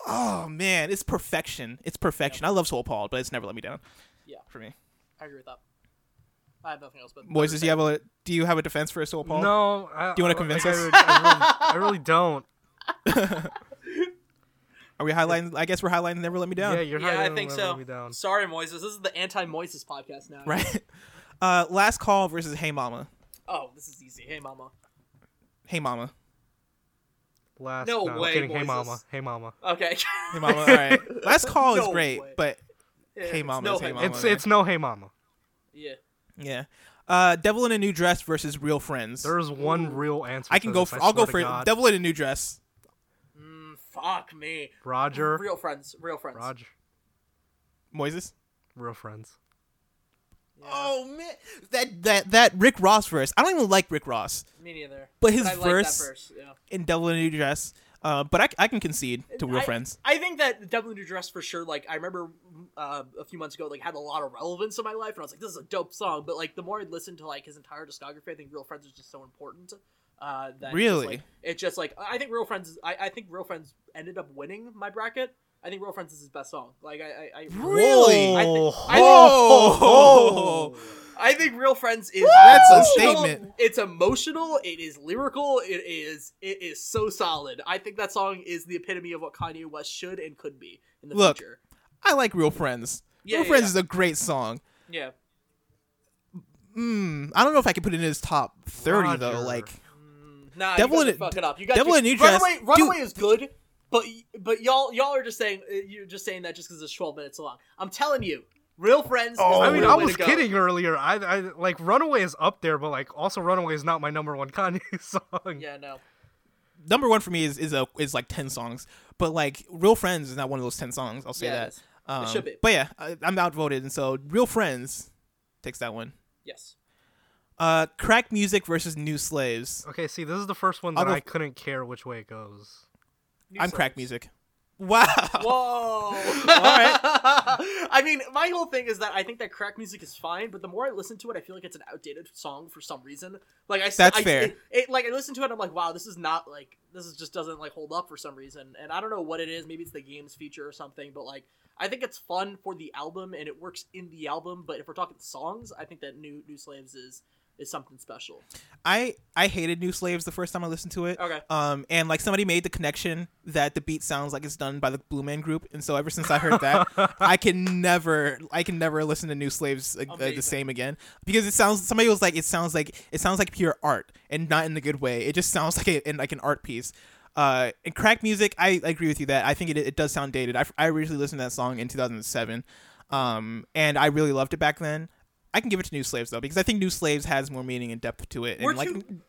Oh man, it's perfection. It's perfection. I love So Appalled, but it's never let me down. Yeah. For me. I agree with that. I have nothing else but Moises, do you have a do you have a defense for a So Appalled? No, I, Do you wanna convince like, us? I, I, really, I really don't. Are we highlighting I guess we're highlighting Never Let Me Down. Yeah, you're Yeah, I think Let so. Me down. Sorry, Moises. This is the anti-Moises podcast now. right? Uh, last call versus Hey Mama. Oh, this is easy. Hey, mama. Hey Mama. Last, No no, way, kidding. Hey mama, hey mama. Okay. Hey Mama. All right. Last call is great, way. but Yeah, Hey Mama No is Hey hey Mama. It's it's no hey mama. Yeah. Yeah. Uh, Devil in a New Dress versus Real Friends. There's one Ooh. real answer. I can to go. this, For, I I'll go for it. God. Devil in a New Dress. Mm, fuck me. Roger, Real friends. Real friends. Roger, Moises. real friends. Yeah. Oh man, that that that Rick Ross verse. I don't even like Rick Ross, Me neither. but his I like verse, that verse. Yeah. in Devil in a New Dress. Uh, but I, I can concede to Real I, Friends. I think that Devil New Dress for sure. Like I remember uh, a few months ago, like had a lot of relevance in my life, and I was like, "This is a dope song." But like the more I listened to like his entire discography, I think Real Friends is just so important. Uh, that it's just, Really? like, it's just like I think Real Friends. I, I think Real Friends ended up winning my bracket. I think Real Friends is his best song. Like I, I, I Really? I think, I Whoa! think, I think Real Friends is That's a statement. It's emotional. It is lyrical. It is it is so solid. I think that song is the epitome of what Kanye West should and could be in the Look, future. I like Real Friends. Yeah, Real yeah, Friends yeah. is a great song. Yeah. Mm, I don't know if I could put it in his top thirty though. Like Nah, Devil you in guys a- are fucking up. You guys Devil just, in New Dress- Runaway, dude- is good, but but y'all y'all are just saying uh, you're just saying that just because it's 12 minutes long. I'm telling you, Real Friends. Oh, is the I mean, real I was to go. kidding earlier. I, I like Runaway is up there, but like also Runaway is not my number one Kanye song. Yeah, no. number one for me is is a is like ten songs, but like Real Friends is not one of those ten songs. I'll say Yeah, it that. is. Um, should be. But yeah, I, I'm outvoted, and so Real Friends takes that one. Yes. Uh, crack music versus new slaves. Okay, see, this is the first one I'll that go I f- couldn't care which way it goes. New I'm crack music. Wow. Whoa! All right. I mean, my whole thing is that I think that crack music is fine, but the more I listen to it, I feel like it's an outdated song for some reason. Like I, that's I- fair. It, it- like I listen to it, I'm like, wow, this is not like this is just doesn't like hold up for some reason, and I don't know what it is. Maybe it's the Game's feature or something, but like I think it's fun for the album and it works in the album. But if we're talking songs, I think that new New Slaves is is something special. I I hated New Slaves the first time I listened to it. Okay. Um, and like somebody made the connection that the beat sounds like it's done by the Blue Man Group, and so ever since I heard that, I can never, I can never listen to New Slaves uh, the same again because it sounds. Somebody was like, it sounds like it sounds like pure art, and not in the good way. It just sounds like a, in like an art piece. Uh, and crack music, I, I agree with you that I think it, it does sound dated. I, I originally listened to that song in 2007, um, and I really loved it back then. I can give it to New Slaves though because I think New Slaves has more meaning and depth to it. We're and like, too-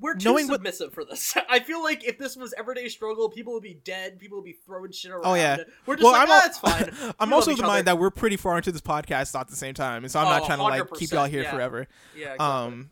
We're too Knowing what- submissive for this. I feel like if this was everyday struggle, people would be dead. People would be throwing shit around. Oh yeah. We're just well, like, I'm, ah, it's fine. I'm We also of the mind that we're pretty far into this podcast at the same time, and so I'm not Oh, trying to like keep y'all here yeah. forever. Yeah. Exactly. Um,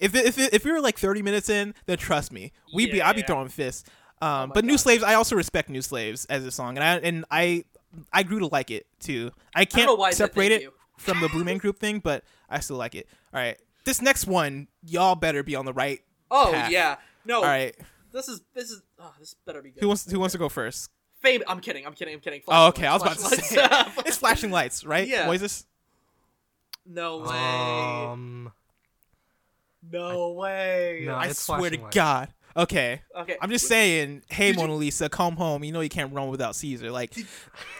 if if if we were like 30 minutes in, then trust me, we'd be I'd be yeah. throwing fists. Um, Oh but New Slaves, I also respect New Slaves as a song, and I and I I grew to like it too. I can't know why I separate it you. From the Blue Man Group thing, but I still like it. All right, this next one, y'all better be on the right. oh path. yeah. No. All right, This is this is oh, this better be good. who wants who wants to go first? Fame. I'm kidding. I'm kidding. I'm kidding. Oh, Flashing okay, I was about to flashing say it's flashing lights, right? Yeah. Moises? no way. Um, no way. no. I swear to lights. God. Okay. Okay. I'm just saying, hey Did you- Mona Lisa, come home. You know you can't run without Caesar. Like,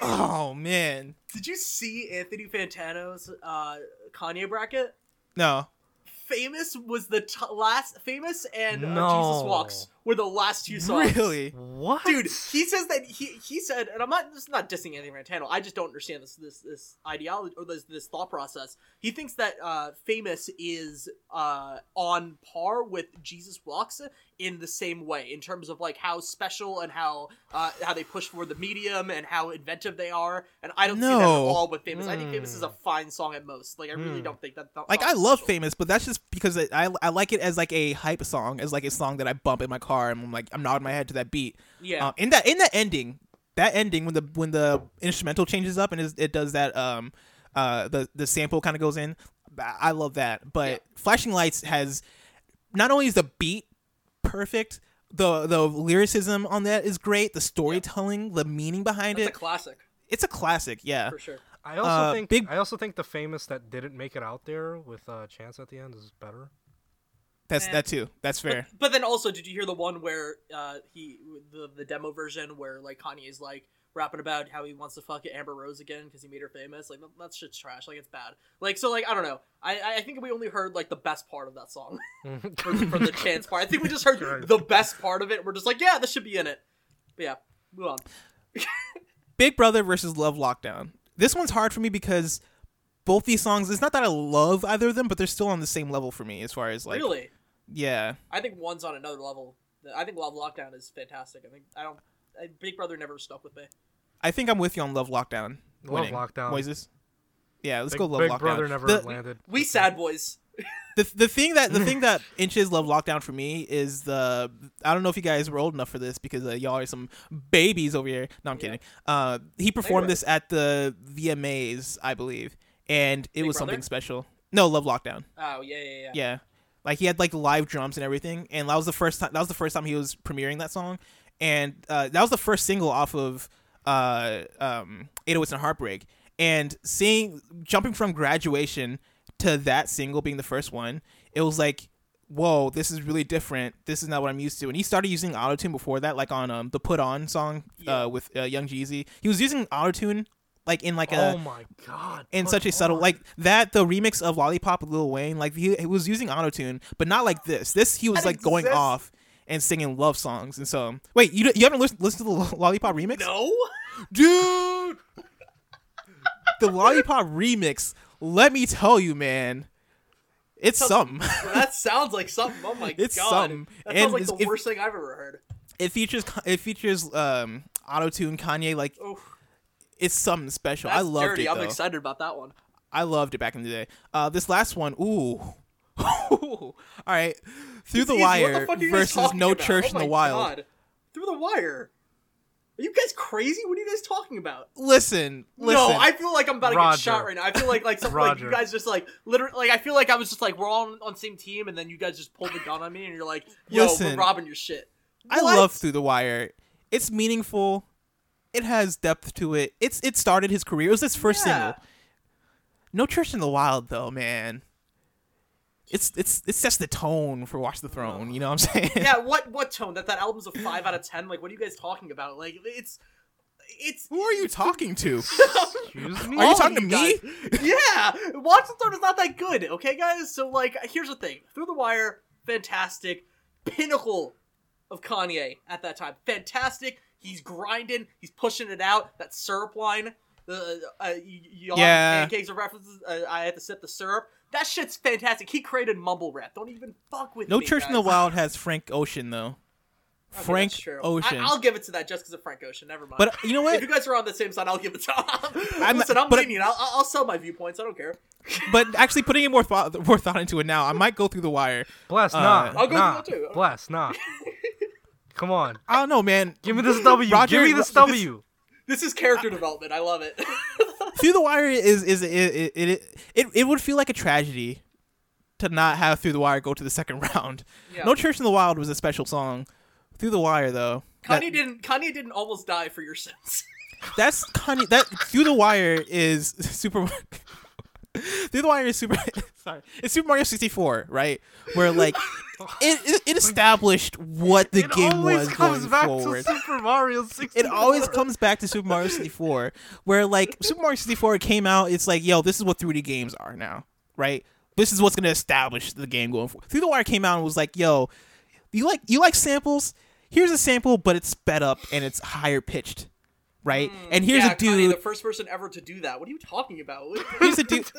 oh man, Did you see Anthony Fantano's uh, Kanye bracket? no. Famous was the t- last. Famous and uh, Jesus Walks were the last two songs. Really? What, dude he says that he he said and i'm not this is not dissing anthony Fantano. i just don't understand this this this ideology or this this thought process he thinks that uh famous is uh on par with jesus walks in the same way in terms of like how special and how uh how they push for the medium and how inventive they are and i don't see that at all with famous i think famous is a Hmm. fine song at most like i really Hmm. don't think that, that Like I love special. Famous, but that's just because it, I I like it as like a hype song, as like a song that I bump in my car and I'm like I'm nodding my head to that beat. yeah Uh, in that in that ending, that ending when the when the instrumental changes up and it, it does that um uh the the sample kind of goes in. I I love that. But Yeah. Flashing Lights has not only is the beat perfect, the the lyricism on that is great. The storytelling, the meaning behind that's a it, classic it's a classic. Yeah. for sure I also Uh, think big- I also think the famous that didn't make it out there with uh, Chance at the end is better. That's Eh. that too. That's fair. But, but then also, did you hear the one where uh, he the the demo version where like Kanye is like rapping about how he wants to fuck Amber Rose again because he made her famous? Like that, that shit's trash. Like it's bad. Like so, like I don't know. I I think we only heard like the best part of that song for, the- for the chance part. I think we just heard Right. the best part of it. We're just like, yeah, this should be in it. But yeah, move on. Big Brother versus Love Lockdown. This one's hard for me because both these songs. It's not that I love either of them, but they're still on the same level for me as far as like really, yeah. I think one's on another level. I think Love Lockdown is fantastic. I think I don't. I, Big Brother never stuck with me. I think I'm with you on Love Lockdown. Love. Lockdown. Moises. Yeah, let's Big, go Love Big Lockdown. Brother never the, landed. We sad boys. the the thing that the thing that inches Love Lockdown for me is the I don't know if you guys were old enough for this because uh, y'all are some babies over here. No, I'm Yeah. kidding. Uh, he performed were. this at the VMAs, I believe, and it Big was Brother? something special. No, Love Lockdown. Oh yeah, yeah, yeah. Yeah. Like he had like live drums and everything, and that was the first time. That was the first time he was premiering that song, and uh, that was the first single off of uh, um, 808s and Heartbreak. And seeing jumping from graduation to that single being the first one, it was like, whoa, this is really different. This is not what I'm used to. And he started using autotune before that, like on um, the Put On song Yeah. uh, with uh, Young Jeezy. He was using autotune like in like a oh my god! in such a subtle on. like that the remix of lollipop with lil wayne like he, he was using autotune but not like this this he was That like going off and singing love songs and so wait you, you haven't listened, listened to the lollipop remix No. dude the lollipop remix let me tell you man it's Sounds- something that sounds like something. Oh my It's god. something. That And sounds like the if- worst thing I've ever heard. it features it features um autotune kanye like Oh, it's something special that's i loved dirty. it I'm excited about that one. I loved it back in the day. Uh, this last one, ooh. All right. Through the Jeez, Wire fuck are you guys versus No about? Church Oh in the Wild. God. Through the Wire. Are you guys crazy? What are you guys talking about? Listen, listen. No, I feel like I'm about to Roger. get shot right now. I feel like like something like you guys just like literally like I feel like I was just like we're all on, on the same team, and then you guys just pulled the gun on me, and you're like, "Yo, we're robbing your shit." I love Through the Wire. It's meaningful. It has depth to it. It's it started his career. It was his first Yeah. single. No Church in the Wild though, man. It's it's it sets the tone for Watch the Throne. You know what I'm saying? yeah, what what tone? That that album's a five out of ten. Like, what are you guys talking about? Like, it's it's. Who are you talking to? Excuse me. Are you talking to me? yeah, Watch the Throne is not that good. Okay, guys. So like, here's the thing: Through the Wire, fantastic, pinnacle of Kanye at that time. Fantastic. He's grinding. He's pushing it out. That syrup line. The uh, y- y- Yeah. pancakes or references. Uh, I had to sip the syrup. That shit's fantastic. He created mumble rap. Don't even fuck with No me. Church in the. Wild has Frank Ocean though. Okay, Frank that's true. Ocean. I, will give it to that just because of Frank Ocean. Never mind. But you know what? if you guys are on the same side, I'll give it to. I'm- Listen, I'm but- lenient. I'll, I'll I'll sell my viewpoints. I don't care. but actually putting in more thought more thought into it now, I might go through the wire. Bless, Uh, nah, I'll go nah. through that too. Bless, nah. Come on, I don't know, man. give me this W. Roger- give me this W. This is character development. I love it. Through the Wire is is it it, it it it would feel like a tragedy to not have Through the Wire go to the second round. Yeah. No Church in the Wild was a special song. Through the Wire though, that- didn't. Kanye didn't almost die for your sins. that's Kanye. That Through the Wire is super. Through the Wire is super. Sorry, it's Super Mario sixty four, right? Where like it, it it established what the it game was going forward. Super Mario 64. it always comes back to Super Mario 64, where like Super Mario 64 came out, it's like, yo, this is what 3D games are now, right? This is what's gonna establish the game going forward. Through the Wire came out and was like, yo, you like you like samples? Here's a sample, but it's sped up and it's higher pitched, right? Mm. and here's yeah, a dude. Kanye, the first person ever to do that. What are you talking about? He's the dude.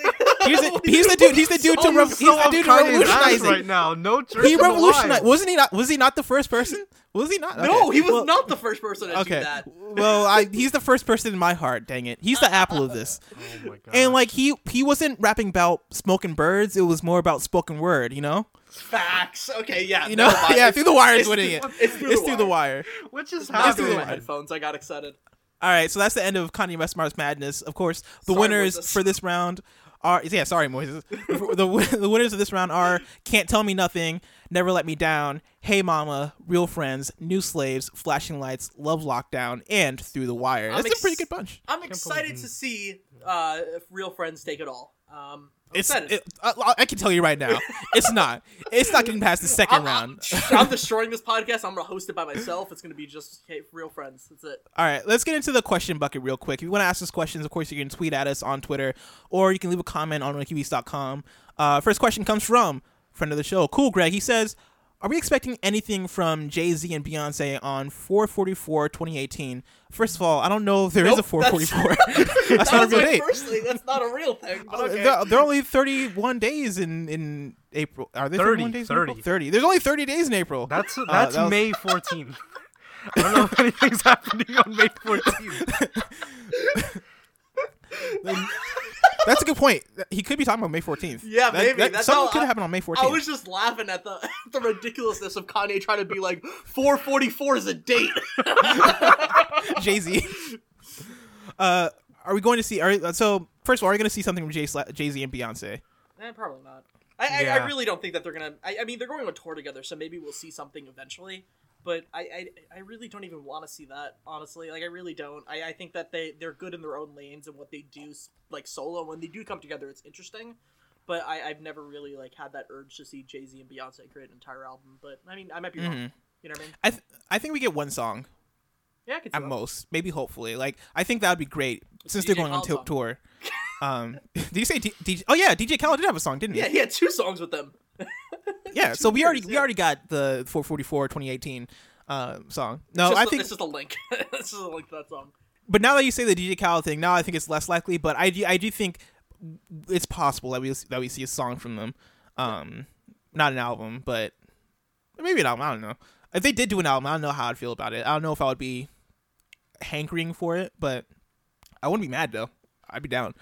He's the, he's the dude. He's the dude to So- rev- He's he's the dude to Kanye's ass revolutionize it. right now. No church He revolutionized. wild. Wasn't he not? Was he not the first person? Was he not? No, he was Well- not the first person to do Okay. that. Well, I, he's the first person in my heart. Dang it, he's the apple of this. Oh my god. And like he he wasn't rapping about smoking birds. It was more about spoken word. You know. Facts. Okay, yeah. You know. yeah. Through the wire is it's winning through- it. It's through It's the through the wire. wire. what just Not It's through through my the wire. headphones. I got excited. All right. So that's the end of Kanye West March Madness. Of course, the Sorry, winners Moises. for this round are yeah. Sorry, Moises. the, the winners of this round are Can't Tell Me Nothing, Never Let Me Down, Hey Mama, Real Friends, New Slaves, Flashing Lights, Love Lockdown, and Through the Wire. That's a pretty good bunch. I'm excited to see uh, if real friends take it all. Um, It's it, I, I can tell you right now, it's not. It's not getting past the 2nd I'm, round. I'm, destroying this podcast. I'm gonna host it by myself. It's gonna be just hey, real friends. That's it. All right, let's get into the question bucket real quick. If you want to ask us questions, of course, you can tweet at us on Twitter or you can leave a comment on okbeast.com. Uh, first question comes from friend of the show, Cool Greg. He says, Are we expecting anything from Jay Z and Beyonce on 444 2018? First of all, I don't know if there is Nope, a 444. That's, that not a real date. first thing. That's not a real thing. But okay. They're, they're only 31 days in, in April. Are they 30, 31 days in April? 30. 30. There's only 30 days in April. That's Uh, that's that was- May 14th. I don't know if anything's happening on May 14th. That's a good point. He could be talking about May 14th. Yeah, That- maybe. that- That's something could I- happen on May 14th. I was just laughing at the the ridiculousness of Kanye trying to be like 444 is a date. Jay Z. uh, are we going to see? Are so first of all, are we going to see something from Jay Jay Z and Beyonce? Eh, probably not. I, I, I really don't think that they're gonna. I, I mean, they're going on tour together, so maybe we'll see something eventually. But I, I, I really don't even want to see that. Honestly, like I really don't. I, I think that they they're good in their own lanes and what they do, like solo. When they do come together, it's interesting. But I, I've never really like had that urge to see Jay Z and Beyonce create an entire album. But I mean, I might be wrong. Mhm. You know what I mean? I th- I think we get one song Yeah, I could at that. most, maybe hopefully. Like I think that would be great since DJ they're going on Khaled t- tour. Um, did you say D- DJ? Oh yeah, DJ Khaled did have a song, didn't he? Yeah, he had two songs with them. Yeah, so we already we already got the 444 2018 uh, song. No, I think it's just a link. this is a link to that song. but now that you say the DJ Khaled thing, now I think it's less likely. But I do, I do think it's possible that we that we see a song from them. Um, not an album, but maybe an album. I don't know. If they did do an album, I don't know how I'd feel about it. I don't know if I would be hankering for it, but I wouldn't be mad though. I'd be down.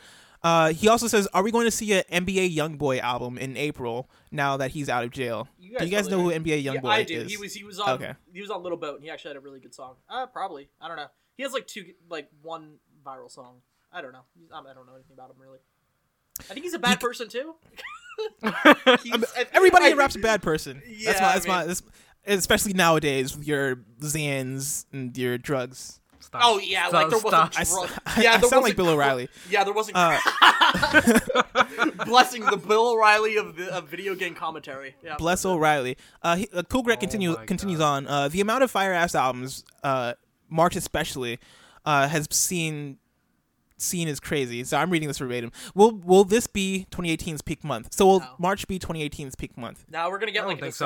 Uh, he also says, "Are we going to see an NBA YoungBoy album in April now that he's out of jail? You do you guys know who NBA Yeah, YoungBoy I do. is? He was he was on Okay. he was on Little Boat and he actually had a really good song. Uh, probably. I don't know. He has like two like one viral song. I don't know. I don't know anything about him really. I think he's a bad person too. Everybody in rap's a bad person. Yeah, that's my. I That's my. That's, especially nowadays with your Xans and your drugs. Stop. Oh yeah, Stop, like there stop. wasn't I, s- drug. I- yeah, I there sound like Bill O'Reilly. Yeah, there wasn't Uh, blessing the Bill O'Reilly of, the, of video game commentary. Yeah, Bless O'Reilly. Uh, he, uh, Cool Greg Oh continue, my continues God. on. Uh, the amount of fire ass albums, uh, March especially, uh, has seen seen is crazy. So I'm reading this verbatim. Will will this be 2018's peak month? So will No. March be 2018's peak month? Now we're gonna get like a think so.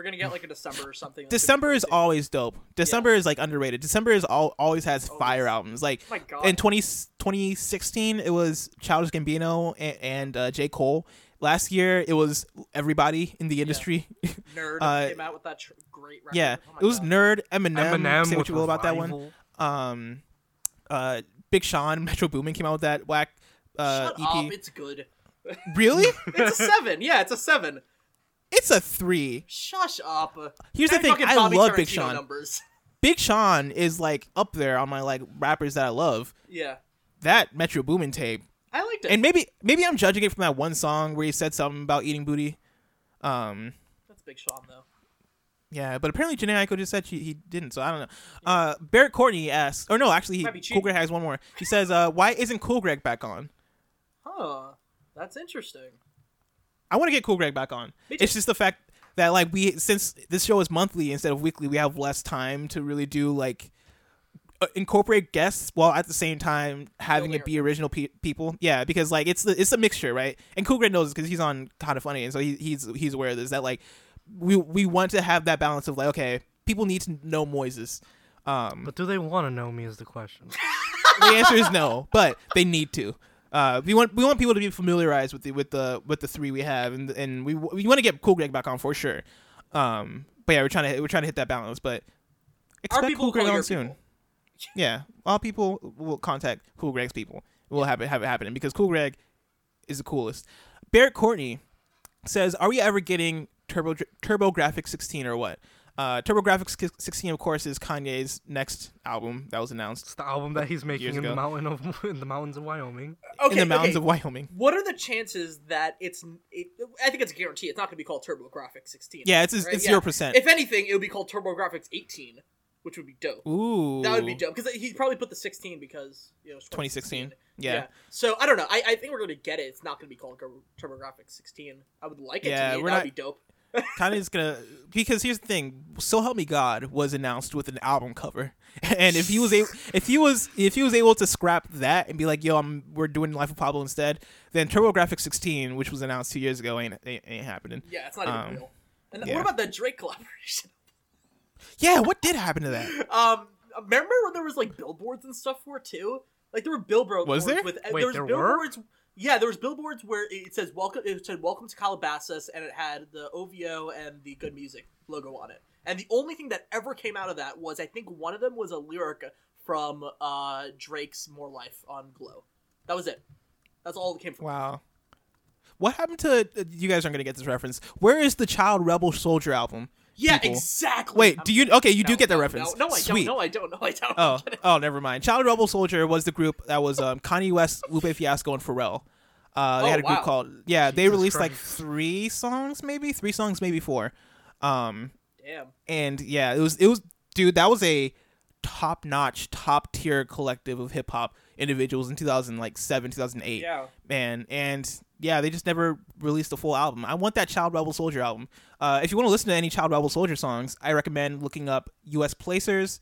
December. We're gonna get like a December or something. that's December is always dope. December is like underrated. December is all always has fire albums. Like Oh my God. in 20, 2016, it was Childish Gambino and, and uh, J Cole. Last year, it was everybody in the industry. Nerd uh, came out with that tr- great record. yeah, Oh it was God. Nerd, Eminem. Eminem say what you will about that one. Um, uh, Big Sean, Metro Boomin came out with that whack uh, Shut EP. up! It's good. really? It's a seven. Yeah, it's a seven. It's a three. Shush up. Here's the thing, I Bobby love Big Sean. Numbers. Big Sean is like up there on my like rappers that I love. Yeah, That Metro Boomin tape I liked it. and maybe maybe I'm judging it from that one song where he said something about eating booty. Um, That's Big Sean though. yeah, but apparently Jhené Aiko just said she, he didn't, so I don't know. Uh, Barrett Courtney asks, or no, actually, he, Cool. Greg has one more. He says, uh, "Why isn't Cool Greg back on? Huh. That's interesting. I want to get Cool Greg back on. It's just the fact that like we since this show is monthly instead of weekly, we have less time to really do like." uh, Incorporate guests while at the same time having it be original pe- people, yeah, because like it's the it's a mixture, right? And Cool Greg knows because he's on kind of funny, and so he, he's he's aware of this that like we we want to have that balance of like okay, people need to know Moises. Um, But do they want to know me? Is the question. the answer is no, but they need to. Uh, we want we want people to be familiarized with the with the with the three we have, and and we we want to get Cool Greg back on for sure. Um, but yeah, we're trying to we're trying to hit that balance, but expect people Cool Greg on soon. people. Yeah, all people will contact Cool Greg's people. We'll have it have it happening because Cool Greg is the coolest. Barrett Courtney says, "Are we ever getting Turbo TurboGrafx 16 or what?" Uh, TurboGrafx 16, of course, is Kanye's next album that was announced It's the album that he's making Years in the ago. mountain of in the mountains of Wyoming. Okay, in the mountains okay. of Wyoming. What are the chances that it's? It, I think it's a guarantee. It's not going to be called TurboGrafx 16. Yeah, it's right? it's Yeah. zero percent. If anything, it would be called TurboGrafx 18, which would be dope. Ooh, That would be dope because he probably put the 16 because you know it's 2016. Yeah. So I don't know. I, I think we're going to get it. It's not going to be called Tur- TurboGrafx 16. I would like it Yeah, to be. we're That not- would be dope. Kind of is gonna because here's the thing. So help me God was announced with an album cover, and if he was able, if he was if he was able to scrap that and be like, "Yo, I'm we're doing Life of Pablo instead," then TurboGrafx 16, which was announced two years ago, ain't ain't, ain't happening. Yeah, it's not even Um, real. And yeah. what about the Drake collaboration? Yeah, what did happen to that? Um, remember when there was like billboards and stuff for it too? Like there were billboards. Was there? With, Wait, there was there were? Yeah, there was billboards where it says "Welcome." It said "Welcome to Calabasas," and it had the OVO and the Good Music logo on it. And the only thing that ever came out of that was I think one of them was a lyric from uh, Drake's "More Life" on Glow. That was it. That's all it came from. Wow. What happened to you guys aren't gonna get this reference? Where is the Child Rebel Soldier album? Yeah, people? exactly. Wait, I'm- do you? Okay, you do get the no, reference. No, no, I Sweet. don't. No, I don't. No, I don't. Oh, oh, never mind. Child Rebel Soldier was the group that was um, Kanye West, Lupe Fiasco, and Pharrell. Uh, they Oh, had a group wow. called yeah. They Jesus released like three songs, maybe three songs, maybe four. Um, Damn. and yeah, it was it was dude. That was a top notch, top tier collective of hip hop individuals in 2000, like seven, 2008. Yeah. man, and yeah, they just never released a full album. I want that Child Rebel Soldier album. Uh, if you want to listen to any Child Rebel Soldier songs, I recommend looking up U.S. Placers.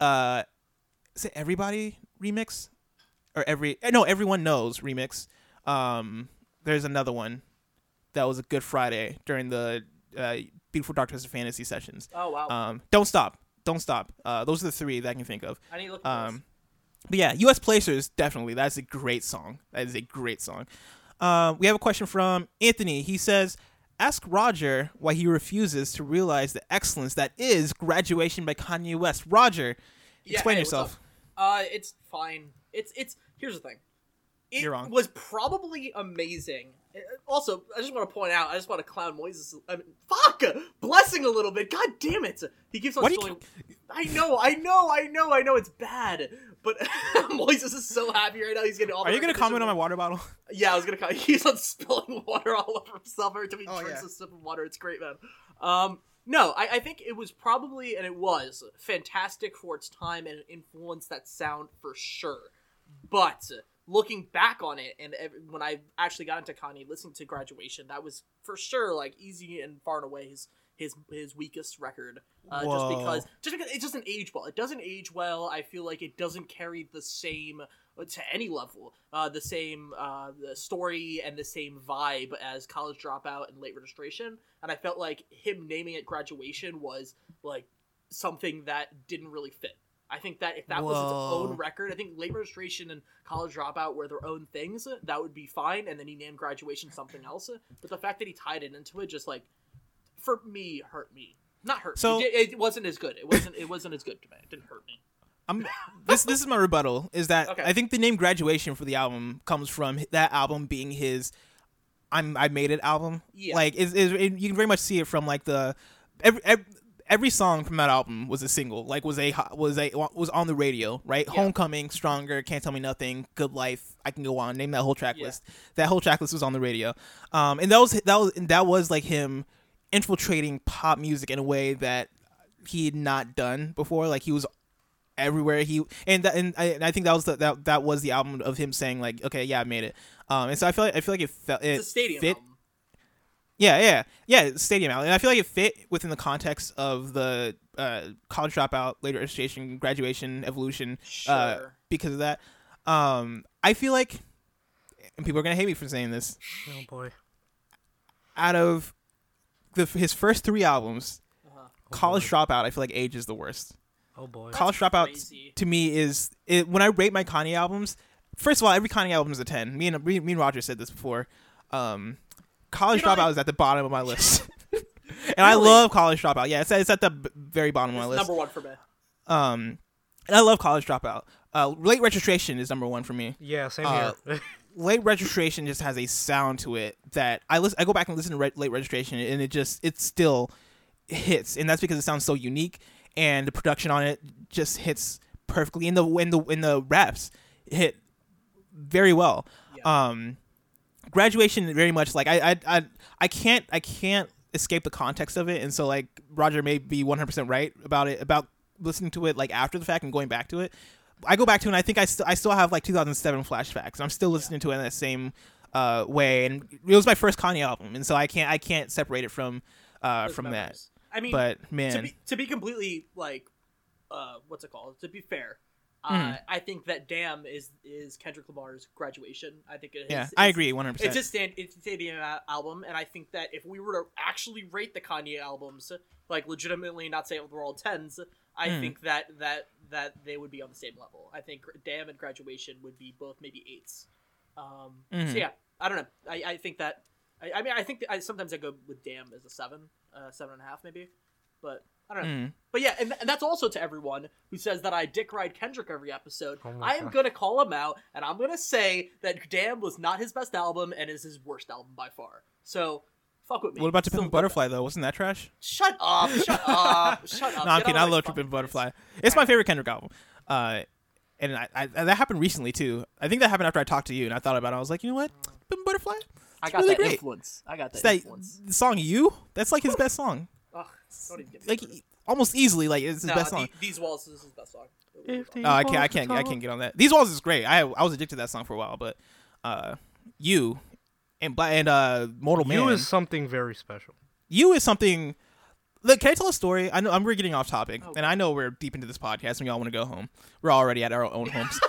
Uh, is it Everybody remix or every? eh, No, Everyone Nose remix. Um, there's another one that was a Good Friday during the uh, Beautiful Dark Twisted Fantasy sessions. Oh wow. Um, don't stop, don't stop. Uh, those are the three that I can think of. I need to look. Um, but yeah, U.S. Placers definitely. That's a great song. That is a great song. Uh, we have a question from Anthony. He says, "Ask Roger why he refuses to realize the excellence that is graduation by Kanye West." Roger, Yeah, explain hey, yourself. Uh, it's fine. It's it's here's the thing. it You're wrong. was probably amazing. Uh, Also, I just want to point out, I just want to clown Moises. I mean, fuck, blessing a little bit. God damn it, he keeps on do you. I know, I know, I know, I know. It's bad, but Moises is so happy right now. He's getting all. Are you gonna comment on my water bottle? Yeah, I was gonna. comment. He's on spilling water all over himself every time he Oh, drinks yeah. a sip of water. It's great, man. Um, no, I, I think it was probably and it was fantastic for its time and it influenced that sound for sure. But looking back on it, and ev- when I actually got into Kanye, listening to Graduation, that was for sure like easy and far and away his his his weakest record. Uh, just Whoa. because just because it doesn't age well. It doesn't age well. I feel like it doesn't carry the same to any level uh, the same uh, the story and the same vibe as college dropout and late registration and i felt like him naming it graduation was like something that didn't really fit i think that if that was its own record i think late registration and college dropout were their own things that would be fine and then he named graduation something else but the fact that he tied it into it just like for me hurt me not hurt So- me. It, it wasn't as good it wasn't it wasn't as good to me it didn't hurt me I'm this this is my rebuttal is that Okay. I think the name graduation for the album comes from that album being his I'm I made it album. Yeah. Like is is it, you can very much see it from like the every, every every song from that album was a single. Like was a was a was on the radio, right? Yeah. Homecoming, Stronger, Can't Tell Me Nothing, Good Life. I can go on. Name that whole track Yeah. list. That whole track list was on the radio. Um and that was that was and that was like him infiltrating pop music in a way that he had not done before. Like he was everywhere he and that, and I, and I think that was the, that that was the album of him saying like okay yeah I made it um and so I feel like I feel like it felt it it's a stadium fit album. yeah yeah yeah stadium album and I feel like it fit within the context of the uh college dropout Late Registration, graduation evolution uh Sure. because of that um I feel like and people are gonna hate me for saying this Oh boy. out of the his first three albums Uh-huh. college dropout I feel like age is the worst Oh boy. College Dropout crazy. to me is it, when I rate my Kanye albums. First of all, every Kanye album is a ten. Me and me, me and Roger said this before. Um, College You know, Dropout I- is at the bottom of my list, and I love College Dropout. Yeah, it's, it's at the b- very bottom of my It's list. number one for me. Um, and I love College Dropout. Uh, Late Registration is number one for me. Yeah, same Uh, here. Late Registration just has a sound to it that I listen. I go back and listen to Re- Late Registration, and it just it still hits, and that's because it sounds so unique, and the production on it just hits perfectly. In the in the in the raps hit very well. Yeah. Um, graduation very much like I, I I I can't I can't escape the context of it, and so like Roger may be one hundred percent right about it about listening to it like after the fact and going back to it. I go back to it and I think I still I still have like 2007 flashbacks. I'm still listening to it in that same uh, way, and it was my first Kanye album, and so I can't I can't separate it from uh, from that. I mean, But to man, be to be completely like, uh, what's it called? To be fair, uh. I think that "Damn" is is Kendrick Lamar's graduation. I think it is. yeah, it's- I agree 100. It's percent a stand. It's a stadium album, and I think that if we were to actually rate the Kanye albums, like legitimately, not say they're all tens, I Mm. think that that that they would be on the same level. I think "Damn" and "Graduation" would be both maybe eights. Um, Mhm. So yeah, I don't know. I, I think that. I, I mean, I think that I sometimes I go with "Damn" as a seven, uh, seven and a half maybe, but I don't know. Mm. But yeah, and, and that's also to everyone who says that I dick ride Kendrick every episode. Oh I am God. gonna call him out, and I'm gonna say that "Damn" was not his best album and is his worst album by far. So, fuck with me. What about To Still Pimp a Butterfly though? Wasn't that trash? Shut up! Shut up! Shut up! no, I'm Get kidding. I love To fucking Pimp. Butterfly. It's my favorite Kendrick album. Uh, and I, I that happened recently too. I think that happened after I talked to you, and I thought about it. I was like, you know what, Pimp a Butterfly. I got really that great. influence. I got that It's that influence. the song "You." That's like his best song. Ugh, don't even get me Like almost easily, like it's his No, best the- song. These walls is his best song. If Oh, I can't, I can't, I can't get on that. These walls is great. I, I was addicted to that song for a while, but, uh, you, and Bla- and uh, Mortal Man. You is something very special. you is something. Look, can I tell a story? I know I'm we're getting off topic, Oh. and I know we're deep into this podcast, and we all want to go home. We're already at our own homes.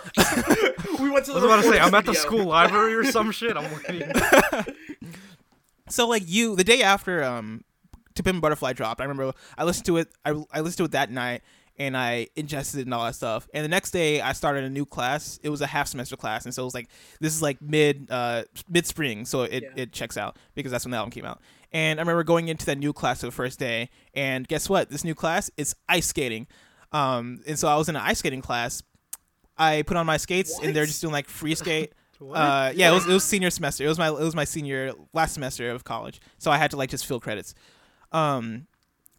we went to I the was about to say, recording I'm at the school library or some shit. I'm waiting. so like you, the day after um, To Pimp a Butterfly dropped, I remember I listened to it. I, I listened to it that night, and I ingested it and all that stuff. And the next day, I started a new class. It was a half semester class, and so it was like this is like mid uh mid spring, so it, Yeah. it checks out because that's when the album came out. And I remember going into that new class for the first day, and guess what? This new class is ice skating. Um, and so I was in an ice skating class. I put on my skates, and they're just doing like free skate. Uh, yeah, it was, it was senior semester. It was my it was my senior last semester of college, so I had to like just fill credits. Um,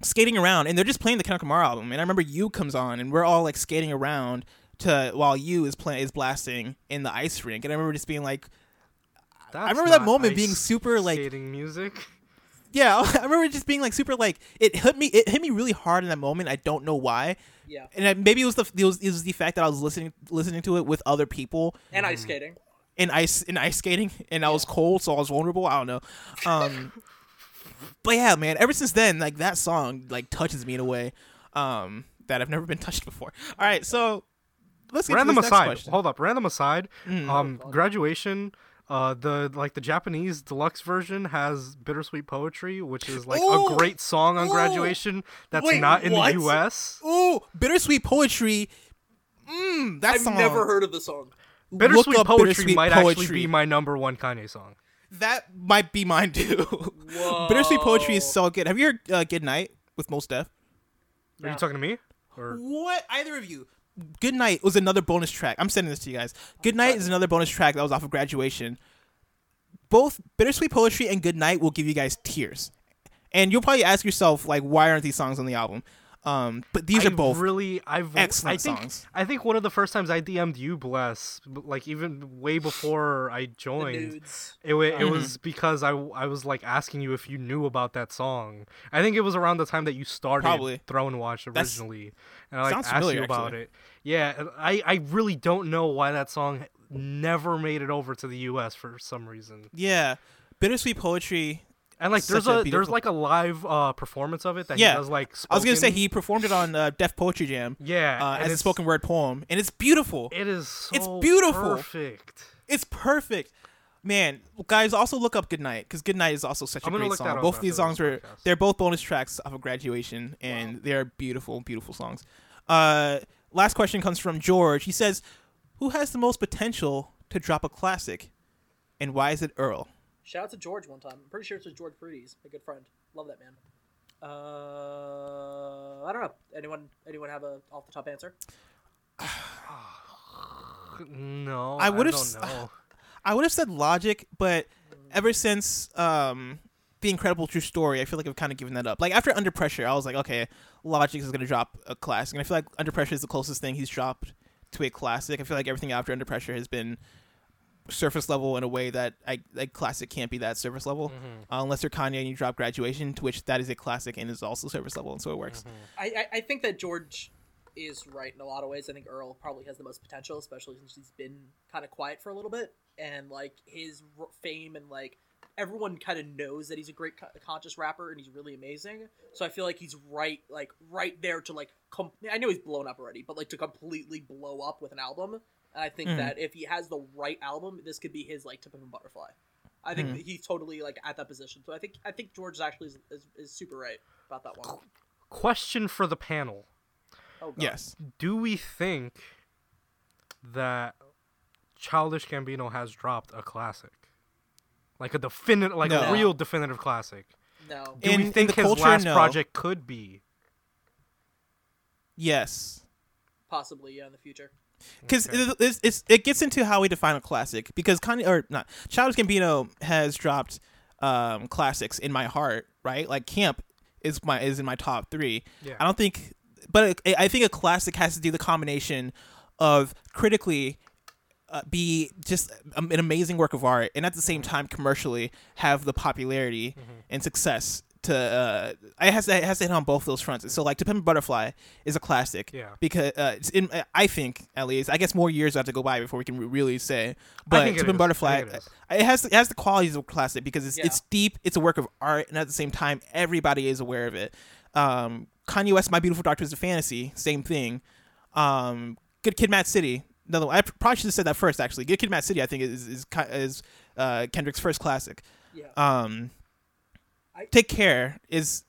skating around, and they're just playing the Kendrick Lamar album, and I remember you comes on, and we're all like skating around to while you is playing is blasting in the ice rink, and I remember just being like, That's remember that moment being super, like- skating music. yeah, I remember just being like super like it hit me it hit me really hard in that moment. I don't know why, Yeah. and I, maybe it was the it was, it was the fact that I was listening listening to it with other people And ice skating. in ice in ice skating and I was cold so I was vulnerable. I don't know. Um but yeah, man, ever since then, like that song like touches me in a way um that I've never been touched before. All right, so let's get Random to this aside. next question. Hold up. Random aside. Mm. Um, graduation. Uh, the like the Japanese deluxe version has bittersweet poetry, which is like Ooh! a great song on Ooh! graduation. That's Wait, not in what? the U.S. Ooh, bittersweet poetry. Mmm, that I've song. never heard of the song. Bittersweet poetry Bittersweet might actually be my number one Kanye song. That might be mine too. bittersweet poetry is so good. Have you heard uh, Good Night with Mos Def? Are you talking to me? Or What? Either of you? Good Night was another bonus track. I'm sending this to you guys. Good Night is another bonus track that was off of graduation. Both Bittersweet Poetry and Good Night will give you guys tears. And you'll probably ask yourself, like, why aren't these songs on the album? Um, but these I are both really I've excellent I think, songs. I think one of the first times I DM'd you, bless, like even way before I joined, it, it Mm-hmm. was because I, I was like asking you if you knew about that song. I think it was around the time that you started Probably. Throne Watch That's- originally, and I like sounds asked familiar, you about actually. it. Yeah, I I really don't know why that song never made it over to the U.S. for some reason. Yeah, Bittersweet Poetry. And like there's a a, there's like a live uh performance of it that Yeah. he does like. I was gonna say he performed it on uh, Def Poetry Jam yeah uh, as a spoken word poem, and it's beautiful. It is so It's beautiful. Perfect. It's perfect. Man, guys, also look up Good Night because Good Night is also such a great song. Both of these songs were podcast. they're both bonus tracks off of graduation, and they're beautiful, beautiful songs. Uh, last question comes from George. He says, "Who has the most potential to drop a classic, and why is it Earl?" Shout out to George one time. I'm pretty sure it was George Paredes, my good friend. Love that man. Uh, I don't know. Anyone? Anyone have a off the top answer? No, I I would've don't know. I would have said Logic, but ever since um, the Incredible True Story, I feel like I've kind of given that up. Like after Under Pressure, I was like, okay, Logic is gonna drop a classic, and I feel like Under Pressure is the closest thing he's dropped to a classic. I feel like everything after Under Pressure has been surface level in a way that I like classic can't be that surface level Mm-hmm. uh, unless you're Kanye and you drop Graduation, to which that is a classic and is also surface level, and so it Mm-hmm. works. I, I, I think that George is right in a lot of ways. I think Earl probably has the most potential, especially since he's been kind of quiet for a little bit, and like his r- fame and like everyone kind of knows that he's a great co- conscious rapper and he's really amazing. So I feel like he's right, like right there to like. Com- I know he's blown up already, but like to completely blow up with an album. And I think Mhm. that if he has the right album, this could be his like tip of a butterfly. I think that he's totally like at that position. So I think I think George actually is, is, is super right about that one. Question for the panel: Oh, God. Yes. Do we think that Childish Gambino has dropped a classic, like a definitive, like No. a real definitive classic? No. Do In- we think his culture, last no. project could be? Yes. Possibly, yeah, in the future. Because Okay. it, it's, it's, it gets into how we define a classic. Because Kanye or not, Childish Gambino has dropped um, classics in my heart, right? Like Camp is my is in my top three. Yeah. I don't think, but I I think a classic has to do the combination of critically. Uh, be just an amazing work of art, and at the same time commercially have the popularity and success to. Uh, it has to it has to hit on both those fronts. So like, "To Pimp a Butterfly" is a classic, Yeah. because uh, it's in I think at least I guess more years have to go by before we can re- really say. But think it To Pimp. Butterfly, I think it is. it has it has the qualities of a classic because it's Yeah. it's deep, it's a work of art, and at the same time everybody is aware of it. Um, Kanye West, My Beautiful Dark Twisted Fantasy, same thing. Um, Good Kid, Mad City. Another one. I probably should have said that first. Actually, Good Kid, Mad City. I think is is ki- is uh, Kendrick's first classic. Yeah. Um, I- Take Care is,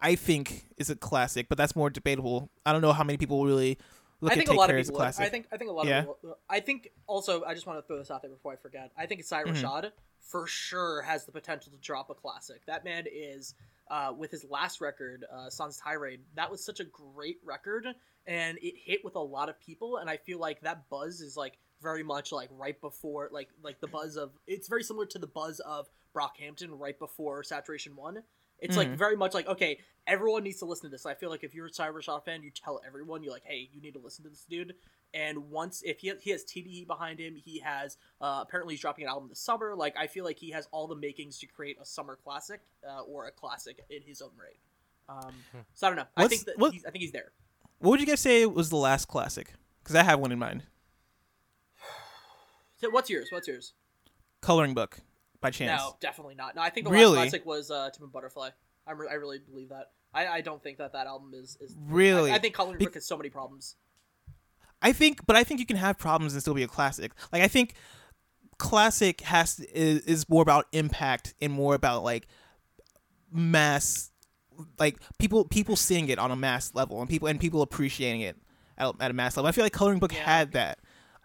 I think, is a classic, but that's more debatable. I don't know how many people really look I at Take a lot Care of as a classic. I think I think a lot Yeah. of people. I think also I just want to throw this out there before I forget. I think Sai Mhm. Rashad for sure has the potential to drop a classic. That man is uh, with his last record, uh, Sun's Tirade. That was such a great record, and it hit with a lot of people. And I feel like that buzz is like very much like right before like like the buzz of it's very similar to the buzz of Brockhampton right before Saturation One. It's like Mhm. very much like okay, everyone needs to listen to this. I feel like if you're a Cybershot fan, you tell everyone you're like, hey, you need to listen to this dude. And once if he he has TDE behind him, he has uh, apparently he's dropping an album this summer. Like I feel like he has all the makings to create a summer classic uh, or a classic in his own right. Um, so I don't know. I think that what- he's, I think he's there. What would you guys say was the last classic? Because I have one in mind. So what's yours? What's yours? Coloring Book, by chance. No, definitely not. No, I think the Really? last classic was uh, Pimp a Butterfly. I'm re- I really believe that. I, I don't think that that album is is Really? I, I think Coloring Be- Book has so many problems. I think, but I think you can have problems and still be a classic. Like I think classic has is, is more about impact and more about like mass, like people people seeing it on a mass level and people and people appreciating it at, at a mass level. I feel like Coloring Book Yeah. had that.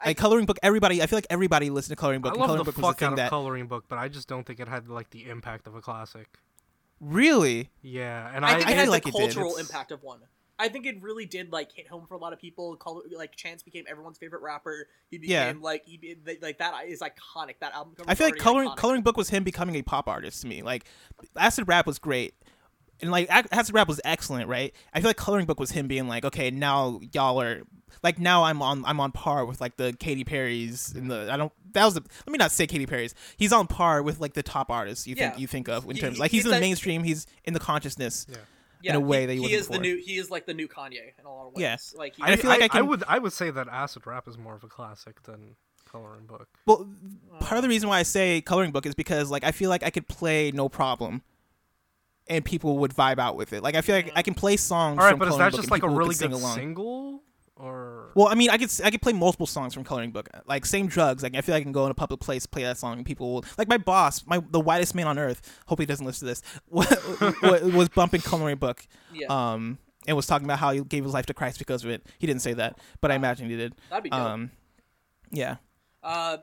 I- Like Coloring Book, everybody. I feel like everybody listened to Coloring Book. I and love Coloring the Book was fuck the out thing of that Coloring Book, but I just don't think it had like the impact of a classic. really. Yeah, and I, I, think I it had like the it cultural It's- impact of one. I think it really did like hit home for a lot of people. Color, like Chance became everyone's favorite rapper. He became Yeah. like he be- like that is iconic. That album. cover I feel like coloring iconic. coloring book was him becoming a pop artist to me. Like acid rap was great, and like acid rap was excellent, right? I feel like coloring book was him being like, okay, now y'all are like now I'm on I'm on par with like the Katy Perry's and the I don't that was the, let me not say Katy Perry's. He's on par with like the top artists you think you think of in He- terms he- like he's he's in the like- mainstream. He's in the consciousness. yeah. yeah, in a way he, that he he wasn't is the before. new. He is like the new Kanye in a lot of ways. Yeah. like he, I feel like I can- would I would say that acid rap is more of a classic than Coloring Book. Well, part of the oh. reason why I say coloring book is because like I feel like I could play no problem. And people would vibe out with it. Like I feel like I can play songs. All right, from but is Coloring that just like a really could good single or? Well, I mean, I could I could play multiple songs from Coloring Book. Like same drugs. Like I feel like I can go in a public place, play that song, and people will like my boss, my the whitest man on earth. Hope he doesn't listen to this. wa- was bumping Coloring Book. yeah, Um, and was talking about how he gave his life to Christ because of it. He didn't say that, but I imagine he did. that'd be dope. Um, yeah. Uh,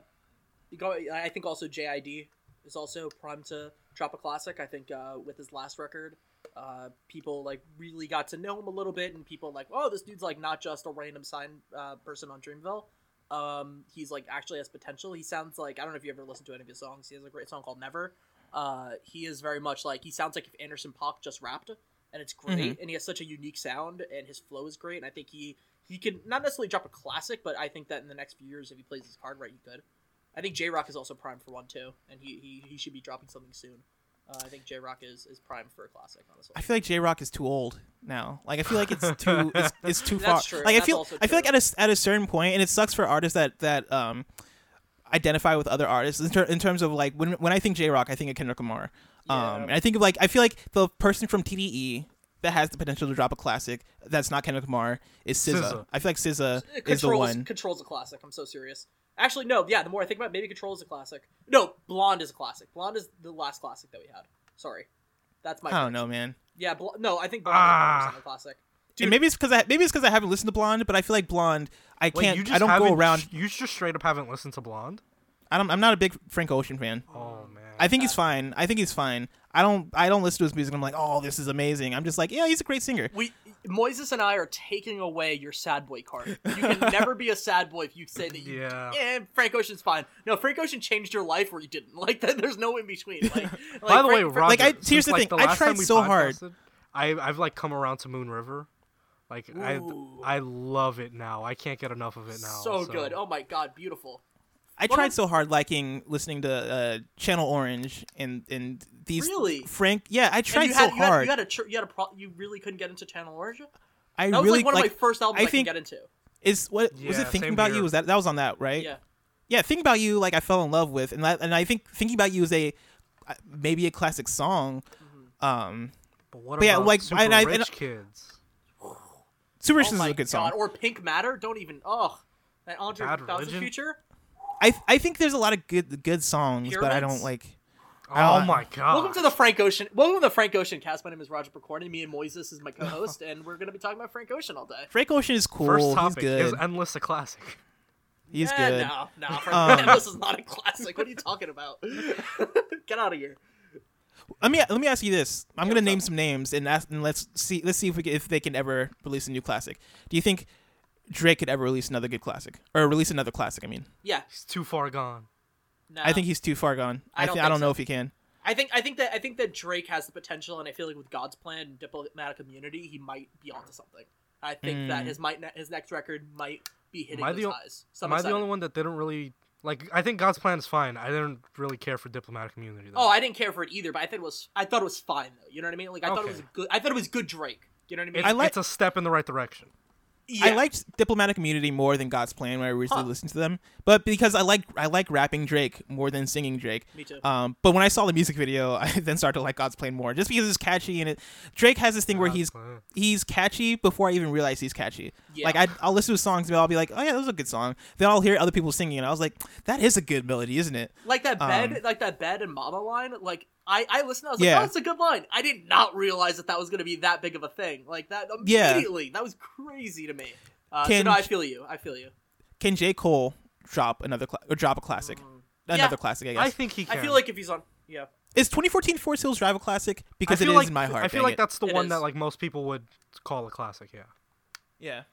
you go, I think also JID is also primed to drop a classic. I think uh, with his last record, uh, people like really got to know him a little bit, and people like, oh, this dude's like not just a random sign uh, person on Dreamville. Um, he's like actually has potential. He sounds like I don't know if you ever listened to any of his songs. He has a great song called Never. Uh, he is very much like he sounds like if Anderson Paak just rapped, and it's great. And he has such a unique sound, and his flow is great. And I think he he can not necessarily drop a classic, but I think that in the next few years, if he plays his card right, he could. I think Jay Rock is also primed for one too, and he he, he should be dropping something soon. Uh, I think Jay Rock is is primed for a classic, honestly. I feel like Jay Rock is too old now. Like I feel like it's too it's, it's too That's far. true. Like I That's feel also I feel like at a at a certain point, and it sucks for artists that that um identify with other artists in, ter- in terms of like when when I think Jay Rock, I think of Kendrick Lamar. Um, Yeah. and I think of like I feel like the person from TDE that has the potential to drop a classic that's not Kendrick Lamar is SZA. SZA. I feel like SZA is the Control's, one. Control's a classic. I'm so serious. Actually, no. Yeah, the more I think about, it, maybe Control is a classic. No, Blonde is a classic. Blonde is the last classic that we had. Sorry, that's my. I don't know, man. Yeah, Bl- no, I think Blonde Ah. is a classic. And Dude, maybe it's because I maybe it's because I haven't listened to Blonde, but I feel like Blonde. I can't. you just I don't go around. You just straight up haven't listened to Blonde. I don't. I'm not a big Frank Ocean fan. Oh man. I think he's fine. I think he's fine. I don't. I don't listen to his music. and I'm like, oh, this is amazing. I'm just like, yeah, he's a great singer. we Moises and I are taking away your sad boy card. You can never be a sad boy if you say that you. Yeah. Eh, Frank Ocean's fine. No, Frank Ocean changed your life or you didn't. Like that, there's no in between. Like, like By the way, Frank- Roger, Like, I- since, here's the like, thing, I tried time we so hard. I, I've like come around to Moon River. Like I, Ooh. I love it now. I can't get enough of it now. so good. Oh my god, beautiful. I Well, tried so hard liking listening to uh, Channel Orange and and these Really? Frank. Yeah, I tried you so had, you had, hard. you had a tr- you had a pro- you really couldn't get into Channel Orange. I That was really like one of my first albums I I, think- could get into. is what was it? Thinking about here. you was that that was on that right? Yeah. yeah. Thinking about you, like I fell in love with, and that, and I think thinking about you is a uh, maybe a classic song. Mm-hmm. Um, But what But yeah, about like, super and I- rich and- kids? Super Rich oh is a good song. Or Pink Matter. Don't even. Ugh. That Andre Bad 3000 Religion? feature. I I think there's a lot of good good songs, but I don't like. Oh I- my god! Welcome to the Frank Ocean. Welcome to the Frank Ocean cast. My name is Roger Picorni. Me and Moises is my co-host, and we're gonna be talking about Frank Ocean all day. Frank Ocean is cool. First He's topic good. is endless a classic. He's Eh, good. No, no, Frank Um, this is not a classic. What are you talking about? Get out of here. Let me let me ask you this. I'm Yeah, gonna name up? some names and ask and let's see let's see if we can, if they can ever release a new classic. Do you think Drake could ever release another good classic or release another classic. I mean, Yeah, He's too far gone. no. I think he's too far gone. I I, don't thi- I think don't know so. if he can. I think I think that I think that Drake has the potential, and I feel like with God's plan and diplomatic immunity, he might be onto something. I think that Mm. his might his next record might be hitting Am I those the o- highs. So I'm I the only one that didn't really like? I think God's plan is fine. I didn't really care for diplomatic immunity. Though. Oh, I didn't care for it either, but I thought it was I thought it was fine though. You know what I mean? Like I thought it was good. I thought it was good Drake. You know what I mean? it's, I like- it's a step in the right direction. Yeah. I liked Diplomatic Immunity more than God's Plan when I originally Huh. listened to them, but because I like I like rapping Drake more than singing Drake. Me too. Um, but when I saw the music video, I then started to like God's Plan more, just because it's catchy and it. Drake has this thing where he's Plan. he's catchy before I even realize he's catchy. Yeah. Like I, I'll listen to songs and I'll be like, oh yeah, that was a good song. Then I'll hear other people singing and I was like, that is a good melody, isn't it? like that bed, um, like that bed and mama line. Like I, I listened. I was like, oh, that's a good line. I did not realize that that was going to be that big of a thing. Like that Yeah. immediately. That was crazy to me. Uh, so Can- no, I feel you. I feel you. Can J Cole drop another cla- or drop a classic? Another classic, I guess. I think he can. I feel like if he's on, yeah. is 2014 Forest Hills Drive a classic? Because I it feel is like, in my heart. I feel like it. that's the It one is. that like most people would call a classic. Yeah. yeah.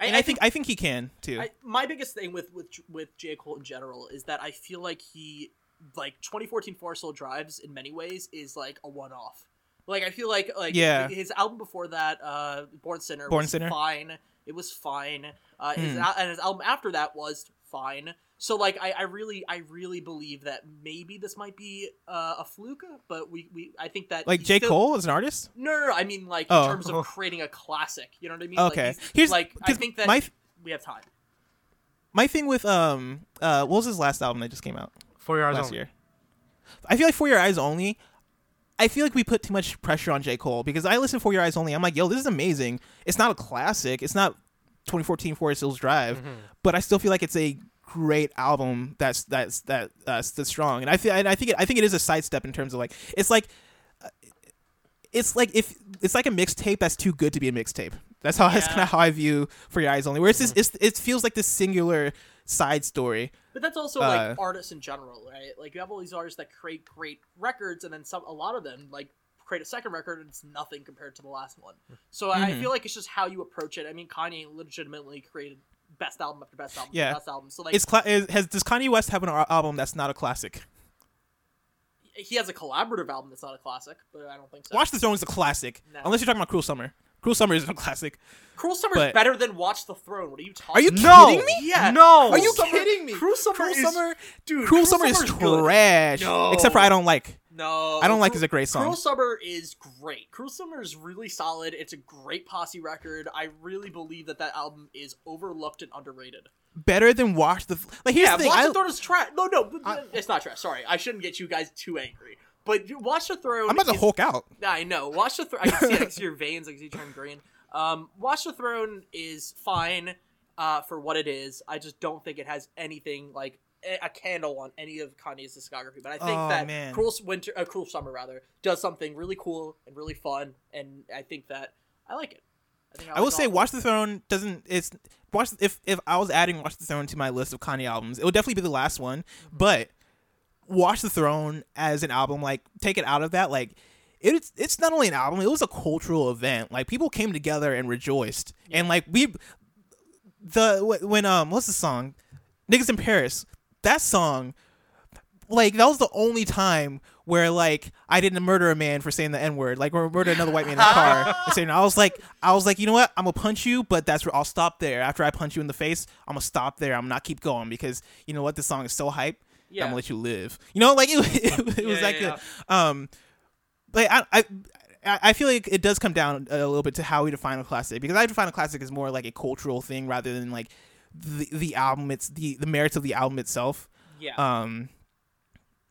I, And I, think I think he can too. I, my biggest thing with with with J Cole in general is that I feel like he like 2014 Forest Hill Drives in many ways is like a one off. Like I feel like like Yeah. his album before that, uh, Born Sinner, Born was Sinner. fine. It was fine. Uh, his, Hmm. al- and his album after that was fine. So like I, I really I really believe that maybe this might be uh, a fluke, but we, we I think that like J still- Cole as an artist. No, no, no, I mean like Oh. in terms of creating a classic. You know what I mean? Okay. Like, Here's like I think that my we have time. my thing with um uh what was his last album that just came out For your eyes last only. year? I feel like For Your Eyes Only. I feel like we put too much pressure on J Cole because I listen to For Your Eyes Only. I'm like, yo, this is amazing. It's not a classic. It's not 2014 Forest Hills Drive, Mm-hmm. but I still feel like it's a great album that's that's that uh, that's strong. And I feel and I think it, I think it is a sidestep in terms of like it's like uh, it's like if it's like a mixtape that's too good to be a mixtape. That's how that's kind of how I view For Your Eyes Only. Where it's this, it's, it feels like this singular side story. But that's also Uh, like artists in general, right? Like you have all these artists that create great records, and then some. A lot of them like create a second record, and it's nothing compared to the last one. So I Mhm. feel like it's just how you approach it. I mean, Kanye legitimately created best album after best album Yeah. best album. So like It's cla- is, has does Kanye West have an ar- album that's not a classic? he has a collaborative album that's not a classic, but I don't think so. Watch the Throne is a classic, No. unless you're talking about Cruel Summer. Cruel Summer isn't a classic. Cruel Summer but- is better than Watch the Throne. What are you talking? Are you No. kidding me? Yeah. No. Are you Summer- kidding me? Cruel Summer Cruel is- Summer, dude? Cruel Summer is Summer's trash. No. Except for I don't like. No, I don't like Cruel- is a great song. Cruel Summer is great. Cruel Summer is really solid. It's a great posse record. I really believe that that album is overlooked and underrated. Better than Watch the like. Here's yeah, the thing. Watch I, the Throne is trash. No, no, I- it's not trash. Sorry, I shouldn't get you guys too angry. But Watch the Throne. I'm about to is- Hulk out. I know. Watch the Throne. I can see. I can see your veins. I can see you turning green. Um, Watch the Throne is fine uh, for what it is. I just don't think it has anything like a candle on any of Kanye's discography. But I think Oh, that man. Cruel Winter, uh, Cruel Summer rather, does something really cool and really fun, and I think that I like it. I, think I will say, Watch the Throne doesn't. It's watch if if I was adding Watch the Throne to my list of Kanye albums, it would definitely be the last one. But Watch the Throne as an album, like take it out of that, like it's it's not only an album; it was a cultural event. Like people came together and rejoiced, and like we the when um what's the song, niggas in Paris. That song, like that was the only time where like I didn't murder a man for saying the n word, like or murder another white man in the car. and saying I was like I was like you know what I'm gonna punch you, but that's where I'll stop there. After I punch you in the face, I'm gonna stop there. I'm not keep going because you know what this song is so hype. That I'm gonna let you live. You know, like it, it, it was Yeah, that yeah, good. Um, but I, I I I feel like it does come down a little bit to how we define a classic because I define a classic as more like a cultural thing rather than like the the album. It's the the merits of the album itself. Yeah, Um,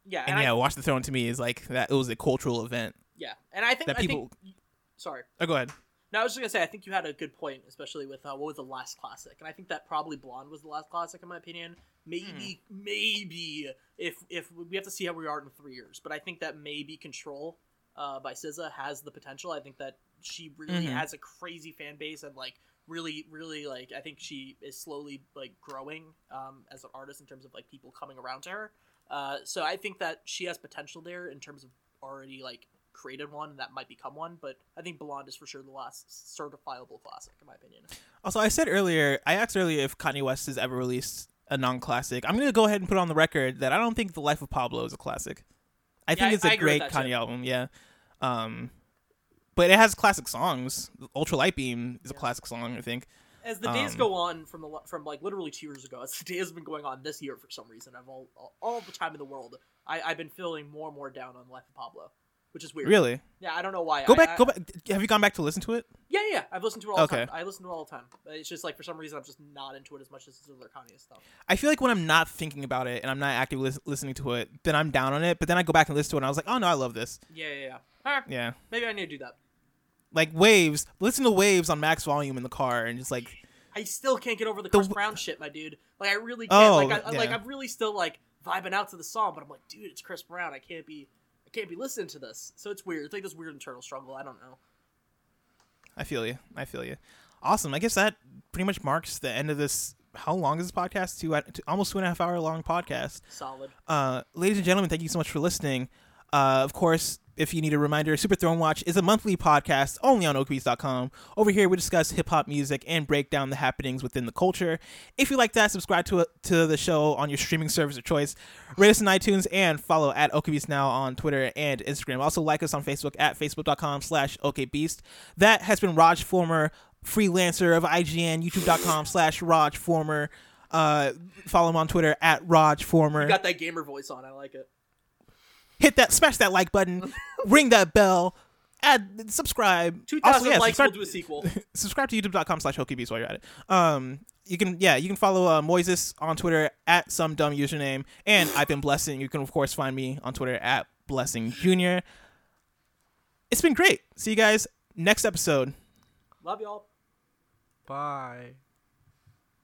yeah, and I- yeah, Watch the Throne to me is like that. It was a cultural event. yeah, and I think that I people- Think, sorry. Oh, go ahead. No, I was just gonna say I think you had a good point, especially with uh, what was the last classic, and I think that probably Blonde was the last classic in my opinion. Maybe, Hmm. maybe if if we have to see how we are in three years, but I think that maybe Control uh, by SZA has the potential. I think that she really Mhm. has a crazy fan base and like really, really like I think she is slowly like growing um, as an artist in terms of like people coming around to her. Uh, so I think that she has potential there in terms of already like created one that might become one, but I think Blonde is for sure the last certifiable classic in my opinion. Also, I said earlier, I asked earlier if Kanye West has ever released a non-classic. I'm gonna go ahead and put on the record that I don't think The Life of Pablo is a classic. I think I- it's I a agree with great Kanye too. album, yeah. Um, but it has classic songs. Ultra Light Beam is a classic song, I think. As the days Um, go on from the from like literally two years ago, as the days have been going on this year for some reason, I've all all, all the time in the world, I, I've been feeling more and more down on Life of Pablo, which is weird. Really, Yeah, I don't know why. go I- back, I- go back. Have you gone back to listen to it? Yeah, yeah, I've listened to it all Okay. the time. I listen to it all the time. It's just like for some reason I'm just not into it as much as the other Kanye stuff. I feel like when I'm not thinking about it and I'm not actively lis- listening to it, then I'm down on it. But then I go back and listen to it, and I was like, oh no, I love this. Yeah, yeah, yeah. Alright, Yeah, maybe I need to do that. like Waves. Listen to Waves on max volume in the car, and just like I still can't get over the The Chris w- Brown shit, my dude. Like I really can't. Oh, like I, like yeah. I'm really still like vibing out to the song, but I'm like, dude, it's Chris Brown. I can't be, I can't be listening to this. So it's weird. It's like this weird internal struggle. I don't know. I feel you. I feel you. Awesome. I guess that pretty much marks the end of this. How long is this podcast? Two, almost two and a half hour long podcast. Solid. Uh, ladies and gentlemen, thank you so much for listening. Uh, of course, if you need a reminder, Super Throne Watch is a monthly podcast only on okbeast.com. Over here, we discuss hip hop music and break down the happenings within the culture. If you like that, subscribe to to the show on your streaming service of choice. Rate us on iTunes and follow at OKBeast Now on Twitter and Instagram. Also, like us on Facebook at facebook.com slash OKBeast. That has been Raj Former, freelancer of IGN, youtube.com slash Raj Former. Uh, follow him on Twitter at Raj Former You got that gamer voice on. I like it. Hit that smash that like button ring that bell add subscribe Two Also, yeah, likes. subscribe, We'll do a sequel. subscribe to youtube.com slash okbeast while you're at it um you can yeah you can follow uh, moises on twitter at some dumb username and i've been blessing you can of course find me on twitter at blessing junior it's been great see you guys next episode Love y'all. Bye.